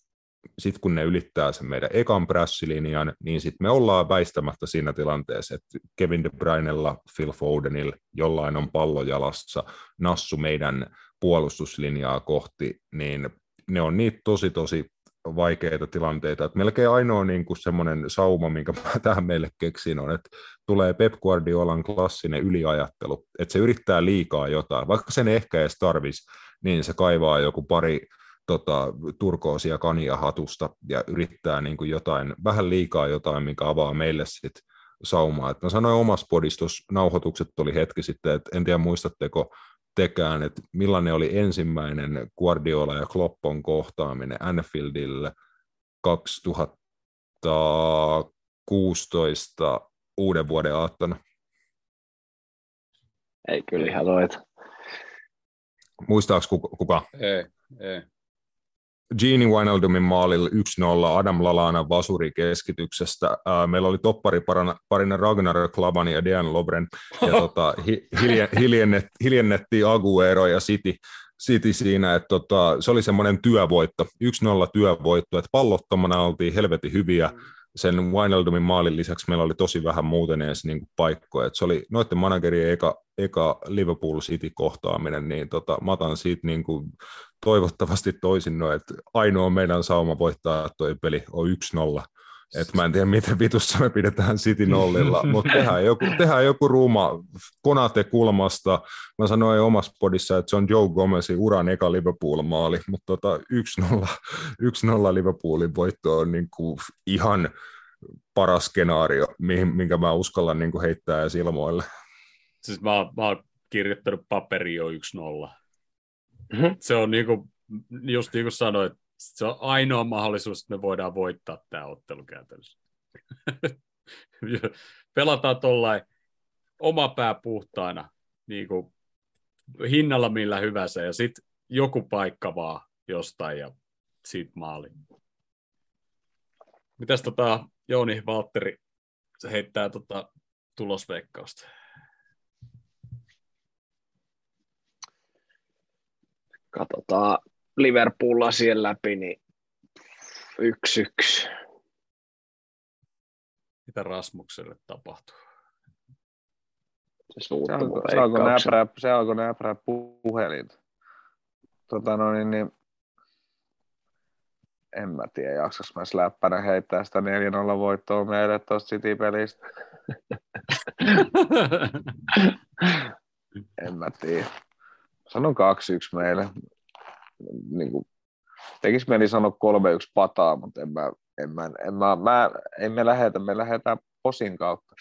sit kun ne ylittää sen meidän ekan prässilinjan, niin sitten me ollaan väistämättä siinä tilanteessa, että Kevin De Bruynella, Phil Fodenilla, jollain on pallo jalassa, nassu meidän puolustuslinjaa kohti, niin ne on niitä tosi tosi vaikeita tilanteita. Et melkein ainoa niin semmoinen sauma, minkä mä tähän meille keksin, on, että tulee Pep Guardiolan klassinen yliajattelu, että se yrittää liikaa jotain, vaikka sen ehkä edes tarvisi, niin se kaivaa joku pari tota, turkoosia kania hatusta ja yrittää niin kuin jotain, vähän liikaa jotain, mikä avaa meille sit saumaa. Et mä sanoin omassa podistus, nauhoitukset oli hetki sitten, että en tiedä muistatteko tekään, että millainen oli ensimmäinen Guardiola ja Kloppon kohtaaminen Anfieldille 2016 uuden vuoden aattona. Ei kyllä ihan loita. Muistaaks kuka? kuka? Ei, ei. Gini Wijnaldumin maalilla 1-0 Adam Lalana vasuri keskityksestä. Meillä oli toppari parina, parina Ragnar Klavan ja Dejan Lobren. Ja tota, hi, hiljen, hiljennet, hiljennettiin Aguero ja City, City siinä, että tota, se oli semmoinen työvoitto, 1-0 työvoitto, että pallottomana oltiin helvetin hyviä. Sen Wijnaldumin maalin lisäksi meillä oli tosi vähän muuten edes niin kuin paikkoja. Et se oli noiden managerien eka, eka Liverpool City-kohtaaminen, niin tota, mä otan siitä niin kuin toivottavasti toisin noin, että ainoa meidän sauma voittaa toi peli on 1-0. Et mä en tiedä, miten vitussa me pidetään City nollilla, mutta tehdään joku, tehdään joku ruuma Konate kulmasta. Mä sanoin omassa podissa, että se on Joe Gomezin uran eka Liverpool-maali, mutta tota 1-0, 1-0 Liverpoolin voitto on niinku ihan paras skenaario, mihin, minkä mä uskallan niinku heittää edes ilmoille. Siis mä, mä oon kirjoittanut paperi jo 1-0. Mhm. Se on niinku, just niin kuin sanoit, se on ainoa mahdollisuus, että me voidaan voittaa tämä ottelu käytännössä. Pelataan tuollain oma pää puhtaana, niin kuin hinnalla millä hyvänsä, ja sitten joku paikka vaan jostain, ja siitä maali. Mitäs tota Jouni Valtteri se heittää tota tulosveikkausta? Katsotaan Liverpool lasien läpi, niin yksi yksi. Mitä Rasmukselle tapahtuu? Se Se alkoi, se alkoi näprää, se alkoi näprää puhelinta. Tota no niin, niin, en mä tiedä, jaksas mä läppänä heittää sitä 4-0 voittoa meille tuosta City-pelistä. En mä tiedä. Sanon 2-1 meille. Niin kuin, tekis mieli sanoa 3-1 pataa, mutta en mä, en mä, en mä, mä en me lähetä, me lähdetään posin kautta.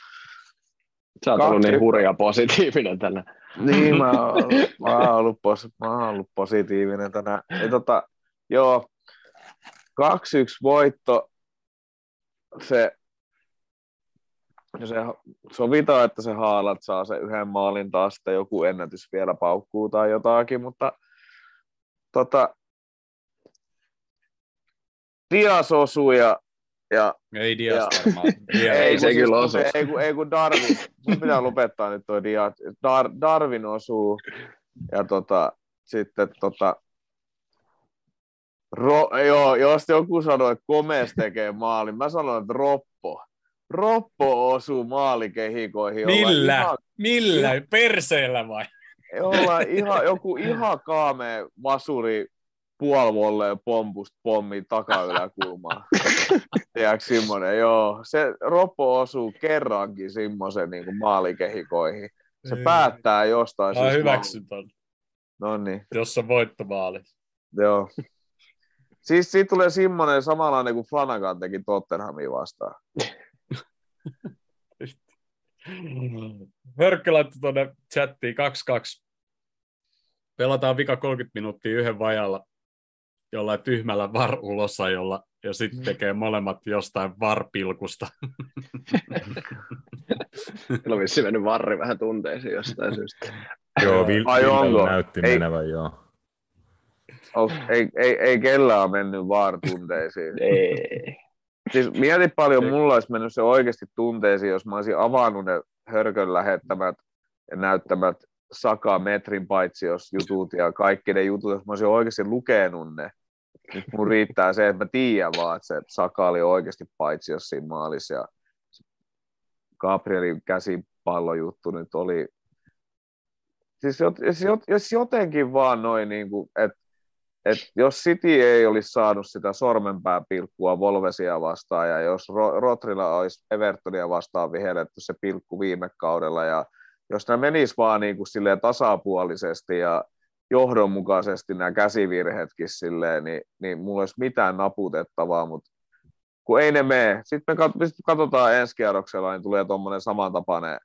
Sä oot ollut niin hurja positiivinen tänään. Niin, mä oon, mä oon ollut, pos, mä oon ollut positiivinen tänään. Ja tota, joo, 2-1 voitto. Se, ja se sovitaan, että se haalat saa se yhden maalin taas, sitten joku ennätys vielä paukkuu tai jotakin, mutta tota, Dias osuu ja, ja Ei Dias Ja- varmaan. Vielä. Ei se kyllä osu. Ei, kun, ei kun Darwin, mun pitää lopettaa nyt toi Dias. Dar, Darwin osuu ja tota, sitten tota, Ro, joo, jos joku sanoo, että Komes tekee maalin, mä sanon, että Roppo. Roppo osuu maalikehikoihin. Millä? Ihan, Millä? Perseellä vai? Ollaan ihan, joku ihan kaamea vasuri puolivolleen pompusta pommi takayläkulmaan. Tiedätkö semmoinen, joo. Se Roppo osuu kerrankin semmoisen niin maalikehikoihin. Se päättää jostain. Mä hyväksyn ton, No niin, jos on voittomaali. joo. Siis siitä tulee semmoinen samanlainen kuin Flanagan teki Tottenhamin vastaan. Hörkkö laittoi tuonne chattiin 2-2. Pelataan vika 30 minuuttia yhden vajalla jollain tyhmällä var-ulossa, jolla, ja sitten tekee molemmat jostain varpilkusta. Kyllä on vissiin mennyt varri vähän tunteisiin jostain syystä. Joo, Vil- Ai onko? näytti Ei. menevän, joo. Onks, ei, ei, ei kellään mennyt vaan tunteisiin. Ei. Siis mieti paljon mulla olisi mennyt se oikeasti tunteisiin, jos mä olisin avannut ne hörkön lähettämät ja näyttämät Saka metrin paitsi jos jutut ja kaikki ne jutut, jos mä olisin oikeasti lukenut ne. Nyt mun riittää se, että mä tiedän vaan, että se Saka oli oikeasti paitsi jos siinä maalissa ja Gabrielin käsipallojuttu nyt oli siis, jos, jos jotenkin vaan noin, niin kuin, että et jos City ei olisi saanut sitä sormenpääpilkkua Volvesia vastaan ja jos Ro- Rotrilla olisi Evertonia vastaan vihelletty se pilkku viime kaudella ja jos nämä menis vaan niin kuin tasapuolisesti ja johdonmukaisesti nämä käsivirheetkin silleen, niin, niin mulla olisi mitään naputettavaa, mutta kun ei ne mene. Sitten me katsotaan ensi kierroksella, niin tulee tuommoinen samantapainen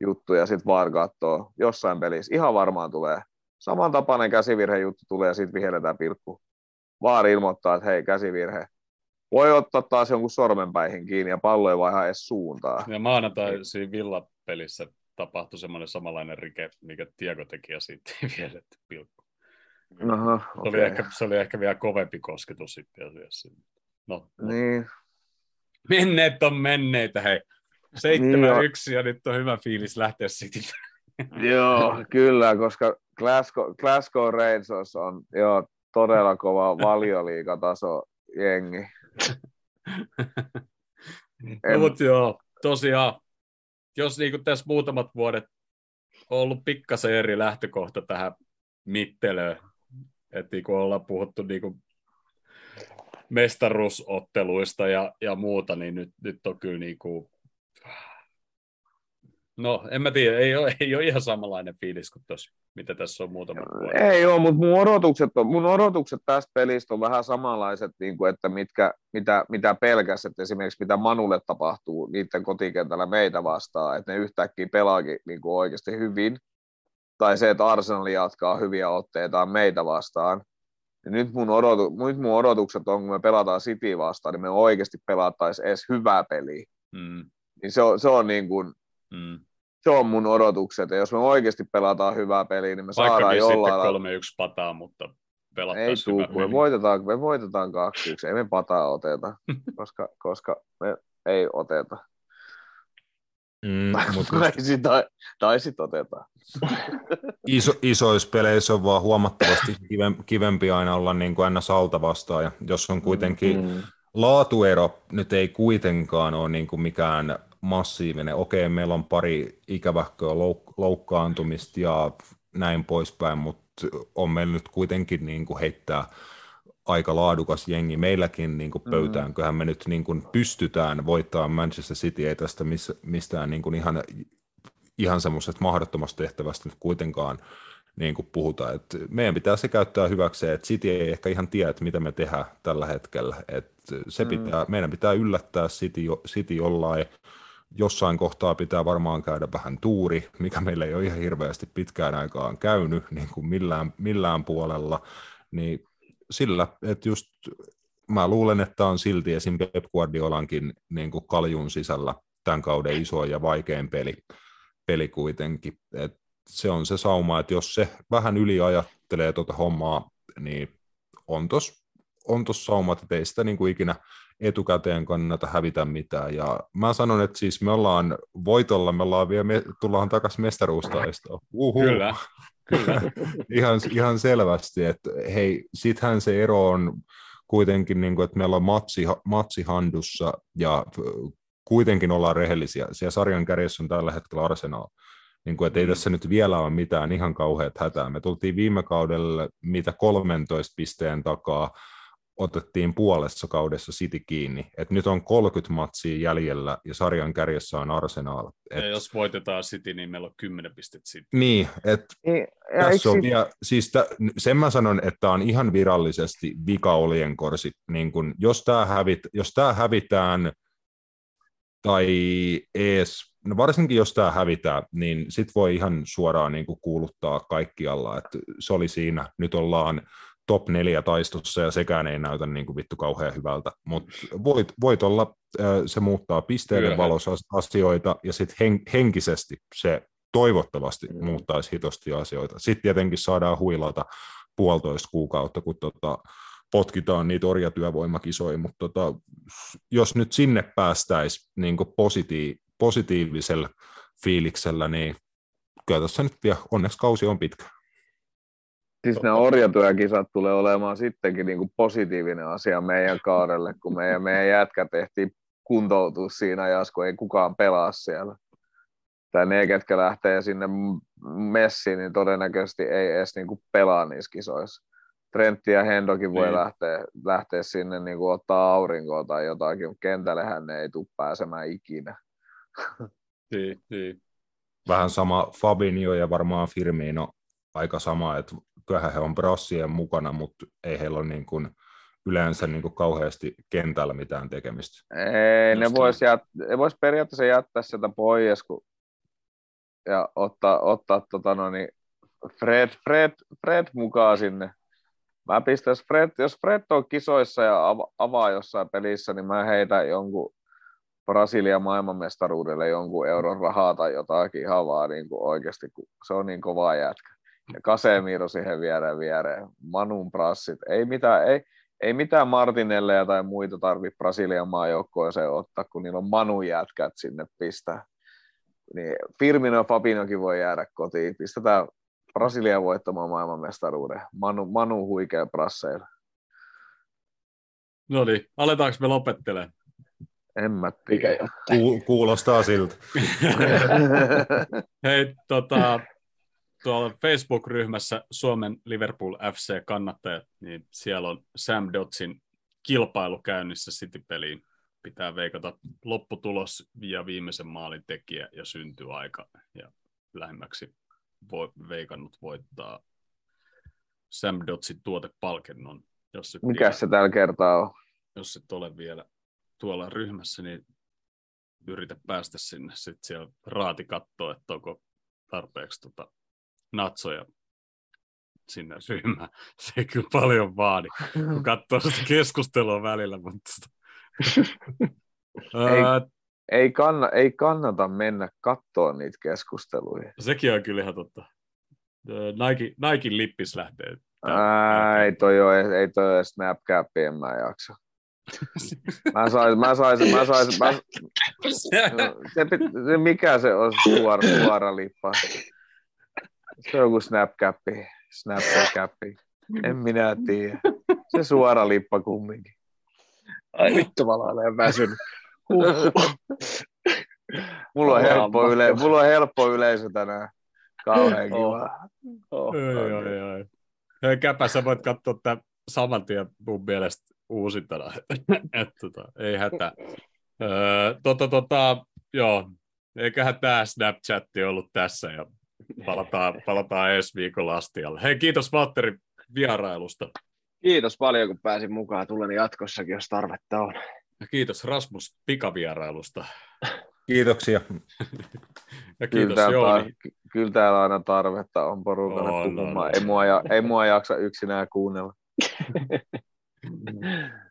juttu ja sitten vaan katsoo jossain pelissä. Ihan varmaan tulee samantapainen käsivirhejuttu tulee ja sitten vihelletään pilkku. Vaari ilmoittaa, että hei, käsivirhe. Voi ottaa taas jonkun sormenpäihin kiinni ja pallo ei vaiha edes suuntaa. Ja maanantai siinä villapelissä tapahtui semmoinen samanlainen rike, mikä Tiago teki ja siitä ei vielletty pilkku. Aha, Se, oli ehkä, se oli ehkä vielä kovempi kosketus sitten asiassa. No, no. Niin, menneet on menneitä, hei. Niin 7-1 ja nyt on hyvä fiilis lähteä sitten. joo, kyllä, koska Glasgow, Glasgow Rangers on joo, todella kova valioliikataso jengi. no, En- mutta joo, tosiaan, jos niinku tässä muutamat vuodet on ollut pikkasen eri lähtökohta tähän mittelöön, että niinku ollaan puhuttu niinku mestaruusotteluista ja, ja muuta, niin nyt, nyt on kyllä niinku, no en mä tiedä, ei ole, ei ole ihan samanlainen fiilis kuin tos, mitä tässä on muutama vuosi. Ei ole, mutta mun odotukset, on, mun odotukset tästä pelistä on vähän samanlaiset, niin kuin, että mitkä, mitä, mitä pelkäs, että esimerkiksi mitä Manulle tapahtuu niiden kotikentällä meitä vastaan, että ne yhtäkkiä pelaakin niin kuin oikeasti hyvin, tai se, että Arsenal jatkaa hyviä otteita meitä vastaan. Ja nyt, mun odotu, nyt mun odotukset on, kun me pelataan City vastaan, niin me oikeasti pelattaisiin edes hyvää peliä. Mm, Niin se on, se on niin kuin, mm. se on mun odotukset, ja jos me oikeasti pelataan hyvää peliä, niin me saadaan Vaikkakin sitten jollain lailla 3-1 pataa, mutta ei pelattaisiin tuu, me voitetaan, me voitetaan 2-1, ei me pataa oteta, koska, koska me ei oteta. Mm, mut tai, sit, tai, tai sit otetaan. iso, isoissa peleissä on vaan huomattavasti kivem, kivempi aina olla niin kuin ns. alta vastaan. Ja jos on kuitenkin Mm. laatuero nyt ei kuitenkaan ole niin kuin mikään massiivinen. Okei, meillä on pari ikävähköä louk- loukkaantumista ja näin poispäin, mutta on meillä nyt kuitenkin niin kuin heittää aika laadukas jengi meilläkin niin kuin pöytään. Mm. Kyllähän me nyt niin kuin pystytään voittamaan Manchester City, ei tästä mistään niin kuin ihan, ihan semmoisesta mahdottomasta tehtävästä nyt kuitenkaan niin kuin puhutaan. Et meidän pitää se käyttää hyväkseen, että City ei ehkä ihan tiedä, että mitä me tehdään tällä hetkellä. Et se pitää, mm. Meidän pitää yllättää City, City jollain, jossain kohtaa pitää varmaan käydä vähän tuuri, mikä meillä ei ole ihan hirveästi pitkään aikaan käynyt niin kuin millään, millään puolella, niin sillä, että just mä luulen, että on silti esim. Pep Guardiolankin niin kuin kaljun sisällä tämän kauden iso ja vaikein peli, peli kuitenkin. Et se on se sauma, että jos se vähän yliajattelee tuota hommaa, niin on tos, on saumat, että ei sitä niin kuin ikinä etukäteen kannata hävitä mitään. Ja mä sanon, että siis me ollaan voitolla, me ollaan vielä, me, tullaan takaisin mestaruustaistoon. Uhu. Kyllä, kyllä. ihan, ihan selvästi, että hei, sittenhän se ero on kuitenkin, niin kuin, että meillä on matsi, matsi handussa ja kuitenkin ollaan rehellisiä. Siellä sarjan kärjessä on tällä hetkellä Arsenal. Niin kuin, että ei mm. tässä nyt vielä ole mitään ihan kauheat hätää. Me tultiin viime kaudella mitä 13 pisteen takaa, otettiin puolessa kaudessa City kiinni. Et nyt on 30 matsia jäljellä ja sarjan kärjessä on Arsenal. Et... Ja jos voitetaan City, niin meillä on 10 pistettä City. Niin, että tässä on vielä, siis t- sen mä sanon, että on ihan virallisesti vika korsi. Niin kun, jos tämä hävit, jos tää hävitään tai ees, no varsinkin jos tämä hävitään, niin sit voi ihan suoraan niin kuin kuuluttaa kaikkialla, että se oli siinä, nyt ollaan top neljä taistossa ja sekään ei näytä niin kuin vittu kauhean hyvältä, mutta voit, voit olla, se muuttaa pisteiden Kyllä. valossa asioita ja sitten hen, henkisesti se toivottavasti mm. muuttaisi hitosti asioita. Sitten tietenkin saadaan huilata puolitoista kuukautta, kun tota, potkitaan niitä orjatyövoimakisoja, mutta tota, jos nyt sinne päästäisiin niin positiiv- positiivisella fiiliksellä, niin kyllä tässä nyt vielä, onneksi kausi on pitkä. Siis ne orjatyökisat tulee olemaan sittenkin niin kuin positiivinen asia meidän kaudelle, kun meidän, meidän jätkä tehtiin kuntoutua siinä ajassa, kun ei kukaan pelaa siellä. Tai ne, ketkä lähtee sinne messiin, niin todennäköisesti ei edes niin kuin pelaa niissä kisoissa. Trentti ja Hendokin voi niin. lähteä, lähteä sinne niin kuin ottaa aurinkoa tai jotakin, mutta kentälle hän ei tule pääsemään ikinä. Niin, niin. Vähän sama Fabinho ja varmaan Firmino aika sama, että kyllähän he on brassien mukana, mutta ei heillä ole niin kuin yleensä niin kuin kauheasti kentällä mitään tekemistä. Ei, ne voisi jät- vois periaatteessa jättää sieltä pois kun... ja ottaa, ottaa tota no, niin Fred, Fred, Fred mukaan sinne. Mä pistäis Fred, jos Fred on kisoissa ja avaa jossain pelissä, niin mä heitän jonkun Brasilian maailmanmestaruudelle jonkun euron rahaa tai jotakin ihan vaan niin kuin oikeasti, kun se on niin kova jätkä ja Casemiro siihen viereen viereen, Manun prassit, ei mitään, ei, ei mitään Martinelleja tai muita tarvitse Brasilian maajoukkoeseen ottaa, kun niillä on Manu jätkät sinne pistää. Niin Firmino ja Fabinokin voi jäädä kotiin. Pistetään Brasilia voittamaan maailmanmestaruuden. Manu, Manu huikea brasseilla. No niin, aletaanko me lopettelemaan? En mä tiedä. Kuulostaa siltä. Hei, tota, tuolla Facebook-ryhmässä Suomen Liverpool FC-kannattajat, niin siellä on Sam Dotsin kilpailu käynnissä City-peliin. Pitää veikata lopputulos ja viimeisen maalin tekijä ja syntyaika. Ja lähemmäksi voi, veikannut voittaa Sam Dotsin tuotepalkinnon. Jos Mikä se tällä kertaa on? Jos et ole vielä tuolla ryhmässä, niin yritä päästä sinne. Sitten siellä raati katsoo, että onko tarpeeksi tota natsoja sinne ryhmään. Se ei kyllä paljon vaadi, kun katsoo sitä keskustelua välillä. Mutta... ei, ei, kanna, ei kannata mennä katsoa niitä keskusteluja. Sekin on kyllä ihan totta. Nike, Nike lippis lähtee. Ää, ei toi ole, ei toi ole Snapcap, en mä jaksa. Mä saisin, mä saisin, mä saisin, mä... Se, se, mikä se on suora, suora lippa? Se on joku snapcappi, snapcappi. En minä tiedä. Se suora lippa kumminkin. Ai vittu, mä olen väsynyt. Mulla on helppo, yle, mulla on helppo yleisö tänään. Kauhean Oh. kiva. Oh, Oi, oi, oi. Hei, Käpä, sä voit katsoa tämän saman tien mun mielestä uusintana. Et, tota, ei hätää. Öö, tota, tota, joo, eiköhän tämä Snapchatti ollut tässä ja palataan, palataan ensi viikolla astialle. Hei, kiitos Valtteri vierailusta. Kiitos paljon, kun pääsin mukaan. Tulen jatkossakin, jos tarvetta on. Ja kiitos Rasmus pikavierailusta. Kiitoksia. Ja Kyllä kiitos täällä, Jouni. tar- kyllä täällä aina tarvetta on porukalle On, puhumaan. on. Ei, mua, ja, ei mua jaksa yksinään kuunnella.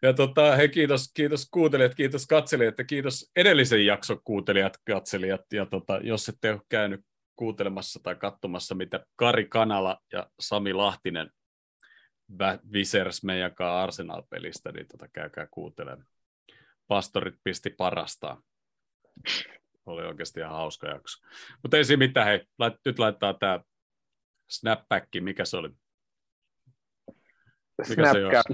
Ja tota, hei, kiitos, kiitos kuuntelijat, kiitos katselijat ja kiitos edellisen jakson kuuntelijat, katselijat. Ja tota, jos ette ole käynyt kuuntelemassa tai katsomassa, mitä Kari Kanala ja Sami Lahtinen visers meidän kanssa Arsenal-pelistä, niin tota, käykää kuuntelemaan. Pastorit pisti parastaan. Oli oikeasti ihan hauska jakso. Mutta ei siinä mitään, hei, lait, nyt laittaa tämä snapback, mikä se oli? Mikä se? Snapchat.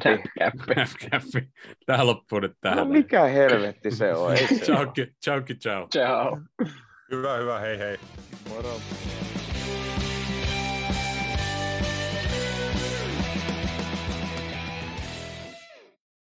Snapcappi. Tämä loppuu nyt tähän. No mikä helvetti se on? Se Ciao, ciao, ciao. Ciao. Hyvä, hyvä, hei hei. Moro.